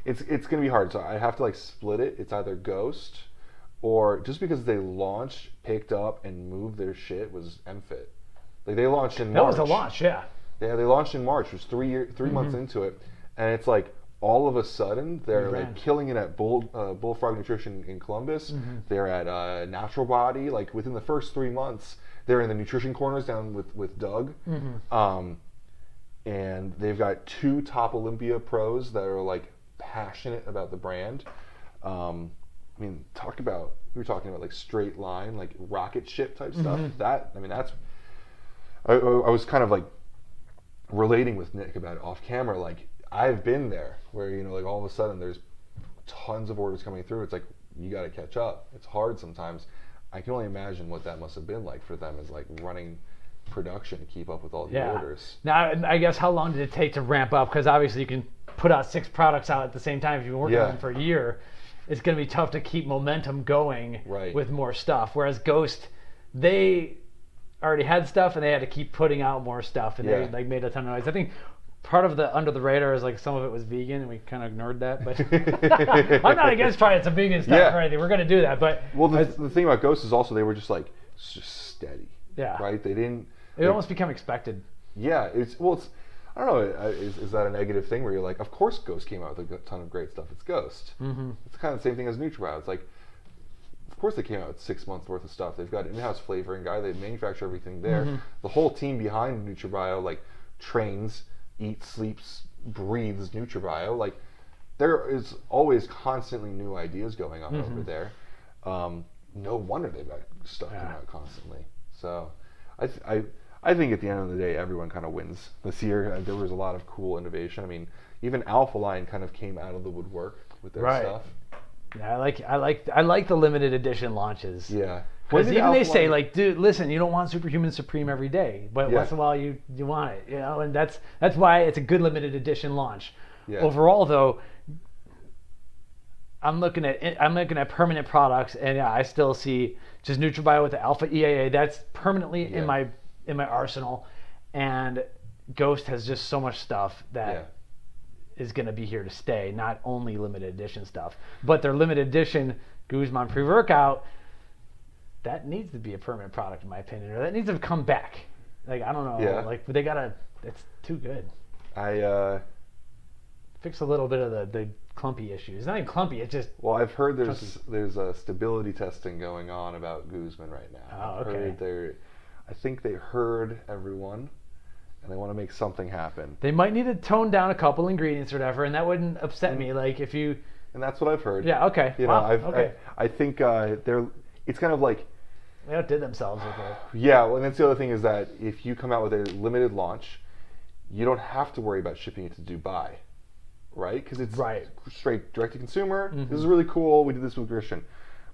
Speaker 2: It's it's gonna be hard, so I have to like split it. It's either Ghost or just because they launched, picked up, and moved their shit was MFit. Like they launched in
Speaker 1: That
Speaker 2: March.
Speaker 1: was a launch, yeah.
Speaker 2: Yeah, they launched in March. It was three year, 3 months
Speaker 1: Mm-hmm.
Speaker 2: into it, and it's like, all of a sudden they're
Speaker 1: Brand.
Speaker 2: like killing it at Bull uh, Bullfrog Nutrition in Columbus.
Speaker 1: Mm-hmm.
Speaker 2: They're at uh, Natural Body. Like within the first three months, they're in the nutrition corners down with with Doug.
Speaker 1: Mm-hmm.
Speaker 2: Um, and they've got two top Olympia pros that are like passionate about the brand. Um, I mean, talk about we were talking about like straight line, like rocket ship type stuff.
Speaker 1: Mm-hmm.
Speaker 2: That I mean, that's I, I was kind of like relating with Nick about it off camera. Like I've been there, where you know, like all of a sudden there's tons of orders coming through. It's like you got to catch up. It's hard sometimes. I can only imagine what that must have been like for them, is like running production to keep up with all the
Speaker 1: Yeah.
Speaker 2: orders.
Speaker 1: Now, I guess how long did it take to ramp up? Because obviously you can put out six products out at the same time if you've been working
Speaker 2: Yeah.
Speaker 1: on them for a year. It's going to be tough to keep momentum going
Speaker 2: Right.
Speaker 1: with more stuff. Whereas Ghost, they already had stuff and they had to keep putting out more stuff and
Speaker 2: Yeah.
Speaker 1: they like made a ton of noise. I think part of the under the radar is like some of it was vegan and we kind of ignored that. But I'm not against trying some vegan stuff
Speaker 2: Yeah.
Speaker 1: or anything. We're going to do that. But
Speaker 2: Well, the, the thing about Ghost is also they were just like just steady,
Speaker 1: yeah,
Speaker 2: right? They didn't.
Speaker 1: it almost become expected.
Speaker 2: Yeah, it's well, it's. I don't know. uh, Is, is that a negative thing where you're like, of course, Ghost came out with a ton of great stuff. It's Ghost.
Speaker 1: Mm-hmm.
Speaker 2: It's kind of the same thing as NutraBio. It's like, of course, they came out with six months worth of stuff. They've got in-house flavoring guy. They manufacture everything there.
Speaker 1: Mm-hmm.
Speaker 2: The whole team behind NutraBio like trains, eats, sleeps, breathes NutraBio. Like there is always constantly new ideas going on over there. Um, no wonder they've got stuff coming
Speaker 1: Yeah.
Speaker 2: out constantly. So, I, th- I I think at the end of the day, everyone kind of wins this year. Uh, There was a lot of cool innovation. I mean, even Alpha Lion kind of came out of the woodwork with their
Speaker 1: Right.
Speaker 2: stuff.
Speaker 1: Yeah, I like I like I like the limited edition launches.
Speaker 2: Yeah.
Speaker 1: Because even they say like, dude, listen, you don't want Superhuman Supreme every day, but
Speaker 2: Yeah.
Speaker 1: once in a while you you want it, you know, and that's that's why it's a good limited edition launch.
Speaker 2: Yeah.
Speaker 1: Overall, though, I'm looking at I'm looking at permanent products, and yeah, I still see just NutraBio with the Alpha EAA. That's permanently
Speaker 2: Yeah.
Speaker 1: in my in my arsenal, and Ghost has just so much stuff that is going to be here to stay, not only limited edition stuff, but their limited edition Guzman pre workout. That needs to be a permanent product, in my opinion, or that needs to come back. Like I don't know,
Speaker 2: Yeah.
Speaker 1: like they gotta. It's too good.
Speaker 2: I uh,
Speaker 1: Fix a little bit of the the clumpy issues. It's not even clumpy. It's just
Speaker 2: well, I've heard there's there's a stability testing going on about Guzman right now.
Speaker 1: Oh, okay.
Speaker 2: heard they're, I think they heard everyone, and they want to make something happen.
Speaker 1: they might need to tone down a couple ingredients or whatever, and that wouldn't upset me. Like if you,
Speaker 2: And that's what I've heard.
Speaker 1: yeah, okay,
Speaker 2: You know,
Speaker 1: wow,
Speaker 2: I've,
Speaker 1: okay,
Speaker 2: I, I think uh, they're. It's kind of like
Speaker 1: they outdid themselves with it.
Speaker 2: Yeah, well, and that's the other thing is that if you come out with a limited launch, you don't have to worry about shipping it to Dubai, right? Because it's
Speaker 1: Right.
Speaker 2: straight direct to consumer.
Speaker 1: Mm-hmm.
Speaker 2: This is really cool. We did this with Christian.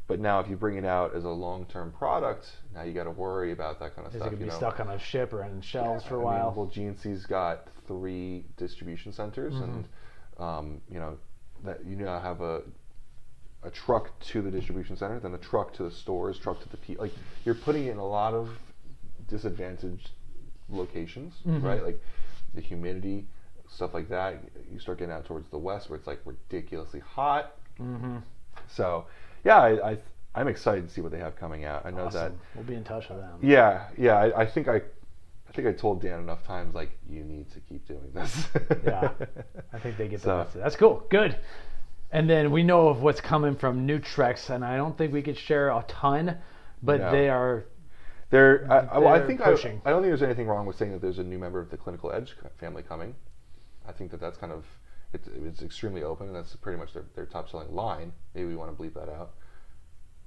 Speaker 2: But now, if you bring it out as a long-term product, now you got to worry about that kind of
Speaker 1: Is it
Speaker 2: stuff.
Speaker 1: gonna be
Speaker 2: know?
Speaker 1: stuck on a ship or on shelves for a
Speaker 2: I mean,
Speaker 1: while?
Speaker 2: well, GNC's got three distribution centers,
Speaker 1: Mm-hmm.
Speaker 2: and um, you know that you now have a a truck to the distribution center, then a truck to the stores, truck to the P. Like you're putting it in a lot of disadvantaged locations,
Speaker 1: Mm-hmm.
Speaker 2: right? Like the humidity, stuff like that. You start getting out towards the west where it's like ridiculously hot.
Speaker 1: mm-hmm.
Speaker 2: So, yeah, I, I I'm excited to see what they have coming out. I know that
Speaker 1: We'll be in touch with them.
Speaker 2: yeah, yeah. I, I think I, I think I told Dan enough times like you need to keep doing this.
Speaker 1: Yeah. I think they get the
Speaker 2: So-
Speaker 1: message. That's cool. Good. And then we know of what's coming from Nutrex, and I don't think we could share a ton, but
Speaker 2: No.
Speaker 1: they are.
Speaker 2: There, I, I- well, I
Speaker 1: They're
Speaker 2: think I,
Speaker 1: pushing.
Speaker 2: I don't think there's anything wrong with saying that there's a new member of the Clinical Edge family coming. I think that that's kind of it's, it's extremely open, and that's pretty much their, their top selling line. Maybe we want to bleep that out.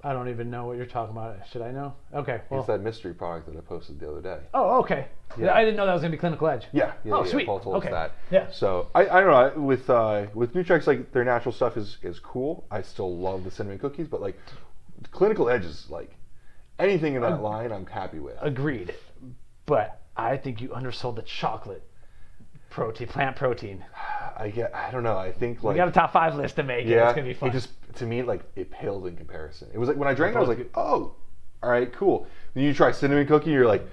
Speaker 1: I don't even know what you're talking about. Should I know? Okay. Well.
Speaker 2: it's that mystery product that I posted the other day.
Speaker 1: oh, okay.
Speaker 2: Yeah.
Speaker 1: I didn't know that was gonna be clinical edge.
Speaker 2: Yeah, yeah,
Speaker 1: Oh,
Speaker 2: yeah.
Speaker 1: sweet.
Speaker 2: Paul told
Speaker 1: Okay.
Speaker 2: us that.
Speaker 1: Yeah.
Speaker 2: So I, I don't know with uh, with Nutrex like their natural stuff is is cool. I still love the cinnamon cookies, but like Clinical Edge is like anything in that line I'm happy with.
Speaker 1: Agreed. But I think you undersold the chocolate protein, plant protein.
Speaker 2: I get I don't know. I think like
Speaker 1: we got a top five list to make.
Speaker 2: yeah,
Speaker 1: it's gonna be fun.
Speaker 2: it just to me like it paled in comparison. It was like when I drank it, I was like, oh, all right, cool. Then you try cinnamon cookie, you're like,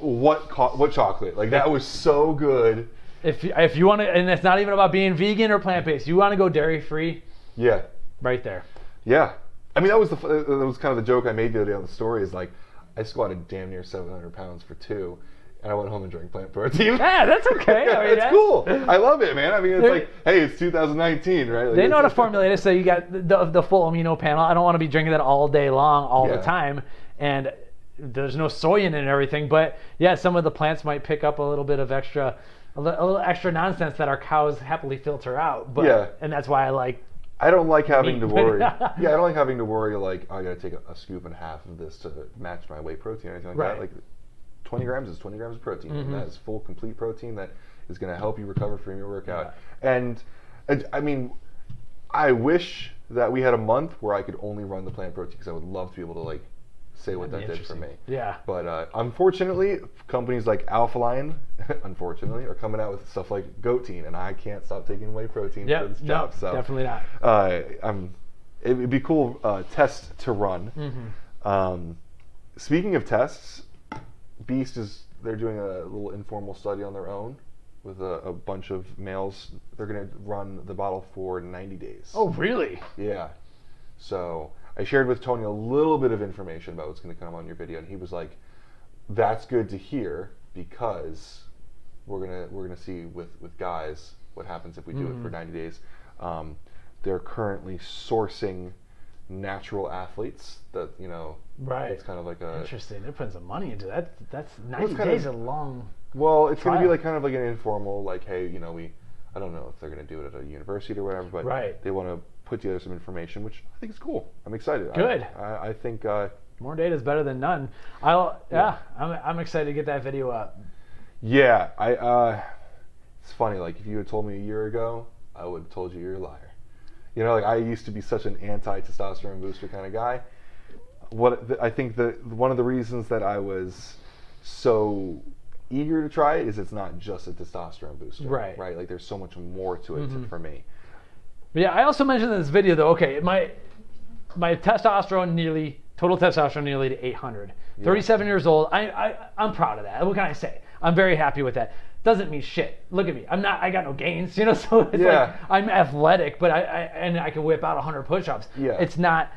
Speaker 2: what co- what chocolate? Like that was so good.
Speaker 1: if you, if you want to, and it's not even about being vegan or plant based. You want to go dairy free,
Speaker 2: Yeah,
Speaker 1: right there.
Speaker 2: yeah. I mean that was the that was kind of the joke I made the other day on the story is like I squatted damn near 700 pounds for two, and I went home and drank plant protein.
Speaker 1: Yeah, that's okay. I mean,
Speaker 2: it's cool. I love it, man. I mean, it's like, hey, it's 2019, right? Like,
Speaker 1: They know how to formulate it so you got the, the full amino panel. I don't want to be drinking that all day long, all the time. And there's no soy in it and everything. But yeah, some of the plants might pick up a little bit of extra, a li- a little extra nonsense that our cows happily filter out. But,
Speaker 2: Yeah.
Speaker 1: And that's why I like,
Speaker 2: I don't like having to
Speaker 1: Meat.
Speaker 2: worry. yeah, I don't like having to worry like oh, I got to take a, a scoop and a half of this to match my whey protein or anything like
Speaker 1: Right.
Speaker 2: that. Like 20 grams is 20 grams of protein.
Speaker 1: Mhm.
Speaker 2: And that is full, complete protein that is going to help you recover from your workout. And, and I mean, I wish that we had a month where I could only run the plant protein because I would love to be able to like say what
Speaker 1: That'd
Speaker 2: that did for me.
Speaker 1: yeah.
Speaker 2: But uh, unfortunately, companies like Alpha Lion, unfortunately, are coming out with stuff like Goatine, and I can't stop taking whey protein
Speaker 1: Yeah,
Speaker 2: for this job. So
Speaker 1: definitely not.
Speaker 2: uh, I'm, it'd be cool uh, test to run.
Speaker 1: Mm-hmm.
Speaker 2: Um, speaking of tests, Beast is they're doing a little informal study on their own with a, a bunch of males. They're going to run the bottle for 90 days.
Speaker 1: Oh, really?
Speaker 2: Yeah. So I shared with Tony a little bit of information about what's going to come on your video, and he was like, "That's good to hear because we're gonna we're gonna see with with guys what happens if we do it for 90 days." Um, they're currently sourcing natural athletes that you know.
Speaker 1: Right.
Speaker 2: It's kind of like a
Speaker 1: Interesting. They're putting some money into that. That's 90
Speaker 2: kind
Speaker 1: days
Speaker 2: of-
Speaker 1: a long.
Speaker 2: well, it's going to be like kind of like an informal, like, hey, you know, we, I don't know if they're going to do it at a university or whatever, but
Speaker 1: Right.
Speaker 2: they want to put together some information, which I think is cool. I'm excited. I-
Speaker 1: Good.
Speaker 2: I, I think, uh,
Speaker 1: More data is better than none. I'll, yeah, I'm, I'm excited to get that video up.
Speaker 2: yeah, I, uh, it's funny. Like if you had told me a year ago, I would have told you you're a liar. You know, like I used to be such an anti-testosterone booster kind of guy. What th- I think that one of the reasons that I was so eager to try it is it's not just a testosterone booster,
Speaker 1: Right.
Speaker 2: Right, like there's so much more to it
Speaker 1: Mhm.
Speaker 2: for me.
Speaker 1: But yeah, I also mentioned in this video though. Okay, my my testosterone nearly total testosterone nearly to 800. 37 years old. I, I I'm proud of that. What can I say? I'm very happy with that. Doesn't mean shit. Look at me. I'm not. I got no gains. You know. So it's
Speaker 2: Yeah.
Speaker 1: like I'm athletic, but I, I and I can whip out 100 push-ups.
Speaker 2: Yeah.
Speaker 1: It's not.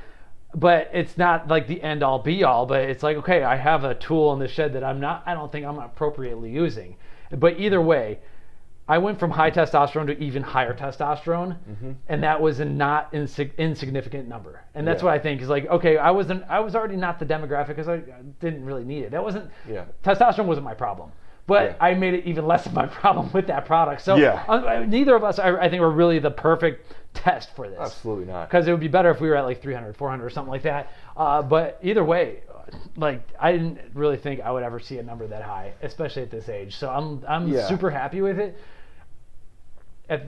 Speaker 1: But it's not like the end all be all. But it's like okay, I have a tool in the shed that I'm not. I don't think I'm appropriately using. But either way, I went from high testosterone to even higher testosterone, mm-hmm. and that was a not insig- insignificant number. And that's
Speaker 2: Yeah.
Speaker 1: what I think is like, okay, I wasn't, I was already not the demographic because I, I didn't really need it. That wasn't,
Speaker 2: Yeah.
Speaker 1: testosterone wasn't my problem. But
Speaker 2: Yeah.
Speaker 1: I made it even less of my problem with that product. So
Speaker 2: Yeah.
Speaker 1: uh, uh, neither of us, I, I think, were really the perfect test for this
Speaker 2: Absolutely not.
Speaker 1: because it would be better if we were at like 300 400 or something like that uh, but either way like i didn't really think i would ever see a number that high especially at this age so i'm i'm
Speaker 2: Yeah.
Speaker 1: super happy with it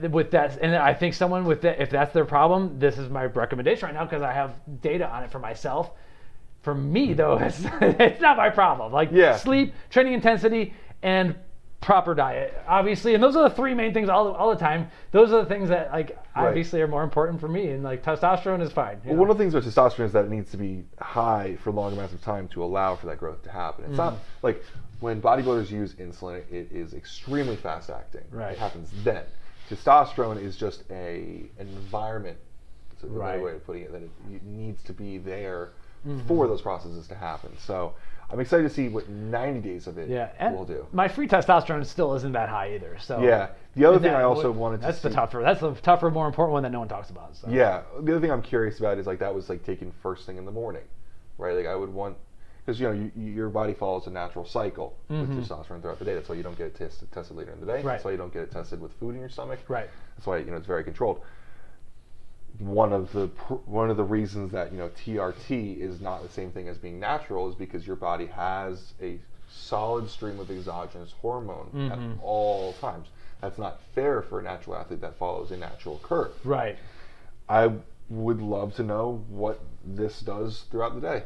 Speaker 1: the- with that and i think someone with that if that's their problem this is my recommendation right now because i have data on it for myself for me though it's, it's not my problem like
Speaker 2: Yeah.
Speaker 1: sleep training intensity and proper diet obviously and those are the three main things all, all the time those are the things that like
Speaker 2: Right.
Speaker 1: obviously are more important for me and like testosterone is fine
Speaker 2: Well,
Speaker 1: know?
Speaker 2: one of the things with testosterone is that it needs to be high for long amounts of time to allow for that growth to happen. It's not
Speaker 1: Mm-hmm.
Speaker 2: like when bodybuilders use insulin, it is extremely fast acting.
Speaker 1: Right.
Speaker 2: It happens then. Testosterone is just a environment. It's a
Speaker 1: Right.
Speaker 2: way of putting it. That it, it needs to be there
Speaker 1: Mm-hmm.
Speaker 2: for those processes to happen. So I'm excited to see what 90 days of it
Speaker 1: Yeah, and
Speaker 2: will do.
Speaker 1: my free testosterone still isn't that high either. So
Speaker 2: Yeah. The other thing I also wanted to
Speaker 1: that's the tougher. That's the tougher, more important one that no one talks about. So.
Speaker 2: Yeah. The other thing I'm curious about is like that was like taken first thing in the morning, right? Like I would want because you know you, you- your body follows a natural cycle with testosterone throughout the day. That's why you don't get it tested, tested later in the day.
Speaker 1: Mm-hmm. Right.
Speaker 2: That's why you don't get it tested with food in your stomach.
Speaker 1: Right.
Speaker 2: That's why you know it's very controlled. One of the pr- one of the reasons that you know TRT is not the same thing as being natural is because your body has a solid stream of exogenous hormone
Speaker 1: Mm-hmm.
Speaker 2: at all times. That's not fair for a natural athlete that follows a natural curve.
Speaker 1: Right.
Speaker 2: I would love to know what this does throughout the day.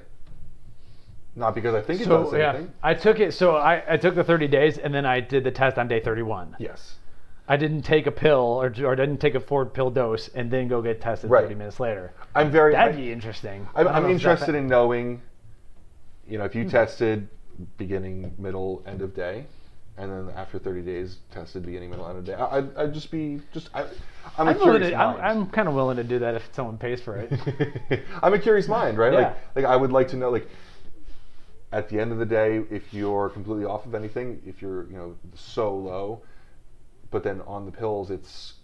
Speaker 2: Not because I think it does
Speaker 1: So yeah. I took it. So I, I took the 30 days and then I did the test on day 31.
Speaker 2: Yes.
Speaker 1: I didn't take a pill or, or didn't take a four pill dose and then go get tested
Speaker 2: Right.
Speaker 1: 30 minutes later.
Speaker 2: I'm very.
Speaker 1: That'd
Speaker 2: I,
Speaker 1: be interesting.
Speaker 2: I'm, I'm interested in knowing. You know, if you hmm. tested beginning, middle, end of day, and then after 30 days tested beginning, middle, end of day, I, I'd, I'd just be just. I, I'm a
Speaker 1: I'm, willing
Speaker 2: curious
Speaker 1: to, I'm,
Speaker 2: mind.
Speaker 1: I'm kind of willing to do that if someone pays for it.
Speaker 2: I'm a curious mind, right?
Speaker 1: Yeah.
Speaker 2: Like, like I would like to know, like, at the end of the day, if you're completely off of anything, if you're you know so low, but then on the pills it's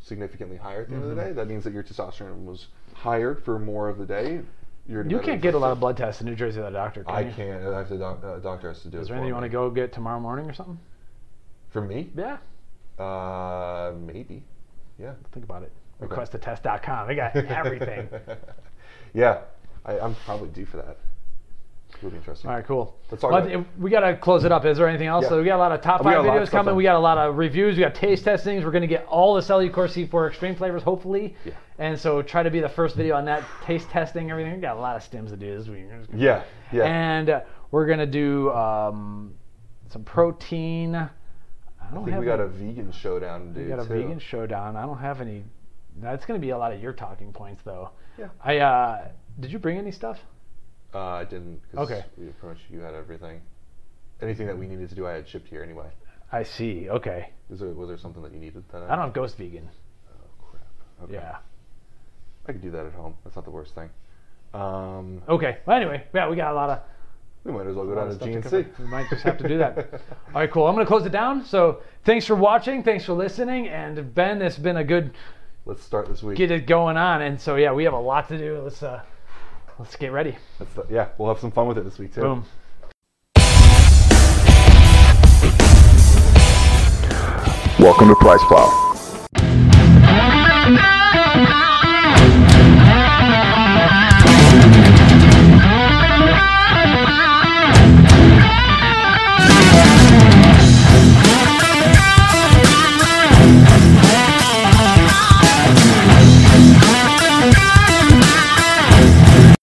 Speaker 2: significantly higher at the end of the
Speaker 1: Mm-hmm.
Speaker 2: day, that means that your testosterone was higher for more of the day.
Speaker 1: You can't get a lot of blood tests in New Jersey without a doctor. Can
Speaker 2: I
Speaker 1: you?
Speaker 2: can't. I have to. Doc, uh, doctor has to do it.
Speaker 1: Is there anything you want to go get tomorrow morning or something?
Speaker 2: For me?
Speaker 1: Yeah.
Speaker 2: Uh, maybe. Yeah.
Speaker 1: Think about it.
Speaker 2: Okay.
Speaker 1: Requestatest.com. They got everything.
Speaker 2: yeah, I, I'm probably due for that. It'll be interesting.
Speaker 1: All right, cool.
Speaker 2: Let's talk
Speaker 1: Well,
Speaker 2: about it.
Speaker 1: we got to close it up. Is there anything else?
Speaker 2: Yeah.
Speaker 1: So we got a lot of top five
Speaker 2: a lot of
Speaker 1: videos coming.
Speaker 2: on-
Speaker 1: We got a lot of reviews. We got taste testings. We're going to get all the Cellucor C4 Extreme flavors, hopefully.
Speaker 2: Yeah.
Speaker 1: And so try to be the first video on that taste testing, everything. We got a lot of stims to do this week.
Speaker 2: Yeah, yeah.
Speaker 1: And uh, we're going to do um, some protein. I
Speaker 2: I
Speaker 1: don't
Speaker 2: think
Speaker 1: have
Speaker 2: we got
Speaker 1: any-
Speaker 2: a vegan showdown to do
Speaker 1: we got a vegan showdown. I don't have any. That's going to be a lot of your talking points, though.
Speaker 2: Yeah.
Speaker 1: I uh, did you bring any stuff?
Speaker 2: Uh, I didn't. 'cause
Speaker 1: Okay.
Speaker 2: We pretty much you had everything. Anything that we needed to do, I had shipped here anyway.
Speaker 1: I see. Okay.
Speaker 2: Was there, was there something that you needed? That
Speaker 1: I don't have ghost vegan.
Speaker 2: Oh crap. Okay.
Speaker 1: Yeah.
Speaker 2: I could do that at home. That's not the worst thing. Um,
Speaker 1: Okay. Well, anyway, yeah, we got a lot of.
Speaker 2: we might as well go down to
Speaker 1: stuff to
Speaker 2: GNC.
Speaker 1: We might just have to do that. All right, cool. I'm going to close it down. So thanks for watching. Thanks for listening. And Ben, it's been a good
Speaker 2: Let's start this week.
Speaker 1: get it going on. And so yeah, we have a lot to do. Let's uh, let's get ready.
Speaker 2: Let's, yeah, we'll have some fun with it this week too.
Speaker 1: Boom.
Speaker 3: Welcome to Price File.